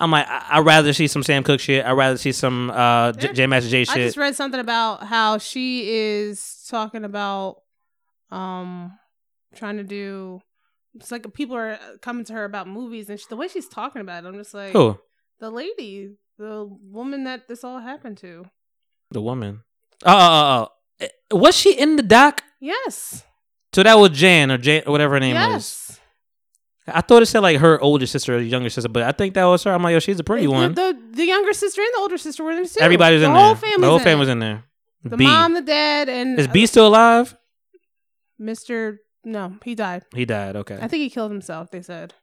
[SPEAKER 3] I'm like, I- I'd rather see some Sam Cooke shit. I'd rather see some uh J, Jam Master
[SPEAKER 4] Jay
[SPEAKER 3] shit.
[SPEAKER 4] I just read something about how she is talking about um trying to do. It's like people are coming to her about movies, and she, the way she's talking about it, I'm just like,
[SPEAKER 3] Who?
[SPEAKER 4] the lady, the woman that this all happened to.
[SPEAKER 3] The woman. Oh, oh, oh, oh. Eh, Was she in the doc?
[SPEAKER 4] Yes.
[SPEAKER 3] So that was Jan or Jan or whatever her name was.
[SPEAKER 4] yes.
[SPEAKER 3] I thought it said like her older sister or younger sister, but I think that was her. I'm like, yo, she's a pretty
[SPEAKER 4] The-
[SPEAKER 3] one.
[SPEAKER 4] The, the younger sister and the older sister were in there too.
[SPEAKER 3] Everybody was
[SPEAKER 4] the
[SPEAKER 3] in
[SPEAKER 4] whole
[SPEAKER 3] there. The whole
[SPEAKER 4] in
[SPEAKER 3] family
[SPEAKER 4] it.
[SPEAKER 3] was in there.
[SPEAKER 4] The
[SPEAKER 3] B.
[SPEAKER 4] mom, the dad, and
[SPEAKER 3] Is B still alive?
[SPEAKER 4] Mr. No, he died.
[SPEAKER 3] He died. Okay.
[SPEAKER 4] I think he killed himself. They said.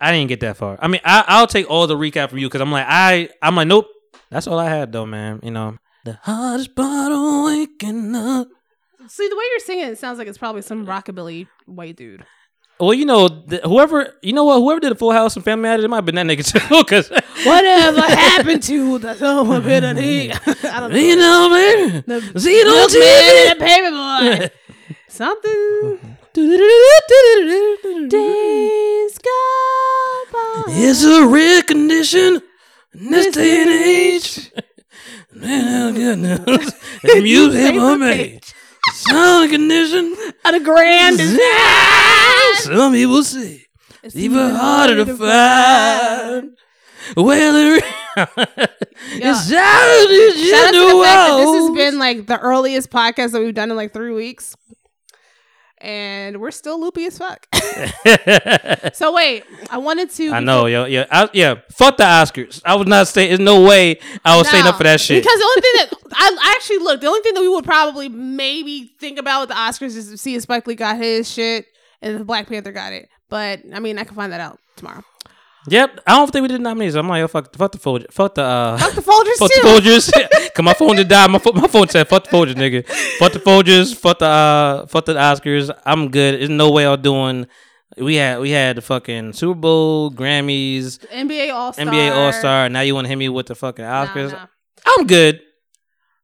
[SPEAKER 3] I didn't get that far. I mean, I, I'll take all the recap from you because I'm like, I, I'm like, nope. That's all I had though, man. You know, the hardest part of waking up.
[SPEAKER 4] See the way you're singing, it sounds like it's probably some rockabilly white dude.
[SPEAKER 3] Well, you know, the, whoever, you know what, whoever did the Full House and Family Matters, it might have been that nigga too. Because
[SPEAKER 4] Whatever happened to the summer bit of I don't
[SPEAKER 3] you know, baby,
[SPEAKER 4] The
[SPEAKER 3] see it on TV.
[SPEAKER 4] the paper boy. Something. Mm-hmm. Days gone by.
[SPEAKER 3] It's a rare condition in this day and age. The music hop made. Sound condition.
[SPEAKER 4] At a grand
[SPEAKER 3] Some people say it's even harder to find. Well, it- it's out of
[SPEAKER 4] Shout out to the fact that this has been like the earliest podcast that we've done in like three weeks. And we're still loopy as fuck. so wait, I wanted to
[SPEAKER 3] I know, yo, yeah, I, yeah. Fuck the Oscars. I was not saying. There's no way I was staying
[SPEAKER 4] No,
[SPEAKER 3] up for that shit.
[SPEAKER 4] Because the only thing that I I actually look, the only thing that we would probably maybe think about with the Oscars is to see if Spike Lee got his shit and if Black Panther got it. But I mean, I can find that out tomorrow.
[SPEAKER 3] Yep, I don't think we did nominees. I'm like, yo, fuck, fuck the Folgers, fuck the, uh,
[SPEAKER 4] Fuck the Folgers
[SPEAKER 3] fuck
[SPEAKER 4] too.
[SPEAKER 3] the Folgers. Cause my phone just died. My, pho- my phone said, fuck the Folgers, nigga. Fuck the Folgers. Fuck the, uh, fuck the Oscars. I'm good. There's no way I'm doing. We had we had the fucking Super Bowl, Grammys,
[SPEAKER 4] NBA All Star.
[SPEAKER 3] NBA All Star. Now you want to hit me with the fucking Oscars? I'm good.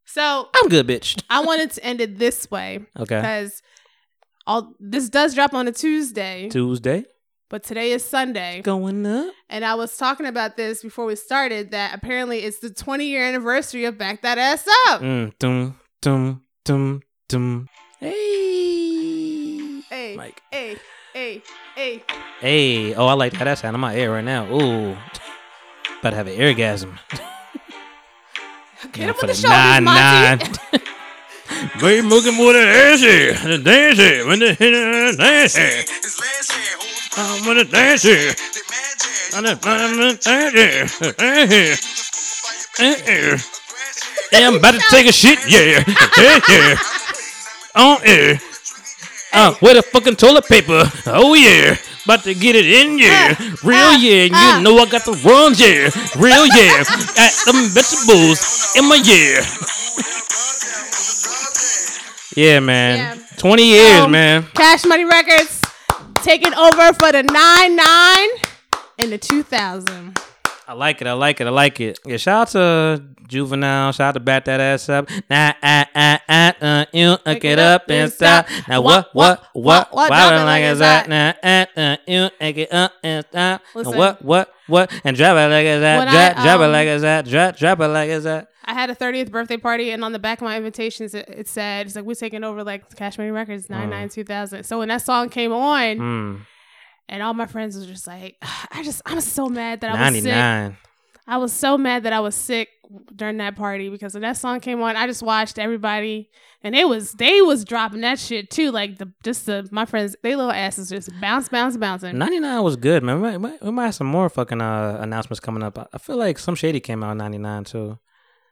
[SPEAKER 4] So
[SPEAKER 3] I'm good, bitch.
[SPEAKER 4] I wanted to end it this way
[SPEAKER 3] Okay.
[SPEAKER 4] because all this does drop on a Tuesday,
[SPEAKER 3] Tuesday
[SPEAKER 4] but today is Sunday.
[SPEAKER 3] going up.
[SPEAKER 4] And I was talking about this before we started that apparently it's the 20 year anniversary of Back That Ass Up.
[SPEAKER 3] Mm, dum dum dum dum. Hey.
[SPEAKER 4] Hey,
[SPEAKER 3] Mike.
[SPEAKER 4] hey, hey, hey.
[SPEAKER 3] Hey. Oh, I like how that's out of my ear right now. Ooh. About to have an orgasm.
[SPEAKER 4] Get
[SPEAKER 3] Yeah,
[SPEAKER 4] him
[SPEAKER 3] for
[SPEAKER 4] with the
[SPEAKER 3] the
[SPEAKER 4] shoulders,
[SPEAKER 3] nine,
[SPEAKER 4] Monty.
[SPEAKER 3] Baby, looking for the dancey, the dancey, when the dancey. I'm with the dancey. I'm the dancey, dancey. Yeah, I'm about to take a shit, yeah, yeah, yeah. On air. Uh, with a fucking toilet paper. Oh yeah. About to get it in, yeah. Real, yeah.
[SPEAKER 4] Ah.
[SPEAKER 3] you know I got the runs, yeah. Real, yeah. Got them vegetables in my yeah. Yeah, man.
[SPEAKER 4] Yeah.
[SPEAKER 3] 20 years,
[SPEAKER 4] Um,
[SPEAKER 3] man.
[SPEAKER 4] Cash Money Records taking over for the 9 9 in the 2000.
[SPEAKER 3] I like it. I like it. I like it. Yeah, shout out to Juvenile. Shout out to Back That Ass Up. Nah, ah, ah, ah, uh, you look it up and stop. Now what, what, what,
[SPEAKER 4] what,
[SPEAKER 3] why would
[SPEAKER 4] like it's
[SPEAKER 3] that? Nah, ah, uh, you look it up and stop. Now what, what, what, and drop it like it's that. Drop,
[SPEAKER 4] I,
[SPEAKER 3] drop it
[SPEAKER 4] um,
[SPEAKER 3] like it's that. Drop, drop it like it's that.
[SPEAKER 4] I had a 30th birthday party, and on the back of my invitations, it, it said, it's like, we're taking over like Cash Money Records 9 9 2000. So when that song came on,
[SPEAKER 3] Hmm.
[SPEAKER 4] And all my friends was just like, I just, I'm so mad that I was sick.
[SPEAKER 3] 99.
[SPEAKER 4] I was so mad that I was sick during that party because when that song came on, I just watched everybody, and they was they was dropping that shit too. Like the just the my friends, they little asses just bounce, bounce, bouncing.
[SPEAKER 3] 99 was good, man. We might, we might- have some more fucking uh, announcements coming up. I- feel like Slim Shady came out in 99 too.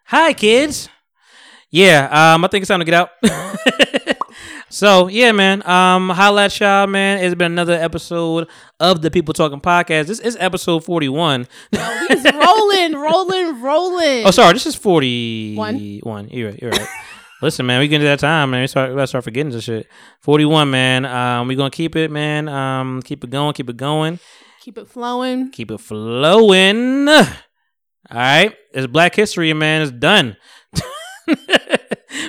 [SPEAKER 3] Hi, kids. Yeah, um, I think it's time to get out. so, yeah, man. Um, holla at y'all, man. It's been another episode of the People Talking Podcast. This is episode 41.
[SPEAKER 4] we just rolling, rolling, rolling.
[SPEAKER 3] Oh, sorry, this is 41.
[SPEAKER 4] One.
[SPEAKER 3] You're right. You're right. Listen, man, we get to that time, man. We start, we start forgetting this shit. 41, man. Um, we gonna keep it, man. Um, keep it going, keep it going.
[SPEAKER 4] Keep it flowing.
[SPEAKER 3] Keep it flowing. All right. It's Black History, man. It's done.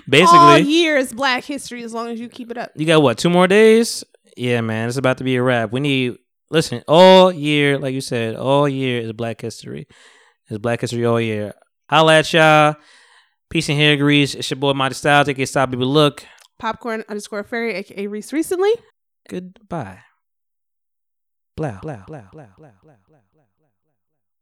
[SPEAKER 3] Basically,
[SPEAKER 4] all year is Black History as long as you keep it up.
[SPEAKER 3] you got what? Two more days? Yeah, man. It's about to be a wrap. We need listen all year, like you said, all year is Black History. It's Black History all year. Holla at y'all. Peace and hair grease. It's your boy Mighty Styles. aka Style Baby Look.
[SPEAKER 4] Popcorn underscore fairy, aka Risse recently.
[SPEAKER 3] Goodbye. Blah blah blah blah blah blah.